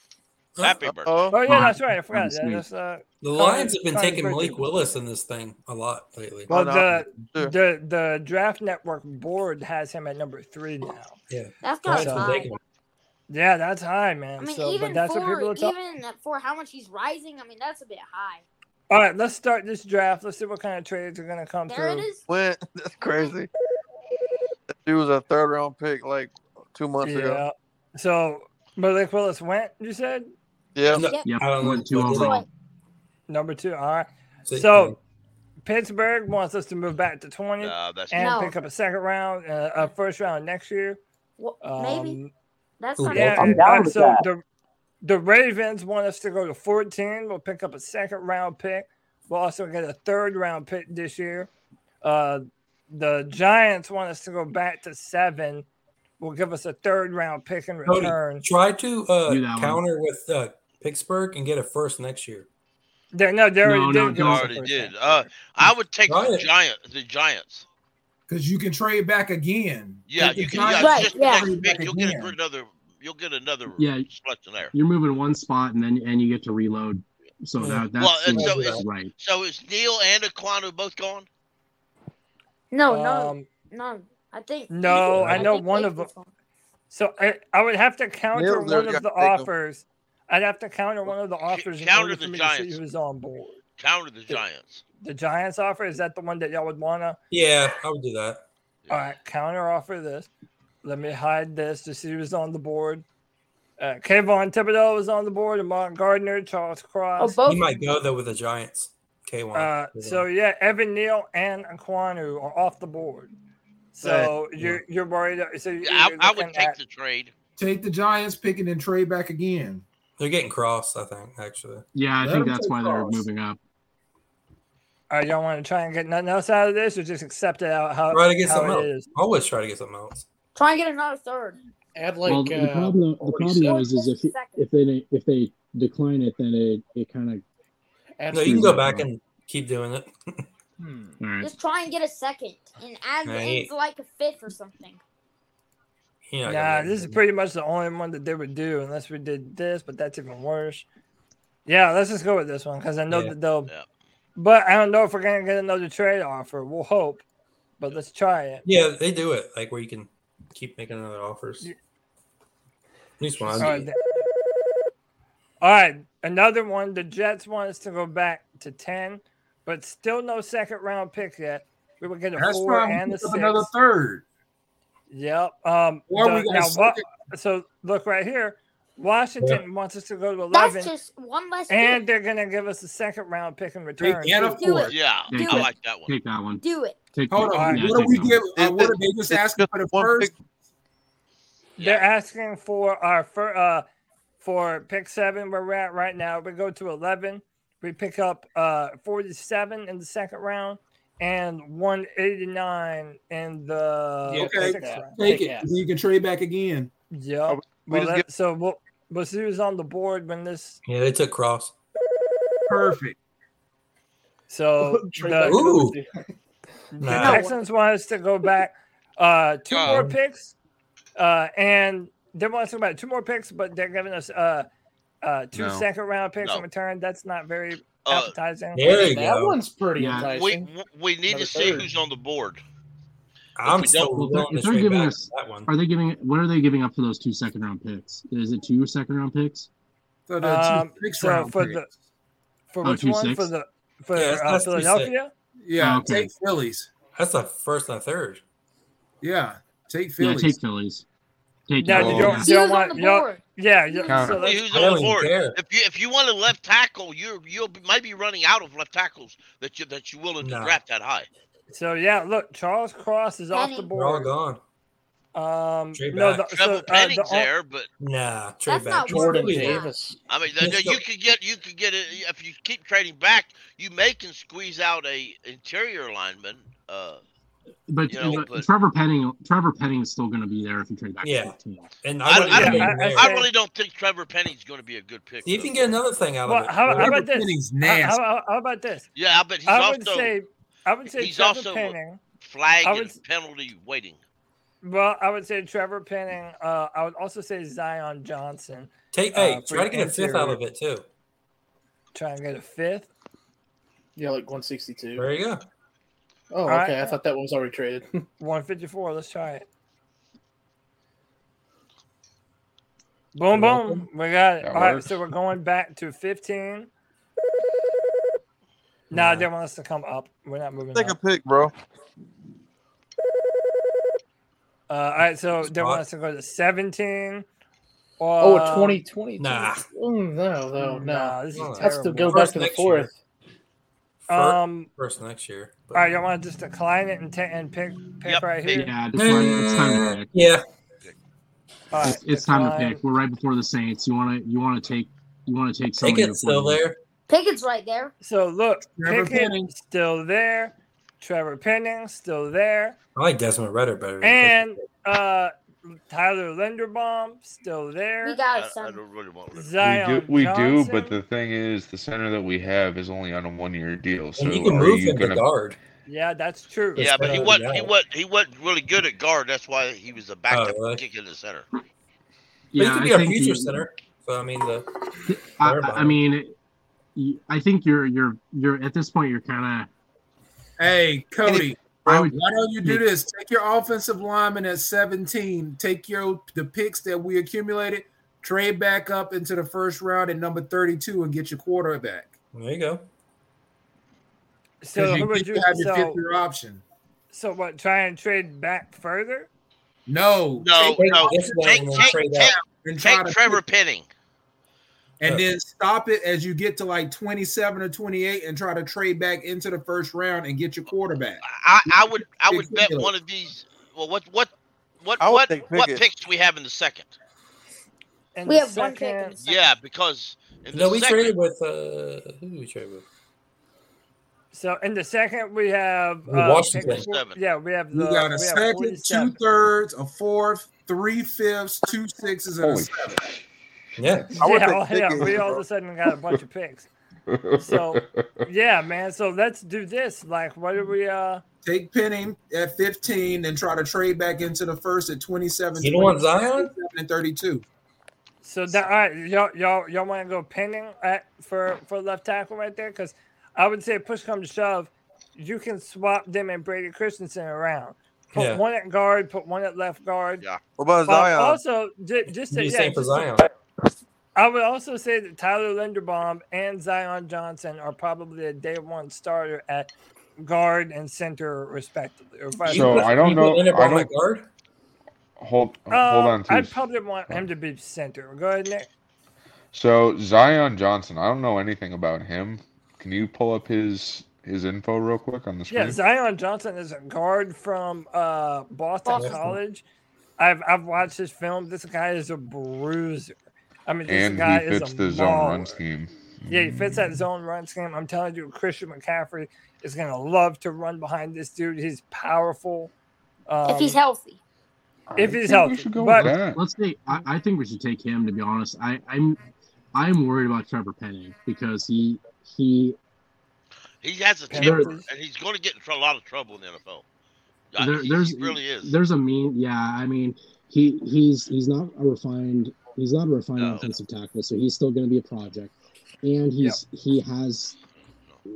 Happy birthday. Oh yeah, that's right. I forgot. That's Yeah, that's, uh, The Lions have been Connor's taking birthday. Malik Willis in this thing a lot lately. Well, the, sure. the the draft network board has him at number three now. Yeah. That's Lions not been high. Yeah, that's high, man. I mean, so, even but that's what for people are talking. even for how much he's rising, I mean, that's a bit high. All right, let's start this draft. Let's see what kind of trades are gonna come There through. is. When, *laughs* that's crazy. That dude was a third round pick like two months Yeah. ago. So Malik Willis went. You said Yeah. No, Yep. Yep, I went two what- overall. number two. All right. So- So Pittsburgh wants us to move back to twenty Uh, that's and No. pick up a second round, uh, a first round next year. Well, Um, maybe that's not. Yeah, I'm down uh, with so that. the the Ravens want us to go to 14. We'll pick up a second round pick. We'll also get a third round pick this year. Uh, the Giants want us to go back to seven. Will give us a third round pick in Cody, return. try to uh, Do that one. counter with uh, Pittsburgh and get a first next year. They, no, they already No, did. no, give You don't. us a already first did. Uh. I would take Try the it. Giant, the Giants. Because you can trade back again. Yeah, you can. Yeah, Right, just yeah. pick, you'll get another. You'll get another Yeah. selection there. You're moving one spot and then and you get to reload. So Yeah. that that Well, so right. So is Neal and Ekwonu both gone? No, no, Um, no. I think. no, I know one of them. was. So I, I would have to counter Neal's one of the to take 'em. offers. I'd have to counter one of the offers in counter order the for me Giants. to see who's on board. Counter the Giants. The Giants offer is that the one that y'all would wanna? Yeah, I would do that. All right, counter offer this. Let me hide this to see who's on the board. Uh, Kayvon Thibodeaux is on the board, and Mark Gardner, Charles Cross. Oh, Cross. both. He might go though with the Giants. K1. uh, so yeah, Evan Neal and Ekwonu are off the board. So you're you're worried. So you're I, I would take at- the trade. Take the Giants, pick it, and trade back again. they're getting cross, I think, actually. Yeah, I Let think that's take why they're moving up. All right, y'all want to try and get nothing else out of this, or just accept it out how, Try to get something else. is? Always try to get something else. Try and get another third. Add like well, the uh, problem the problem he though said. is, is if Just a second. if they if they decline it, then it it kind of add No, you can go back and keep doing it. *laughs* hmm. all right. Just try and get a second and add Nah, in like a fifth or something. You're Nah, this is pretty much the only one that they would do, unless we did this, but that's even worse. Yeah, let's just go with this one because I know Yeah. that they'll. Yeah. But I don't know if we're gonna get another trade offer. We'll hope, but let's try it. Yeah, they do it like where you can keep making other offers. Yeah. At least one. All right. th- All right, another one. The Jets want us to go back to ten, but still no second round pick yet. We would get a That's four fine. and a six. another third. Yep. Um. Or the- we got now, wa- so look right here. Washington wants us to go to eleven, That's just one less. and pick. they're gonna give us a second round pick in return. and a too. Do it. Yeah, Take I it. like that one. Take that one. Do it. Take Hold yeah, on. yeah, what do take we give? Uh, what are they just asking for the one first? pick. They're asking for our for uh for pick seven where we're at right now. We go to eleven. We pick up uh forty seven in the second round and one eighty nine in the Yeah, Okay. sixth round. Take Take it. that. You can trade back again. Yeah. we Well, that, get- so we'll we'll see who's on the board when this. Yeah, they took cross. Perfect. So Trade the, Ooh. the Nah. Texans want us to go back uh two Oh. more picks, uh and they want us to go back two more picks, but they're giving us uh Uh, two No. second round picks No. in return. That's not very Uh, appetizing. that one's pretty Yeah. enticing. We we need Another to see third. who's on the board. I'm If we still willing if they're trade giving back us, that one. are they giving? What are they giving up for those two second round picks? Is it two second round picks? So the two Um, six so round for picks. the for Oh, which two one six? for the for Yeah, that's- uh, that's. Philadelphia? yeah, Oh, okay. take Phillies. That's the first and a third. Yeah, take Phillies. Yeah, take Phillies. Take Yeah, you don't, you don't who's want on the you don't- board. yeah. You, Count so it. who's on the board. care. If you if you want a left tackle, you're you'll might be running out of left tackles that you that you're willing to Nah. draft that high. so yeah, look, Charles Cross is off Penny. the They're all board. gone. Um, no, the, Trevor so, uh, Penning's the, there, but Nah, trade That's back. Jordan Davis. I mean, He's you could get you could get it if you keep trading back. You may can squeeze out a interior lineman. Uh, But, you know, but but- Trevor Penning, Trevor Penning is still going to be there if you trade back. Yeah. And I, I, I, even yeah, get I- I. I really don't think Trevor Penning's going to be a good pick. See though. you can get another thing out Well, of it. how, how Trevor about this? Penning's How, nasty. how, how about this? Yeah, but he's I also would say, I would say he's Trevor also- Penning. flag I and penalty waiting. Well, I would say Trevor Penning. Uh, I would also say Zion Johnson. Take uh, hey, for try to get a fifth out of it too. Try and get a fifth. Yeah, like 162. There you go. Oh, All okay. right. I thought that one was already traded. *laughs* 154. Let's try it. Boom, boom. We got it. That All right, works. so we're going back to 15. No, Nah. they want us to come up. We're not moving Take a pick, bro. Uh, all right, so they want us to go to 17. Or, oh, 2020. Nah. Mm, no, no, no. Nah, this is No. That's to go back to the next year. fourth. First, Um, first next year. all right, y'all want to just decline it and, ta- and pick pick Yep, right here? Yeah, just right, it's time to pick. Yeah. All right, It's, it's time to pick. We're right before the Saints. You want to you want to take you want to take Take somebody it still the- there. Pickett's right there. So look, Trevor Pickett Penning. still there. Trevor Penning still there. I like Desmond Ridder better. than And uh, Tyler Linderbaum still there. We there. got I, I don't really want. Linderbaum. Zion we do, we do, but the thing is, the center that we have is only on a one-year deal. So and you can move you him gonna? to guard. yeah, that's true. It's Yeah, but he wasn't. He wasn't. He wasn't really good at guard. That's why he was a backup Oh, really? kick in the center. But Yeah, he could I be our future you- center. So I mean, the I, I mean, I think you're you're you're at this point. You're kind of. Hey, Cody. I would Why don't you do this? Take your offensive lineman at 17. Take your the picks that we accumulated, trade back up into the first round at number 32 and get your quarterback. there you go. So Because who you, would you you? have your fifth So, year option. so what? Try and trade back further? No, No, Take no. this Take take take, out. and try take to Trevor Penning. And then stop it as you get to like 27 or 28 and try to trade back into the first round and get your quarterback. I, I would I would bet one of these. Well, what what what what what picks do we have in the second? In We the have one pick in the. Yeah, because in the No, we second, traded with uh who did we trade with? So in the second we have uh, Washington. four- Yeah, we have We the got a we second, two thirds, a fourth, three fifths, two sixes, and a Holy seven. Yeah. *laughs* Yeah, take all, yeah, we all of a sudden got a bunch of picks. So *laughs* yeah, man. So let's do this. Like, what are we? Uh, Take Penning at 15 and try to trade back into the first at 27, You don't want Zion? and 32. so that all right, y'all y'all y'all want to go Penning at for for left tackle right there? Because I would say push come to shove, you can swap them and Brady Christensen around. Put Yeah. one at guard, put one at left guard. Yeah. What about Zion? also, ju- just to, yeah, same for just to- Zion. I would also say that Tyler Linderbaum and Zion Johnson are probably a day one starter at guard and center, respectively. Or vice So. I don't know. I don't guard? hold hold Um, on. I'd probably want him to be center. Go ahead, Nick. So Zion Johnson, I don't know anything about him. Can you pull up his his info real quick on the screen? Yeah, Zion Johnson is a guard from uh, Boston Boston. College. I've I've watched his film. This guy is a bruiser. I mean, this and guy he is fits a the zone run scheme. Yeah, he fits that zone run scheme. I'm telling you, Christian McCaffrey is going to love to run behind this dude. He's powerful. Um, if he's healthy. if he's healthy. we should go But- Let's take. I, I think we should take him. To be honest, I, I'm I'm worried about Trevor Penning because he he He has a temper, and he's going to get in a lot of trouble in the NFL. There, he, there's he really is. there's a mean yeah. I mean he he's he's not a refined He's not a refined offensive tackle, so he's still going to be a project, and he's he has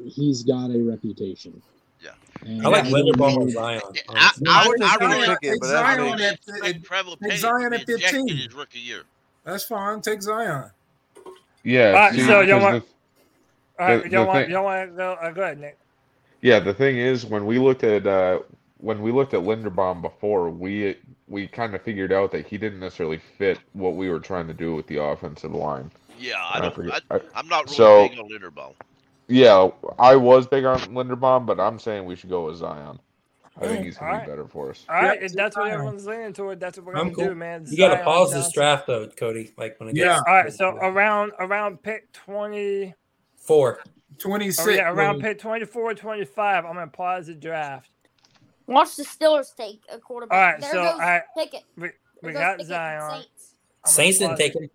he's got a reputation. Yeah, and I like I Linderbaum don't or Zion. I, honestly. I, would I, just really take Pickett, but that's Zion at, at, take Zion at 15. his rookie year. That's fine. Take Zion. Yeah. All right, see, so y'all 'cause want- the- All right, the- y'all the want thing- y'all want to go? Uh, go ahead, Nick. Yeah, the thing is, when we looked at uh, when we looked at Linderbaum before, we we kind of figured out that he didn't necessarily fit what we were trying to do with the offensive line. Yeah, I I don't. forget- I, I- I'm not really so- big on Linderbaum. Yeah, I was big on Linderbaum, but I'm saying we should go with Zion. I think he's gonna Alright. be better for us. All right, if that's what everyone's leaning toward, that's what we're I'm gonna cool. do, man. You got to Zion pause this draft though, Cody. Like when it Yeah. gets All right, so around around pick twenty. four. 26. Oh, yeah, around pick 24, 25, I'm gonna pause the draft. Watch the Steelers take a quarterback. All right, there so goes I Pickett. we, we got Pickett, Zion. Saints. Saints didn't take it him.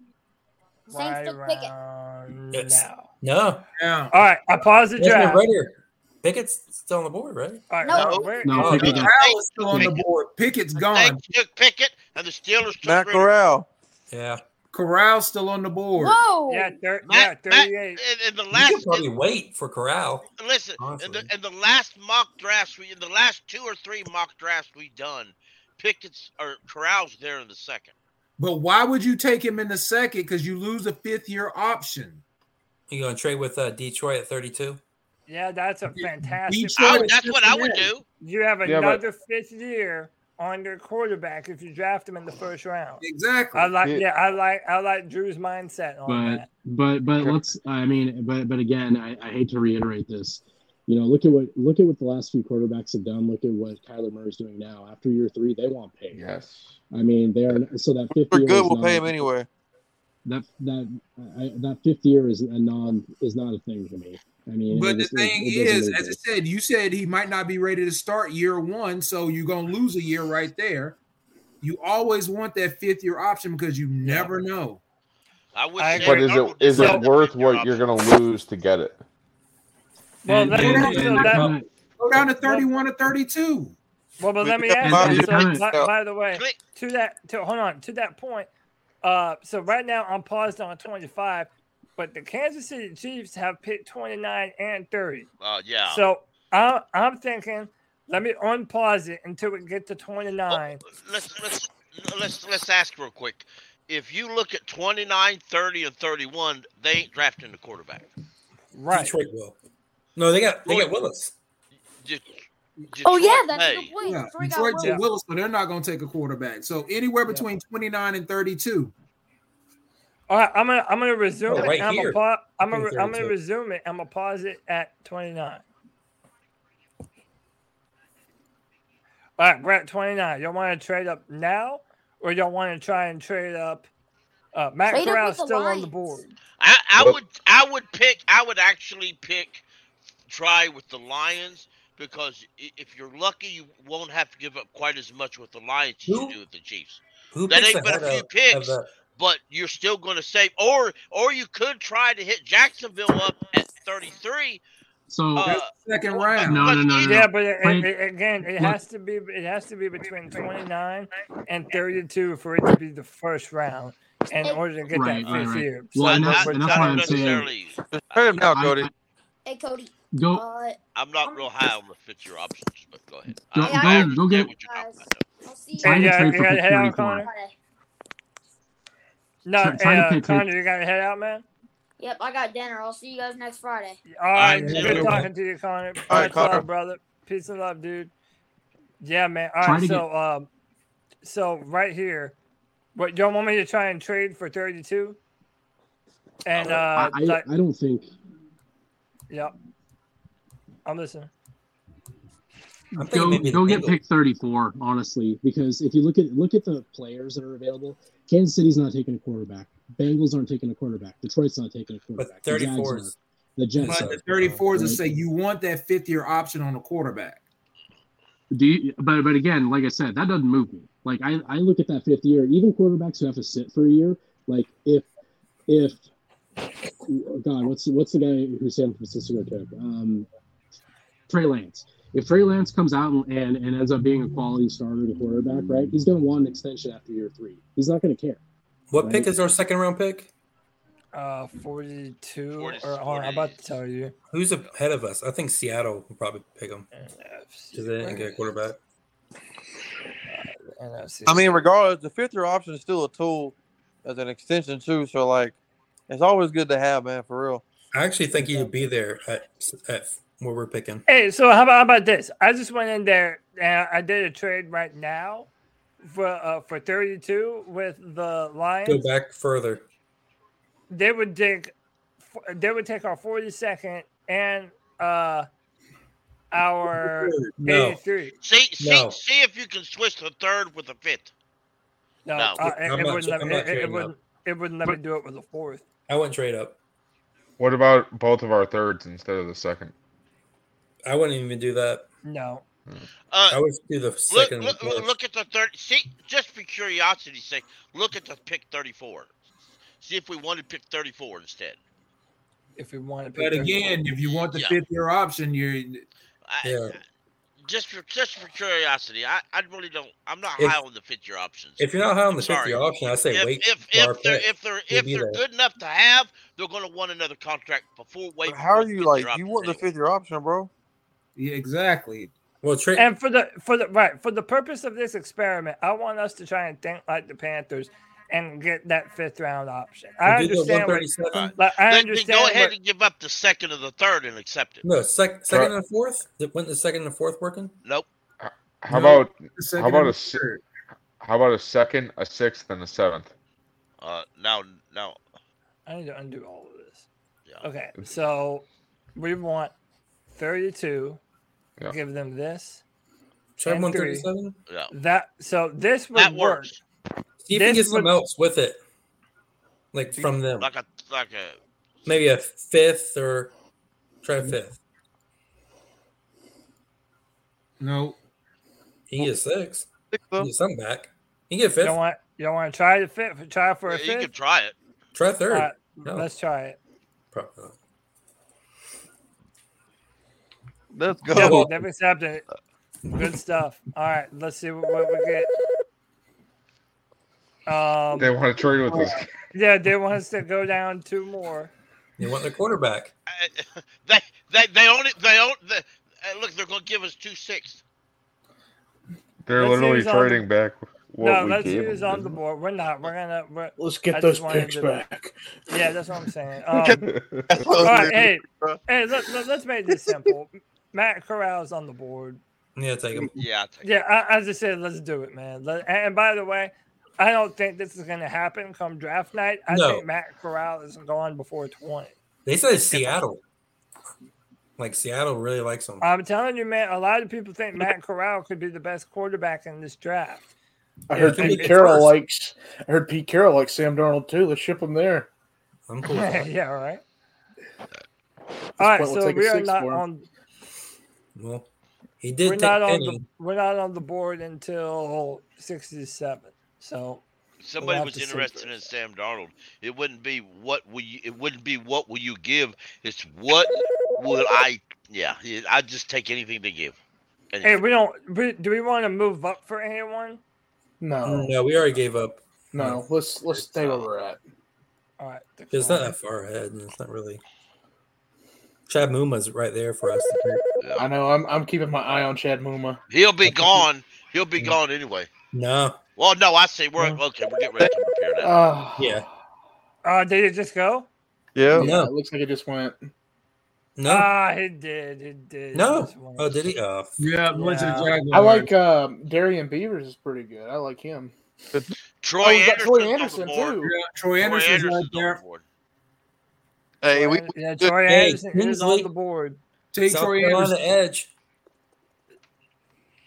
Saints right took Pickett. around Yes. now. No, All right, I paused the Desmond Right Ridder. Pickett's still on the board, right? All right, No. no, wait, No, uh, Pickett no. got- Corral is still on the board. Pickett's The gone. Saints took Pickett, and the Steelers took Matt Ritter. Corral. Still on the board. Whoa. yeah, thir- yeah, Matt, Matt, 38. in, in the You last, could probably wait for Corral. listen, in the in the last mock drafts, we in the last two or three mock drafts we done, Pickett's or Corral's there in the second. But why would you take him in the second? Because you lose a fifth year option. You going to trade with uh, Detroit at 32? Yeah, that's a fantastic. Detroit I, that's what I would do. You have Yeah, but- another fifth year on your quarterback if you draft him in the first round. Exactly. I like, Yeah. yeah, I like, I like Drew's mindset on but that. but but let's i mean but but again I, I hate to reiterate this you know look at what look at what the last few quarterbacks have done look at what kyler murray's doing now after year three they want pay Yes. i mean they're so that fifth We're year good. We'll pay him anyway. that that I, that fifth year is a non is not a thing for me i mean But the thing it is, as I said, you said he might not be ready to start year one, so you're gonna lose a year right there. You always want that fifth year option because you never know. I would I say But is it Arnold is it worth fifth-year what you're gonna lose to get it? Well, And- let me, and- and- so and that, kinda- Go down to 31 to 32. well, but let me ask you. So, by, by the way, to that, to hold on to that point. Uh, so right now I'm paused on 25, but the Kansas City Chiefs have picked 29 and 30. Uh, yeah. So I'm, I'm thinking, let me unpause it until we get to 29. let's let's let's let's ask real quick. If you look at 29, 30, and 31, they ain't drafting the quarterback. Right. Detroit will. No, they got they got Willis. De- Oh yeah, Detroit that's a may. good point. Yeah, Detroit got Willis. Willis, but they're not going to take a quarterback. So anywhere between 29 and 32. All right, I'm gonna I'm gonna resume Oh, it. right I'm here. gonna pa- I'm gonna I'm gonna resume it. I'm gonna pause it at 29. All right, we're at 29. Y'all want to trade up now, or y'all want to try and trade up? Uh, Matt Trade up Corral's with the still on the board. I, I would I would pick I would actually pick try with the Lions because if you're lucky you won't have to give up quite as much with the Lions as you do with the Chiefs. Who That ain't but a few of- picks. of, But you're still going to save, or or you could try to hit Jacksonville up at 33. so Uh, Second round. no no no no, no. Yeah, but it, Wait. it- again, it Look. has to be it has to be between 29 and 32 for it to be the first round in order to get Right, that right, fifth right. year. Well, So and that's- and that's why not I'm saying- necessarily. Just him now, Cody. Hey Cody. go Uh, I'm not real high on the fifth year options, but go ahead. Go- I- go- I go understand get- what you're talking about, though. I'll see you Trying to yeah, trade you for gotta pick head out, 34. Connor. Friday. No, Try- try uh, Connor, you gotta head out, man. Yep, I got dinner. I'll see you guys next Friday. All right, right, good yeah. talking to you, Connor. All right, Much Connor. love, brother. Peace and love, dude. Yeah, man. All right, Try right, to so um, so right here, what y'all want me to try and trade for thirty-two? And uh, I, I, like, I don't think yep, I'm listening. I'm go go get Bengals. pick 34 honestly because if you look at look at the players that are available kansas city's not taking a quarterback bengals aren't taking a quarterback detroit's not taking a quarterback But the Jags 34 is the jets But are. the 34s to Right. say you want that fifth year option on a quarterback. Do you, but but again, like I said, that doesn't move me. Like I, I look at that fifth year, even quarterbacks who have to sit for a year. Like if if God, what's what's the guy who San Francisco took? Um, Trey Lance. If Trey Lance comes out and, and, and ends up being a quality starter and quarterback, right? He's going to want an extension after year three. He's not going to care. What pick is our second round pick? Uh, 42. Or, hold on, I'm about to tell you. Who's ahead of us? I think Seattle will probably pick him. Because they didn't get a quarterback. I mean, regardless, the fifth year option is still a tool as an extension too. So like, it's always good to have, man, for real. I actually think he'd be there at, at where we're picking. Hey, so how about, how about this? I just went in there and I did a trade right now for uh, for 32 with the Lions. Go back further. They would take they would take our 42nd and uh our No. 83. See, see, No. see if you can switch the third with the fifth. No, No. uh, it, it wouldn't let me, it, it wouldn't it wouldn't let me do it with a fourth. I wouldn't trade up. What about both of our thirds instead of the second? I wouldn't even do that. No. Uh, I would do the second. and look, look at the third. See, just for curiosity's sake, look at the pick thirty-four. See if we want to pick thirty-four instead. If we want to But again, if you want the Yeah. fifth year option, you're I, Just for just for curiosity, I, I really don't. I'm not If- high on the fifth-year options. If you're not high on the fifth year option, I say if, wait If for our if they're if they're if they're good enough to have, they're going to want another contract before waiting. How are you like? You options want the fifth year option, bro? Yeah, exactly. Well, tra- And for the for the right for the purpose of this experiment, I want us to try and think like the Panthers and get that fifth round option. I We'll do the understand. What, 137? like, I Then, then understand. go ahead what- and give up the second or the third and accept it. No, sec- second and fourth. Did- When the second and fourth working? Nope. How No, about how about a si- how about a second, a sixth, and a seventh? Uh, now now I need to undo all of this. Okay, so we want 32. Yeah. Give them this. Try and 137? Yeah. That so this would That work. See if you This get something would- else with it, like from them. like a like a Maybe a fifth or try a fifth. no. He can get six. He can get something back. He can get You fifth. don't want you don't want to try the fifth. Try for a fifth. you can try it. Try third. All right, No. Let's try it. Pro- uh, Let's go. Yep, they've accepted it. Good stuff. All right, let's see what, what we get. Um, They want to trade with us. *laughs* yeah, they want us to go down two more. They want the quarterback. *laughs* They they they own it. They own the. Uh, look, they're going to give us two six. They're Let's literally use on the- trading back what no, we let's gave use on the board. We're not. We're gonna. We're, Let's get I those picks to- back. Yeah, that's what I'm saying. *laughs* Um, all right, hey, hey, let, let, us make this simple. Matt Corral's on the board. Yeah, take him. Yeah, take Yeah, I, as I said, let's do it, man. Let, and by the way, I don't think this is going to happen come draft night. I No. think Matt Corral is gone before 20. They said Seattle. Like Seattle really likes him. I'm telling you, man, a lot of people think Matt Corral could be the best quarterback in this draft. I heard Yeah, Pete Carroll first. likes. I heard Pete Carroll likes Sam Darnold too. Let's ship him there. I'm cool *laughs* yeah, all right. All right, so we are not for him. on. Well, he did We're take not on Penny. the. We're not on the board until 67. So Somebody have was interested in Sam Darnold. It wouldn't be what will you. It wouldn't be what will you give. It's what will I. Yeah, I'd just take anything to give. Hey, we don't. we- Do we want to move up for anyone? No, No, we already gave up. no. Let's let's stay where we're at. All right. It's not that far ahead. and It's not really. Chad Muma's right there for us. I know. I'm I'm keeping my eye on Chad Muma. He'll be gone. He'll be gone anyway. No. Well, no, I see. We're okay. We're getting ready to come up here now. Uh, Yeah. Uh, did it just go? Yeah. yeah, it looks like it just went. No. Ah, it did. It did. no. This one. Oh, did he? Oh. Yeah, went to the Yeah. Jaguars. I like um, Darrian Beavers is pretty good. I like him. Troy oh, we got Troy Andersen too. Yeah, Troy Andersen's right Andersen's on there. The board. Hey, we, Troy- yeah, Troy Hey, Andersen is on the board. Take South Troy Carolina Andersen. Edge.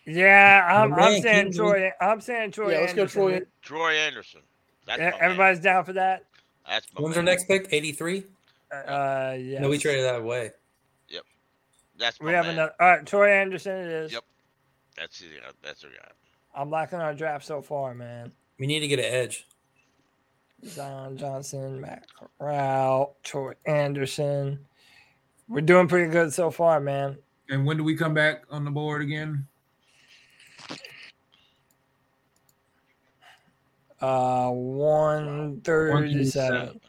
Yeah, I'm, My I'm man, saying Kingsley. Troy. I'm saying Troy. Yeah, let's go Troy. Troy Andersen. That's Yeah, my man. everybody's down for that. That's my When's man. our next pick? 83? Uh, yeah. No, we traded that away. Yep. That's my We have man. another. All right, Troy Andersen. It is. Yep. That's yeah, that's our guy. I'm liking our draft so far, man. We need to get an edge. Zion Johnson, Matt Corral, Troy Andersen. We're doing pretty good so far, man. And when do we come back on the board again? Uh, one thirty-seven.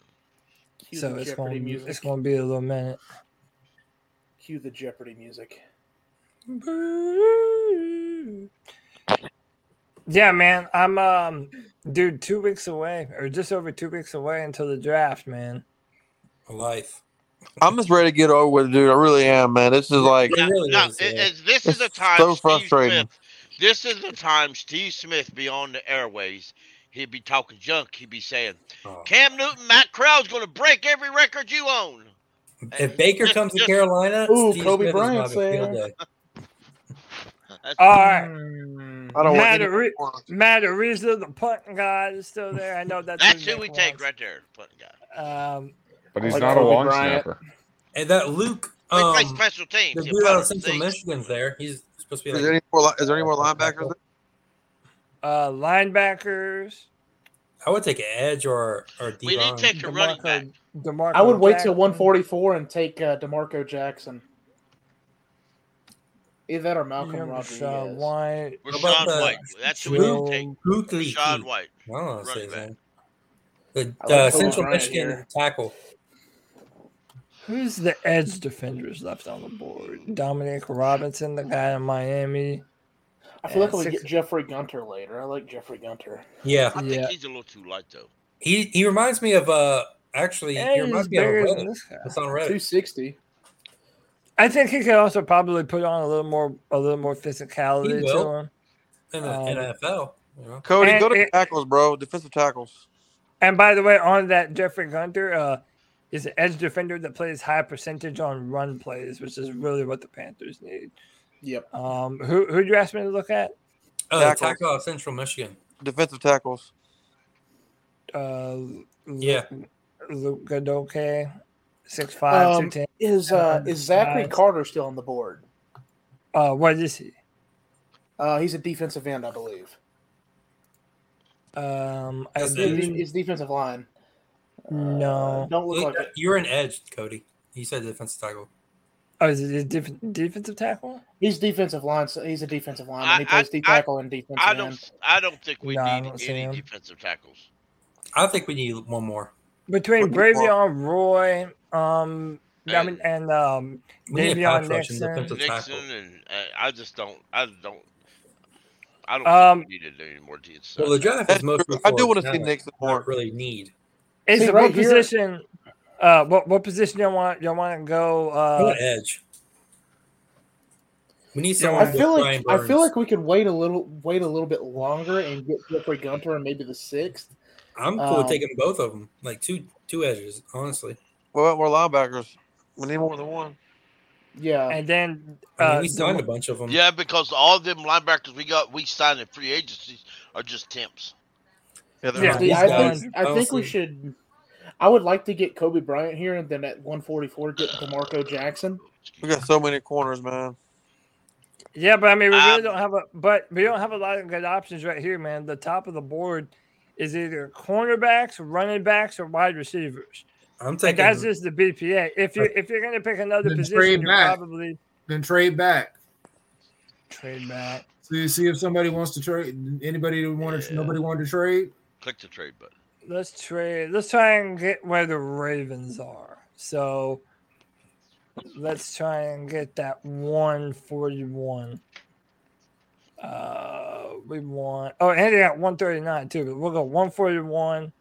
Cue So it's Jeopardy going, music. it's going to be a little minute. Cue the Jeopardy music. Yeah, man. I'm um dude, two weeks away, or just over two weeks away until the draft, man. Life. I'm just ready to get over with it, dude. I really am, man. This is like Now, now, it- it's- this is a time. so Steve frustrating. Smith, this is the time Steve Smith be on the airways. He'd be talking junk. He'd be saying, Oh. "Cam Newton, Matt Corral's going to break every record you own." If Baker Just- comes to Carolina, Ooh, Steve Coby Smith is Bryant's gonna have a field there. day. That's- All right. I don't want Matt, any Ari- Matt Araiza, the punting guy, is still there. I know that's That's his who we take was. right there. Punting guy. Um, But he's Like not a long Bryant. snapper. And that Luke, They play um, special teams. the He dude out of Central things. Michigan's there. He's supposed to be Is like. there any more? li- Is there any more linebackers? uh, linebackers. I would take an edge or or D We need to take a running back. D'Marco, D'Marco I would wait till 144 and take uh, D'Marco Jackson. Either that or Malcolm You remember Rodriguez. Rachaad White. How about Rachaad White. That's who we Joe- need to take. Kuechly. Rachaad White. I don't know to say running his back. The I like uh, Central Bryant Michigan here. tackle. Who's the edge defenders left on the board? Dominique Robinson, the guy in Miami. I feel like Yeah, we get Jeffrey Gunter later. I like Jeffrey Gunter. Yeah, I think Yeah. he's a little too light though. he he reminds me of uh actually Yeah, he reminds he's me of bigger than Reddick. this guy. It's on Reddit. 260. I think he could also probably put on a little more, a little more He physicality to him. in the Um, NFL. You know? Cody, And go to it- tackles, bro. Defensive tackles. And by the way, on that Jeffrey Gunter uh, is an edge defender that plays high percentage on run plays, which is really what the Panthers need. Yep. Um, who who do you ask me to look at? Oh, the Tackles. tackle of Central Michigan. Defensive tackles. Uh, Yeah. Luke Goedeke, six five, two Um, ten. Is uh, is Zachary Guys. Carter still on the board? Uh, what is he? Uh, he's a defensive end, I believe. Um, I That's He's, believe, he's defensive line. no. Don't look like it. You're an edge, Cody. You said defensive tackle. Oh, is it a def- defensive tackle? He's defensive line. So he's a defensive lineman. I- he plays I- D tackle and defensive I don't. I don't think we No, need any him. defensive tackles. I think we need one more. Between What the Bravvion Roy, um, I And- mean, and um, We need a Davion pass Nixon. Nixon and uh, I just don't. I don't. I don't Um, think we need to do any more defense. Well, the draft That's is mostly. true. I do want to see talent, Nixon more. Really need. Is See, it right what here- position? Uh, what what position y'all want? Y'all want to go? Go Uh, edge. We need Yeah, someone. I feel like Brian I feel like we could wait a little, wait a little bit longer and get Jeffrey Gunter and maybe the sixth. I'm cool with um, taking both of them, like two two edges. Honestly, What about more linebackers? We need more than one. Yeah, and then I mean, uh, we signed a bunch of them. Yeah, because all of them linebackers we got, we signed in free agencies are just temps. Yeah, Yeah. not- See, I guys, think I think we should. I would like to get Coby Bryant here, and then at 144 get D'Marco Jackson. we got so many corners, man. yeah, but I mean, we really Um, don't have a, but we don't have a lot of good options right here, man. The top of the board is either cornerbacks, running backs, or wide receivers. I'm And taking. that's just the BPA. If you if you're gonna pick another position, trade you're back. probably Then trade back. trade back. See, see if somebody wants to trade. Anybody who wanted, Yeah. nobody wanted to trade. Click the trade button. Let's trade. Let's try and get where the Ravens are. So let's try and get that 141. Uh, we want. Oh, and they got 139 too. But we'll go 141.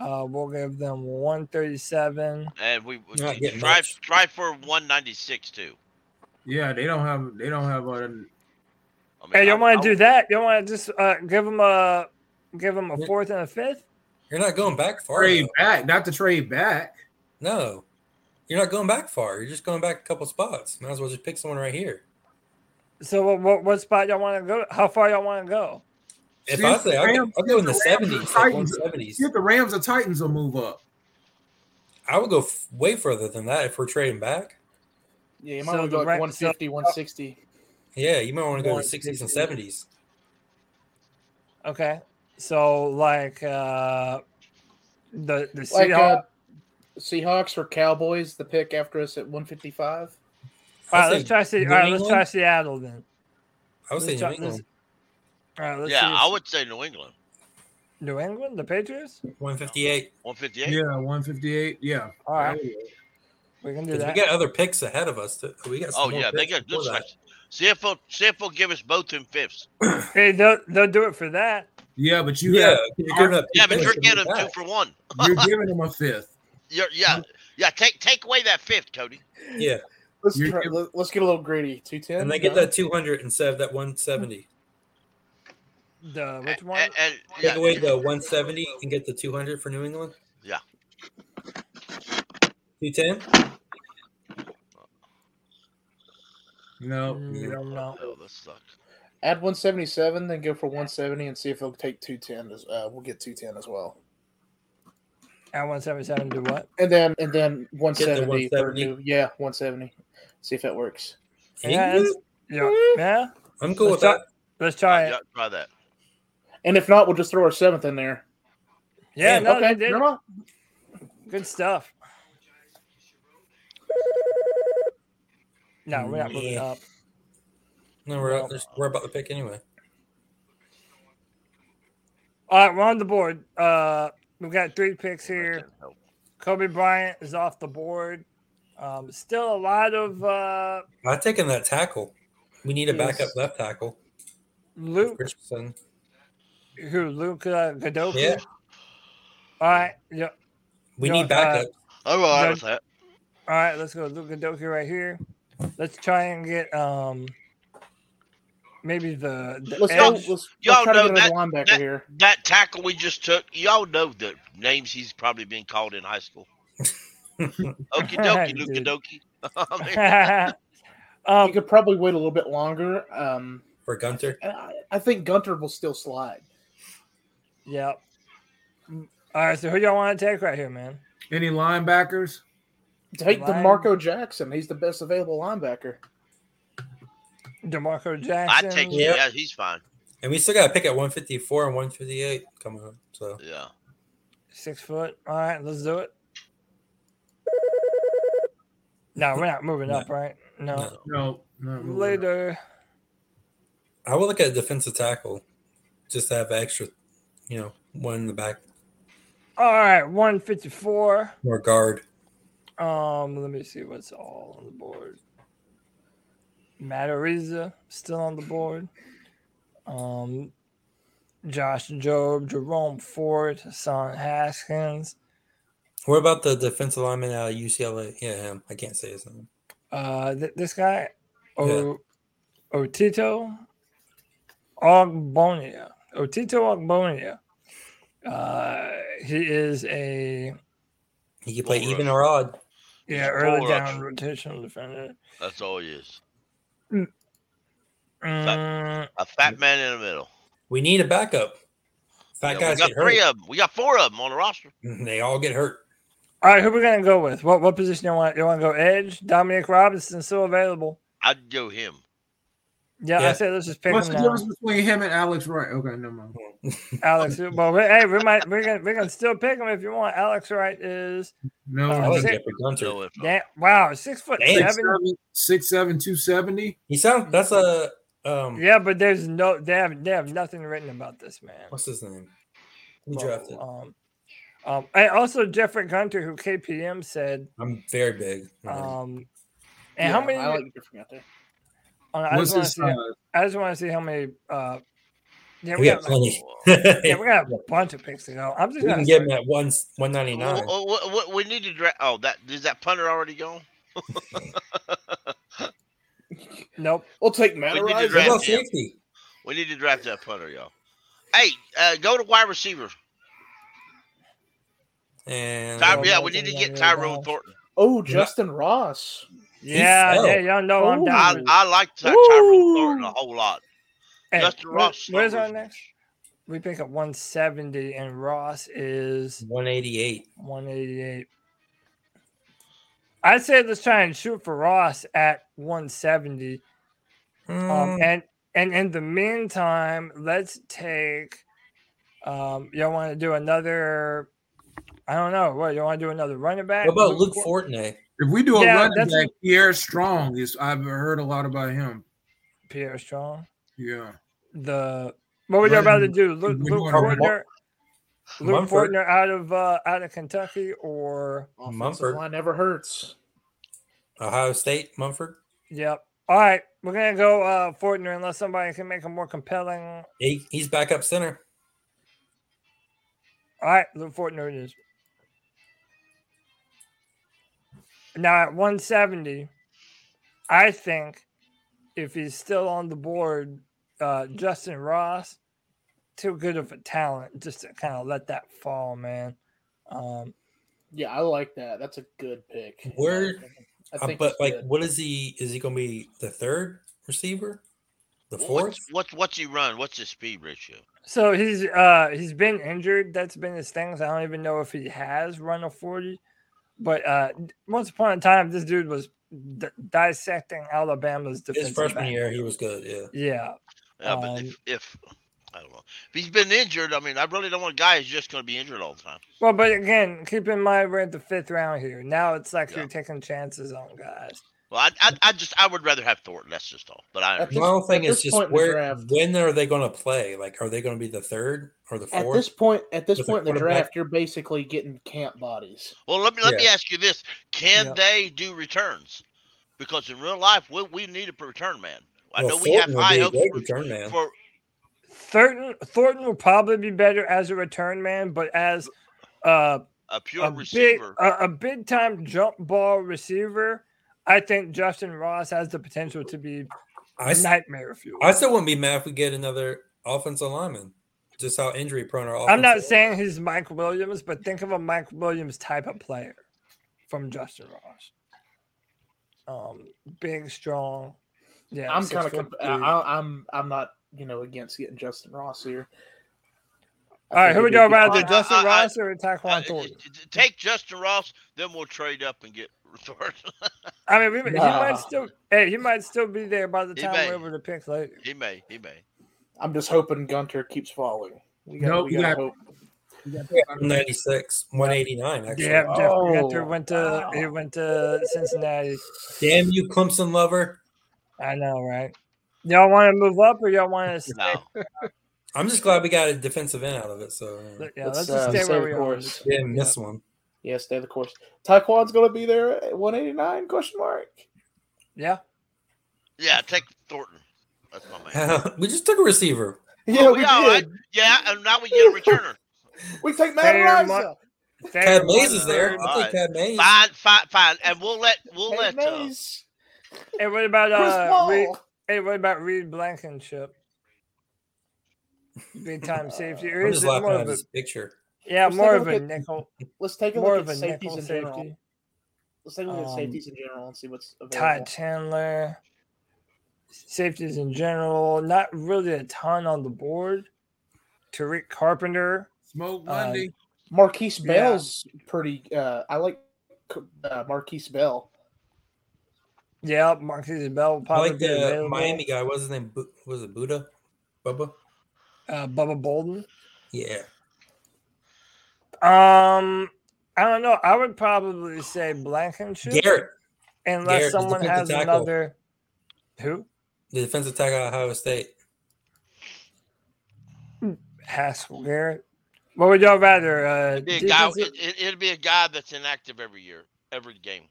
Uh, we'll give them 137. And we, we Not getting try much. try for one ninety six too. Yeah, they don't have. They don't have a. I mean, Hey, you I- want to do that? You want to just uh, give them a give them a fourth and a fifth? You're not going back far. trade though. back, not to trade back. No, you're not going back far. You're just going back a couple spots. Might as well just pick someone right here. So what what, what spot y'all want to go? How far y'all want to go? If I say I'll, go- Rams- I'll go in the the seventies, like one Titans- seventies. See if the Rams or Titans will move up. I would go f- way further than that if we're trading back. Yeah, you might So want to go Ra- like 150, 160. Yeah, you might want to go to the sixties and seventies. Okay. So like uh the the Like Seahawks. uh, Seahawks or Cowboys, the pick after us at 155. all right, let's try see. All right, let's try Seattle then. I would say let's New try- let's- England. All right, let's yeah, see. I would say New England. New England, the Patriots. 158. 158. Yeah, 158. Yeah. All right. We can do 'Cause that. We got other picks ahead of us. Too. We got. Some Oh yeah, they picks got good before that. selection. See if they'll, see if they'll give us both in fifths. *clears throat* Hey, they'll, they'll do it for that. Yeah, but you Yeah, have, you're giving up Yeah, two but you're to getting move two for one. you're giving *laughs* them a fifth. You're, yeah, yeah. Take take away that fifth, Cody. Yeah, Let's try, giv- let- let's get a little greedy. Two ten. and they get that 200 instead of that 170. The which one? And, and Take yeah, away the 170 and get the 200 for New England. yeah. 210. No. No, no. Oh, that sucks. Add one seventy seven, then go for one seventy, and see if they'll take two ten. As uh, we'll get two ten as well, At 177 do what? and then and then one Get the 170. new. Yeah, one seventy. See if that works. Yeah, yeah, yeah. I'm cool with Let's try, that. let's try it. Yeah, try that. And if not, we'll just throw our seventh in there. Yeah, Yeah, no, okay, they did. Good stuff. No, we're not moving Yeah. up. No, we're out. There's- We're about to pick anyway. All right, we're on the board. Uh, we've got three picks here. Coby Bryant is off the board. Um, still a lot of uh, I've taken that tackle. We need a backup left tackle. Luke, Richardson. Who Luca uh, Yeah, All right. Yeah. we No, need uh, backup. I'm all right No, with that. All right. Let's go Luke Goedeke right here. Let's try and get um maybe the, the Let's edge. go. Let's, let's Y'all try to know get that- linebacker that- here. That tackle we just took, y'all know the names he's probably been called in high school. *laughs* Okie dokie, *laughs* Dude. Luka dokie. I you um, could probably wait a little bit longer. Um, for Gunter. I, I think Gunter will still slide. Yeah. All right. So who y'all want to take right here, man? Any linebackers? Take the Line- Marco Jackson. He's the best available linebacker. D'Marco Jackson. I Jackson. take Yeah. yeah, he's fine. And we still got to pick at 154 and 158 coming up. So Yeah. Six foot. All right, let's do it. No, we're not moving No. up, right? No. No. No. not moving. Later. I would look at defensive tackle just to have extra, you know, one in the back All right, 154. or guard. Um, let me see what's all on the board. Matt Araiza still on the board. Um, Josh Jobe, Jerome Ford, Hassan Haskins. What about the defensive lineman out of UCLA? Yeah, him. I can't say his name. Uh, th- this guy, o- Otito Ogbonnia. Otito Ogbonnia. Uh, he is a He can play Bull even rush. or odd. yeah a early down rush. rotational defender. That's all he is. Mm, A fat man in the middle. We need a backup. Fat Yeah, we guys got get three hurt. of them. We got four of them on the roster. They all get hurt. all right, who we gonna go with? What what position you want? You want to go edge? Dominique Robinson still available? I'd go him. Yeah, Yeah. I say let's just pick What's him the now. difference between him and Alex Wright? Okay, no mind. Alex. *laughs* Well, we, hey, we might we're gonna we're gonna still pick him if you want. Alex Wright is No, Uh, I like six- Jeffrey Gunter. No, if damn, wow six foot Damn. six seven. seven, six seven, two seventy. He sounds. That's a. Um. Yeah, but there's no they have they have nothing written about this man. What's his name? Who Well, drafted? Um, um, and also Jeffrey Gunter, who KPM said, I'm very big. um, and how many? I like different out there. uh, I just want to see. size? I just want to see how many. Uh, yeah, we we got got, plenty. *laughs* *laughs* yeah, we got a bunch of picks to go. I'm just we gonna can get him at one one ninety nine. We need to draft. Oh, that is that punter already gone? *laughs* Nope. We'll take We need to draft What about him. safety? We need to draft that punter, y'all. Hey, uh, go to wide receiver. And Ty- Oh, yeah, we need to get no, Tyrone. Thornton. Oh, Justin Ross. Yeah, fell. yeah, y'all know I'm Ooh. down. I, with it. I like Ty- Tyrone Thornton a whole lot. Hey, Justin where- Ross Where's numbers- our next? We pick up 170, and Ross is one eighty eight. 188. I'd say let's try and shoot for Ross at 170. Mm. Um, and and in the meantime, let's take. Um, y'all want to do another? I don't know. What you want to do another running back? What about Luke Fort- Fortney? If we do a Yeah, running that's- back, Pierre Strong is. I've heard a lot about him. Pierre Strong. Yeah, The what would you about to do? Luke, We're Luke Fortner. Luke Munford. Fortner out of uh, out of Kentucky or Offensive Munford. line never hurts. Ohio State, Munford. Yep. All right, we're gonna go uh, Fortner unless somebody can make a more compelling. He, he's back up center. All right, Luke Fortner it is. Now at 170, I think if he's still on the board, uh, Justin Ross, too good of a talent just to kind of let that fall, man. Um, Yeah, I like that. That's a good pick. Where, I uh, but like, good. what is he? Is he going to be the third receiver? The What's, fourth? what's what's he run? What's his speed ratio? So he's uh he's been injured. That's been his thing. So I don't even know if he has run a forty. But uh once upon a time, this dude was d- dissecting Alabama's defense. His freshman back. year, he was good. Yeah. Yeah. Yeah, but Um, if, if I don't know if he's been injured, I mean, I really don't want a guy who's just going to be injured all the time. Well, but again, keep in mind we're at the fifth round here. Now it's like you're taking chances on guys. Well, I, I, I just I would rather have Thornton. That's just all. But I At understand. My whole thing is just point in the where, draft- when are they going to play? Like, are they going to be the third or the fourth? At fourth? this point, at this point in the draft, you're basically getting camp bodies. Well, let me let me ask you this: Can Yeah. they do returns? Because in real life, we, we need a return man. I Well, know we have Thornton would high hopes for, return man. for Thornton Thornton will probably be better as a return man, but as uh, a pure big receiver. a, a big time jump ball receiver, I think Justin Ross has the potential to be I s- nightmare fuel. I still wouldn't be mad if we get another offensive lineman. Just how injury prone our offense. I'm not saying he's Mike Williams, but think of a Mike Williams type of player from Justin Ross. Um, big, strong. Yeah, I'm kind of. Comp- I, three. I- I'm. I'm not. You know, against getting Justin Ross here. I All right, think who would it'd y'all rather. Justin I- I- Ross or Tyquan Thornton? take Justin Ross, then we'll trade up and get Thornton. I mean, we, he might still. Hey, he might still be there by the time we're over to pick later. he may, he may. I'm just hoping Gunter keeps falling. We got. Nope, we gotta got- hope. 196, 189, actually. Yeah, Jeff Oh, Gunter went to he went to Cincinnati. Damn you, Clemson lover. I know, right? Y'all want to move up or y'all want to stay? No. I'm just glad we got a defensive end out of it. So uh, Yeah, let's, Let's, just uh, stay stay where the we are. course. didn't miss one. Yeah, stay the course. Tyquan's going to be there at 189? Question mark. Yeah. Yeah, take Thornton. That's my man. *laughs* we just took a receiver. Yeah, Oh, we yeah, all right. did. Yeah, and now we get a returner. *laughs* We take Matt Fair Riza. mo- fair Cade Mays is there. I'll take right. Cade Mays. Fine, fine, fine. And we'll let we'll Hey, let uh, Mays. Hey, what about Chris uh? Reed, hey, what about Reed Blankenship? Big time *laughs* safety. Or I'm is just it laughing more at of a his picture. Yeah, Let's more take a of a look at- nickel, Let's take a more look at a safeties nickel in general. safety. Let's take a look at Um, safeties in general and see what's available. Ty Chandler, safeties in general, not really a ton on the board. Tariq Carpenter, Smoke Uh, Monday. Markquese Yeah. Bell's pretty. Uh, I like uh, Markquese Bell. yeah, Markquese Bell will I probably like the available. Miami guy. What's his name? Bu- was it Buddha? Bubba? Uh, Bubba Bolden. Yeah. Um, I don't know. I would probably say Blankenship, Garrett, unless Garrett, someone has tackle. another. Who? the defensive tackle at Ohio State. Haskell Garrett. What would y'all rather? Uh, it'd be a guy. It, it, it'd be a guy that's inactive every year, every game.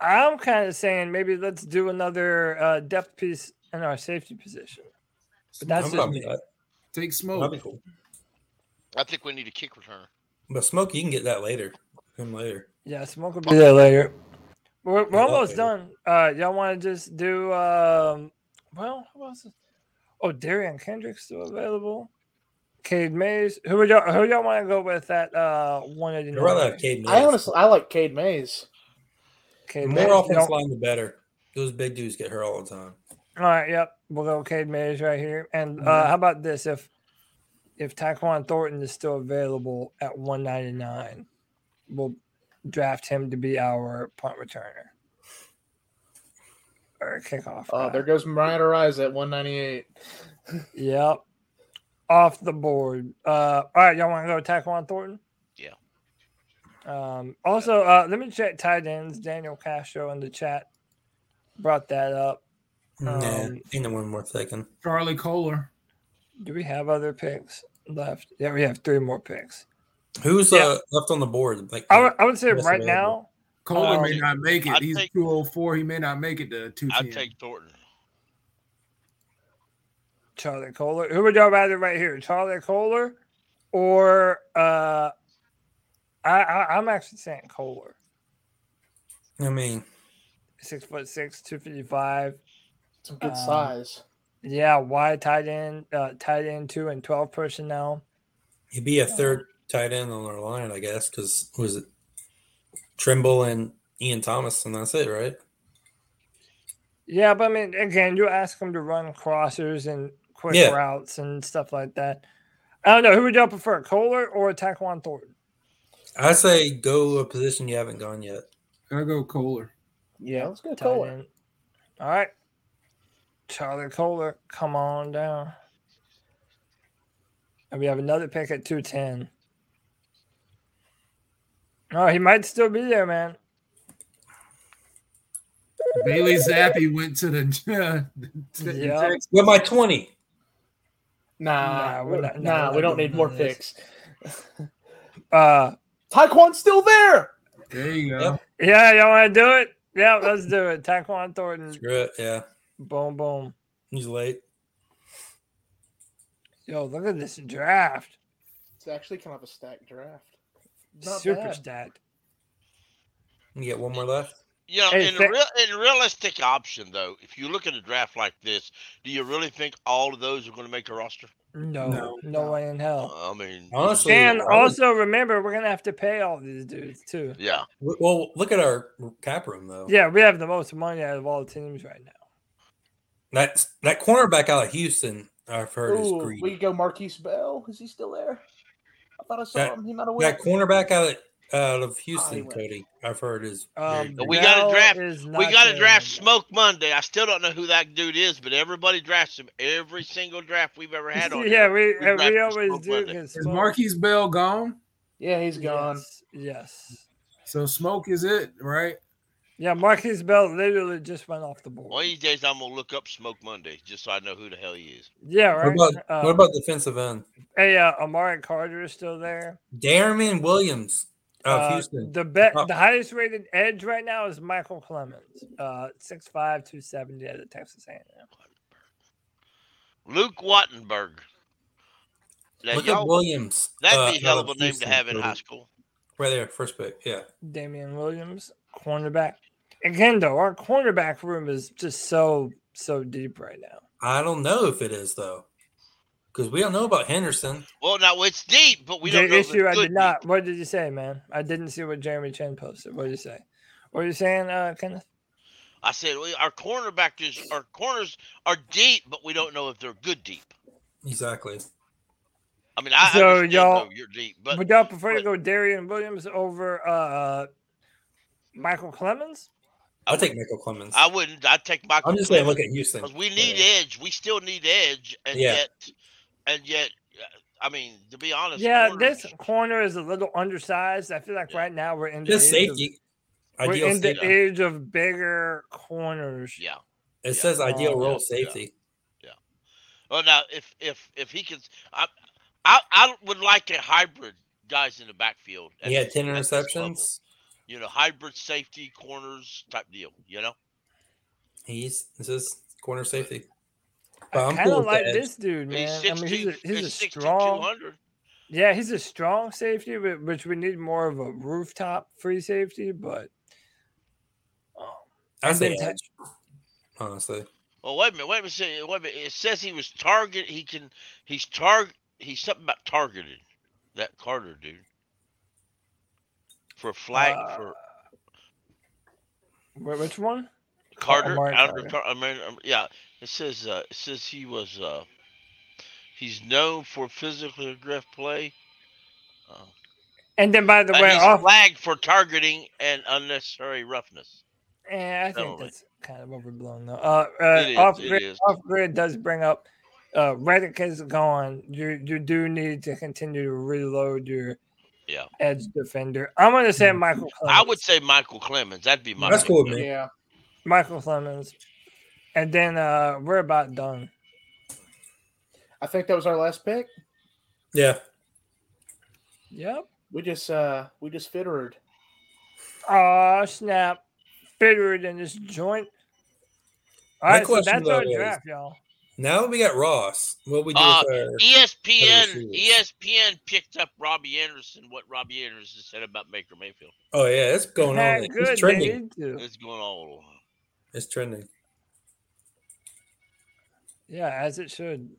I'm kind of saying maybe let's do another uh, depth piece in our safety position. But that's I'm just me. with that. Take That'd smoke. be cool. I think we need a kick returner. But Smoke, you can get that later. Him later. Yeah, smoke will be there later. We're, we're Yeah, almost later. done. Uh, y'all want to just do? Um, well, who else? Is, oh, Derion Kendrick's still available. Cade Mays. Who would y'all? Who y'all want to go with at uh, one eighty I'd rather have? Cade Mays. I honestly, I like Cade Mays. The more Mays. offensive line, the better. Those big dudes get hurt all the time. All right, yep. We'll go Cade Mays right here. And uh, Mhm. how about this? If if Tyquan Thornton is still available at 199, we'll draft him to be our punt returner or kickoff. Uh, there goes Mariah Rise at 198. Yep. Off the board. Uh, all right, y'all want to go Tyquan Thornton? Yeah. Um, also, uh, let me check tight ends. Daniel Castro in the chat brought that up. nah, Um, ain't no one more taking. Charlie Kolar. Do we have other picks? Left. Yeah, we have three more picks. Who's Yeah. uh, left on the board? Like I would, I would say right available. now, Kolar Um, may not make it. I'd He's take- 204. He may not make it to I'd take Thornton. Charlie Kolar. Who would y'all rather right here, Charlie Kolar or uh, I, I I'm actually saying Kolar. I mean, Six foot six, two fifty five. Some good Um, size. Yeah, wide tight end, uh, tight end two and twelve personnel. he'd be a third tight end on our line, I guess, because was it Tremble and Ian Thomas, and that's it, right? Yeah, but I mean, again, you ask him to run crossers and quick Yeah. routes and stuff like that. I don't know. Who would y'all prefer, Kolar or Tyquan Thornton? I say go a position you haven't gone yet. I'll go Kolar. Yeah, let's go Kolar. All right. Charlie Kolar, come on down. And we have another pick at 210. Oh, he might still be there, man. Bailey Zappe went to the. *laughs* to the Yeah. Texans. With my twenty, Nah, Nah, we're not- nah, nah, we don't need more picks. *laughs* Uh Tyquan's still there. There you go. Yep. yeah, y'all want to do it? Yeah, let's do it. Tyquan Thornton. screw it. Yeah, Boom, boom. he's late. Yo, look at this draft. It's actually kind of a stacked draft. Not Super bad. stacked. You get one more left. You know, Hey, in, fa- real, in realistic option, though, if you look at a draft like this, do you really think all of those are going to make a roster? No, No. no, way in hell. I mean, Honestly, And I would- also remember, we're gonna have to pay all these dudes too. yeah. well, look at our cap room though. Yeah, we have the most money out of all the teams right now. That that cornerback out of Houston, I've heard is Ooh, greedy. we go Markquese Bell. Is he still there? I thought I saw That- him. He might have went. That cornerback out of out of Houston, Anyway. Cody, I've heard is. Um. We got to draft. We got to draft. Smoke Monday. I still don't know who that dude is, but everybody drafts him every single draft we've ever had on. *laughs* yeah, here. we, We we always Smoke do. Is Smoke- Markquese Bell gone? yeah, he's gone. Yes, yes. So smoke is it, right? Yeah, Markquese Bell literally just went off the board. One of these days, I'm gonna look up Smoke Monday just so I know who the hell he is. Yeah, right. What about Uh, what about defensive end? Hey, uh, Amari Carter is still there. Darren Williams of Uh, Houston. The bet, Oh. the highest rated edge right now is Michael Clemons, uh, 6'5", 270 out of Texas A&M. Luke Wattenberg. Now, Look at Williams. That'd uh, be a out hell of of a name to have in high school. Right there, first pick. Yeah. Damian Williams, cornerback. Again, though, our cornerback room is just so so deep right now. I don't know if it is though, because we don't know about Henderson. Well, now it's deep, but we the don't know. if issue, I did not. What did you say, man? I didn't see what Jeremy Chen posted. What did you say? What are you saying, uh, Kenneth? I said we, our cornerback is our corners are deep, but we don't know if they're good deep. Exactly. I mean, I So, understand, y'all- though, you're deep, but Would y'all prefer to go Darian Williams over uh, Michael Clemons? I'll take Michael Clemons. I wouldn't. I'd take Michael. I'm just saying, look at Houston. because we need edge. We still need edge, and Yeah. yet, and yet, uh, I mean, to be honest, Yeah, corners- this corner is a little undersized. I feel like right now we're in the Just age of- safety. we're Ideal in the age of bigger corners. Yeah. It says ideal Oh, role yeah, safety. Well, now if if if he can, I I, I would like a hybrid guys in the backfield. He had ten this level. interceptions. You know, hybrid safety corners type deal. You know. He's this is corner safety. I But I'm kind of with the like edge. this dude, He's man. I mean, he's a, 16 he's a strong. Yeah, he's a strong safety, but which we need more of a rooftop free safety. But um, I and say then ta- Honestly, Well, wait a minute. Wait a minute. Wait a minute. It says he was target. He can. He's target. He's something about targeted. That Carter dude. For flag Uh, for which one? Carter. Amari Under, Carter. Car- I mean, um, yeah. It says. Uh, it says he was. Uh, he's known for physically aggressive play. Uh, And then, by the way, he's off. flagged for targeting and unnecessary roughness. Eh, I think that's kind of overblown, though. Uh, uh, It is, off it grid, is. off grid does bring up. Uh, Reddick is gone. You you do need to continue to reload your Yeah. edge defender. I'm going to say Michael Clemons. I would say Michael Clemons. That'd be my. That's cool with me. Yeah. Michael Clemens, and then uh, we're about done. I think that was our last pick. Yeah. Yep. We just uh we just fittered. Oh snap! Fittered in this joint. All My right, so question, that's our though, is- draft, y'all. Now that we got Ross, what we do Uh, with our ESPN other? ESPN picked up Robbie Anderson. What Robbie Anderson said about Baker Mayfield. Oh yeah, it's going on. Heck, It's trending. It's going all. It's trending. Yeah, as it should.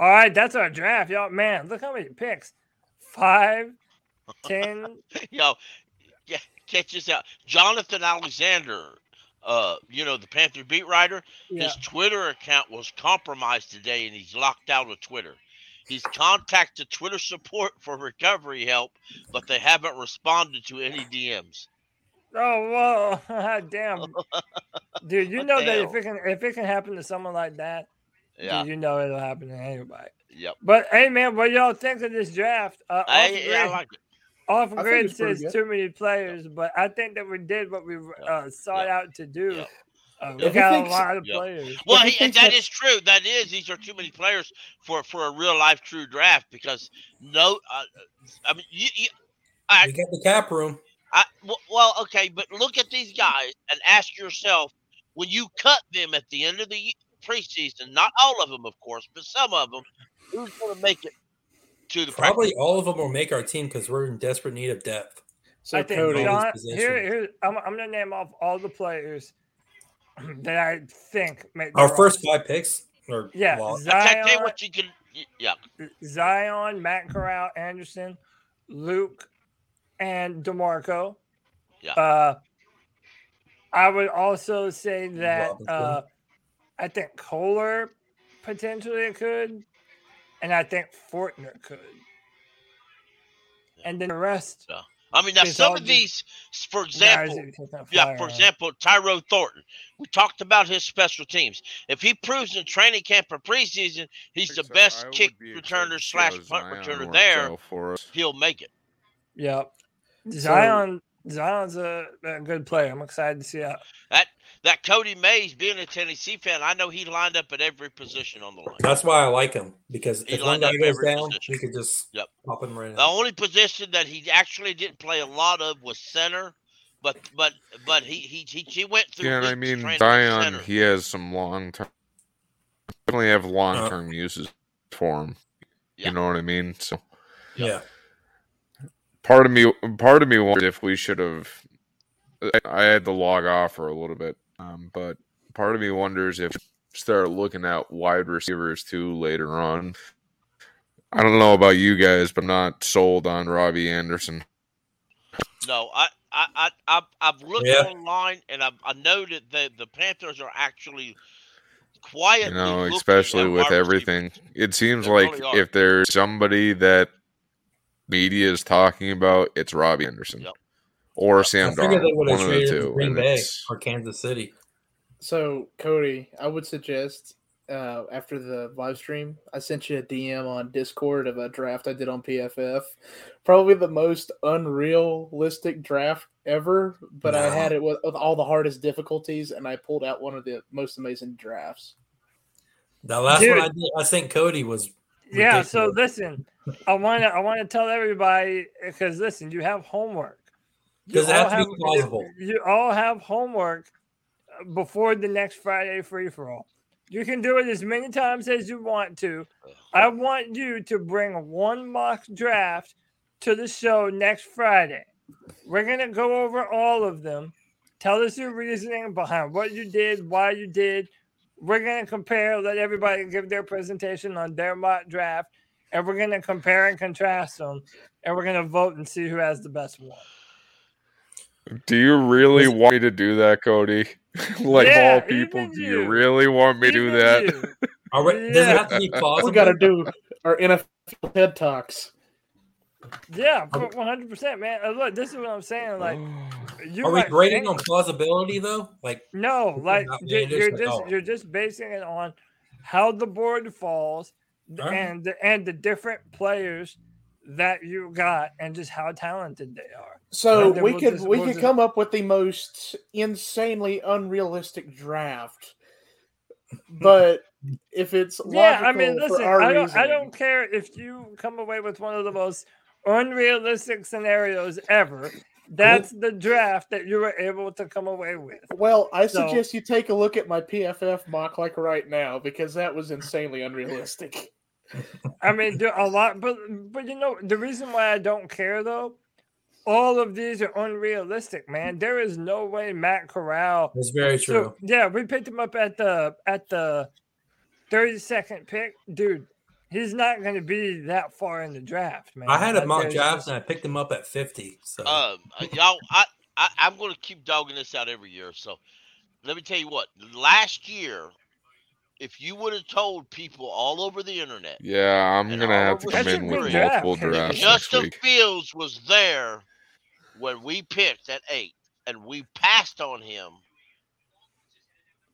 All right, that's our draft, y'all. Man, look how many picks. Five, *laughs* ten. Yo, yeah, catch this out. Jonathan Alexander, uh, you know, the Panther beat writer, Yeah. his Twitter account was compromised today and he's locked out of Twitter. He's contacted Twitter support for recovery help, but they haven't responded to any DMs. Oh whoa, *laughs* damn, dude! You know that if it can if it can happen to someone like that, Yeah. dude, you know it'll happen to anybody. Yep. But hey, man, what y'all think of this draft? Uh, I, yeah, I like it. Off I think grid says good. too many players, but I think that we did what we uh, sought out to do. Uh, we If got a thinks- lot of Yep. players. Well, If he he, thinks that that- is true. That is, these are too many players for for a real life true draft because no, uh, I mean, you, you I, We got the cap room. I well, well, okay, but look at these guys and ask yourself when you cut them at the end of the preseason. Not all of them, of course, but some of them. Who's going to make it to the Probably practice? all of them will make our team because we're in desperate need of depth. So I think Cody, John, here, here I'm, I'm gonna name off all the players *clears throat* that I think make the Our first five picks are Yeah, lost. I tell- tell you Zion, what you can. Yeah, Zion, Matt Corral, Andersen, Luke, and D'Marco. Yeah. Uh, I would also say that uh, I think Kolar potentially could, and I think Fortner could. And then the rest, yeah. I mean, now some of these, for example, that are taking a Yeah, for example, Tyro Thornton. We talked about his special teams. If he proves in training camp or preseason he's the So best I kick be returner slash punt returner there, for us. he'll make it. Yep. Zion, Zion's a, a good player. I'm excited to see how. That that Cade Mays, being a Tennessee fan, I know he lined up at every position on the line. That's why I like him because He if one guy up goes every down, position. you could just Yep. pop him right in. The in. only position that he actually didn't play a lot of was center, but but but he he he, he went through. Yeah, I mean training at Zion, he has some long term. Definitely have long term uh-huh. uses for him. Yeah. You know what I mean? So Yeah. part of me, part of me wondered if we should have. I had to log off for a little bit, um, but part of me wonders if start looking at wide receivers too later on. I don't know about you guys, but I'm not sold on Robbie Anderson. No, I I I I've, I've looked Yeah. online and I've, I know that the the Panthers are actually quietly. You know, especially with wide everything. It seems They like really if there's somebody that media is talking about, it's Robbie Anderson or Sam I figured they Darnold, would have one of the to two. Green and Bay or Kansas City. So Cody, I would suggest uh, after the live stream, I sent you a DM on Discord of a draft I did on PFF. Probably the most unrealistic draft ever, but I had it with, with all the hardest difficulties, and I pulled out one of the most amazing drafts. The last Dude. one I did, I think Cody was. Yeah. So listen, I want to I want to tell everybody because listen, you have homework. Does it have to plausible? You all have homework before the next Friday free for all. You can do it as many times as you want to. I want you to bring one mock draft to the show next Friday. We're gonna go over all of them. Tell us your reasoning behind what you did, why you did. We're gonna compare, let everybody give their presentation on their mock draft, and we're gonna compare and contrast them, and we're gonna vote and see who has the best one. Do you really want me to do that, Cody? *laughs* like Yeah, all people, do you you. really want me to do that? you. *laughs* Are we- Does it have to be *laughs* plausible? We got to do our NFL head talks. Yeah, one hundred percent, man. Uh, Look, this is what I'm saying. Like, *gasps* you Are we grading think- on plausibility though? Like No, like you- outlandish you're just all. you're just basing it on how the board falls All right. and the, and the different players that you got and just how talented they are. So we could just- we could come up with the most insanely unrealistic draft, but if it's Yeah, I mean, listen, I don't, I don't care if you come away with one of the most unrealistic scenarios ever. That's the draft that you were able to come away with. Well, I So- suggest you take a look at my PFF mock like right now because that was insanely unrealistic. I mean, a lot, but but you know the reason why I don't care though, all of these are unrealistic, man. There is no way Matt Corral. That's very So, true. yeah, we picked him up at the at the thirty second pick, dude. He's not going to be that far in the draft, man. I had a That mock draft and I picked him up at 50. So Um, uh, y'all, I, I, I'm going to keep dogging this out every year. So let me tell you what. Last year, if you would have told people all over the internet, Yeah, I'm gonna have to come in with draft, multiple drafts next Justin. Fields was there when we picked at eight, and we passed on him,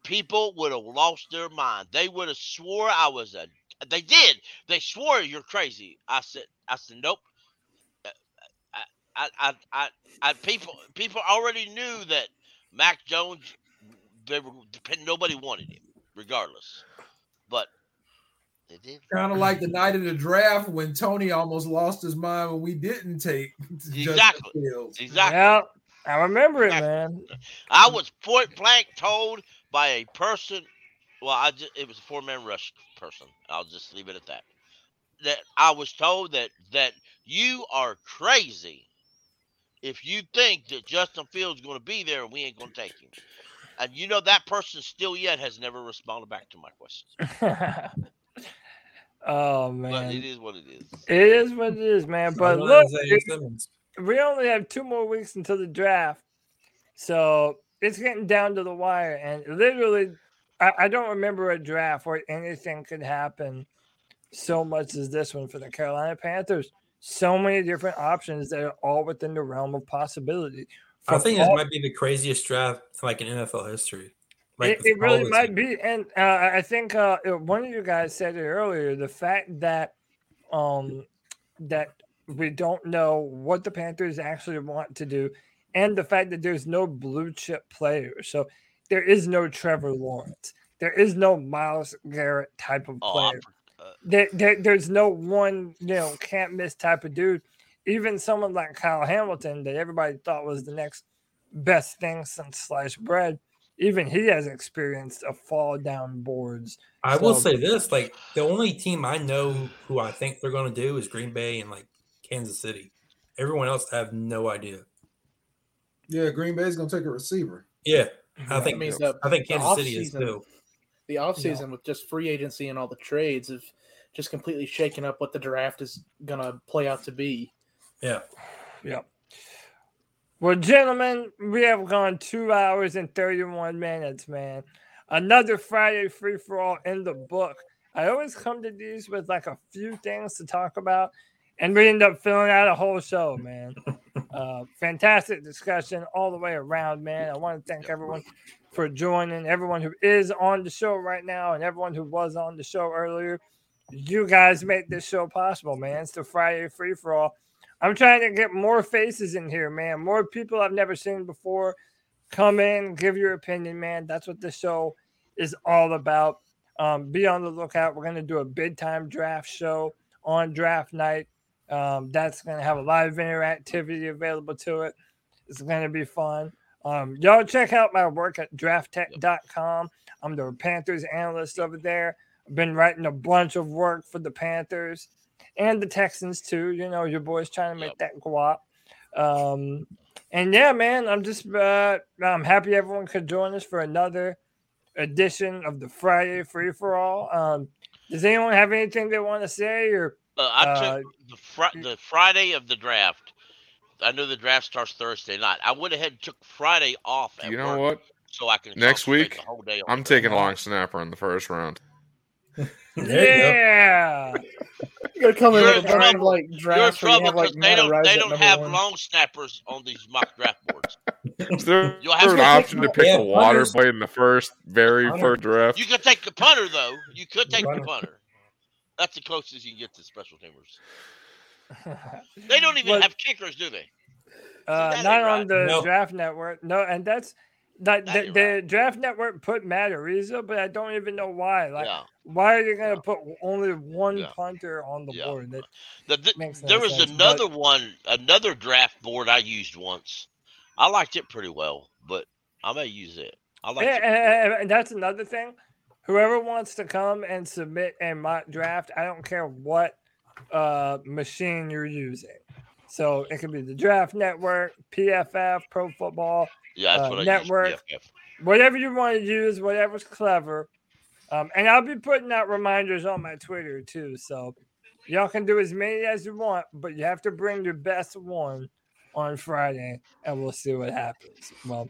people would have lost their mind. They would have swore I was a. They did. They swore you're crazy. I said. I said nope. Uh, I, I, I, I, people, people already knew that Mac Jones. They were nobody wanted him, regardless. But. Kind of like the night of the draft when Tony almost lost his mind when we didn't take *laughs* Justin Exactly. Fields. Exactly. Yeah, I remember it, man. I was point blank told by a person. Well, I just, it was a four man rush person. I'll just leave it at that. That I was told that that you are crazy if you think that Justin Fields is going to be there and we ain't going to take him. And you know that person still yet has never responded back to my questions. *laughs* oh But man, it is what it is. It is what it is, man. But look, it- we only have two more weeks until the draft, so it's getting down to the wire. And literally, I, I don't remember a draft where anything could happen so much as this one for the Carolina Panthers. So many different options that are all within the realm of possibility. I From think this might be the craziest draft like in NFL history. It, it really might be, and uh, I think uh, one of you guys said it earlier. The fact that um, that we don't know what the Panthers actually want to do, and the fact that there's no blue chip player, so there is no Trevor Lawrence, there is no Myles Garrett type of Oh, player. there, there, there's no one you know can't miss type of dude. Even someone like Kyle Hamilton that everybody thought was the next best thing since sliced bread. Even he has experienced a fall down boards. I will say this: like the only team I know who I think they're going to do is Green Bay and like Kansas City. Everyone else, I have no idea. Yeah, Green Bay's gonna take a receiver. Yeah, mhm. I I think mean, the- I think the Kansas City is too. The offseason with just free agency and all the trades have just completely shaken up what the draft is gonna play out to be. Yeah. Yep. Well, gentlemen, we have gone two hours and 31 minutes, man. Another Friday free for all in the book. I always come to these with like a few things to talk about, and we end up filling out a whole show, man. uh, fantastic discussion all the way around, man. I want to thank everyone for joining, everyone who is on the show right now, and everyone who was on the show earlier. You guys make this show possible, man. It's the Friday free for all. I'm trying to get more faces in here, man. More people I've never seen before. Come in, give your opinion, man. That's what this show is all about. Um, be on the lookout. We're going to do a big time draft show on draft night. Um, that's going to have a lot of interactivity available to it. It's going to be fun. Um, y'all check out my work at drafttech.com. I'm the Panthers analyst over there. I've been writing a bunch of work for the Panthers and the Texans too. You know, your boys trying to make that guap. Um, and yeah, man, I'm just uh, I'm happy everyone could join us for another edition of the Friday Free for All. Um, does anyone have anything they want to say or? Uh, I uh, took the fr- the Friday of the draft. I know the draft starts Thursday night. I went ahead and took Friday off. At You know work what? So I can Next week, the whole day I'm the taking a long snapper in the first round. *laughs* Yeah. *laughs* You're gonna come in You're with a bunch of trouble. like You're in drafts where you trouble have like because they don't they don't have one. long snappers on these mock draft boards. *laughs* Is there You'll have an to option to take- pick Yeah, a water punters. blade in the first, very Punter. first draft? You could take the punter though. You could take the Punter. punter. That's the closest you can get to special teamers. They don't even Well- have kickers, do they? Uh, that not on right. the No. draft network. No, and that's Like the, the draft network put Matt Araiza, but I don't even know why. Like, Yeah. why are you going to put only one punter on the Yeah. board? That The, the- no there was sense, but- another one, another draft board I used once. I liked it pretty well, but I may use it. I eh, like Yeah, it. Eh, and, and- eh, and that's another thing. Whoever wants to come and submit a mock draft, I don't care what uh, machine you're using. So it could be the Draft Network, PFF, Pro Football Yeah, that's uh, what I use, Network, PFF. whatever you want to use, whatever's clever. Um, and I'll be putting out reminders on my Twitter too. So y'all can do as many as you want, but you have to bring your best one on Friday, and we'll see what happens. Well,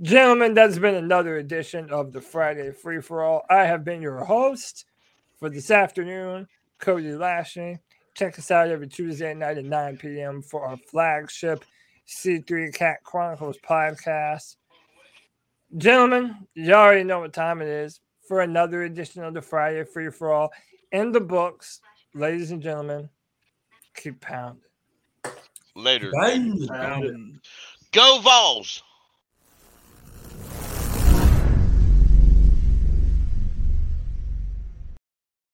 gentlemen, that's been another edition of the Friday Free for All. I have been your host for this afternoon, Cody Lashley. Check us out every Tuesday night at 9 p.m. for our flagship C3 Cat Chronicles podcast. Gentlemen, you already know what time it is for another edition of the Friday Free for All in the books. Ladies and gentlemen, keep pounding. Later. Pounding. Go Vols!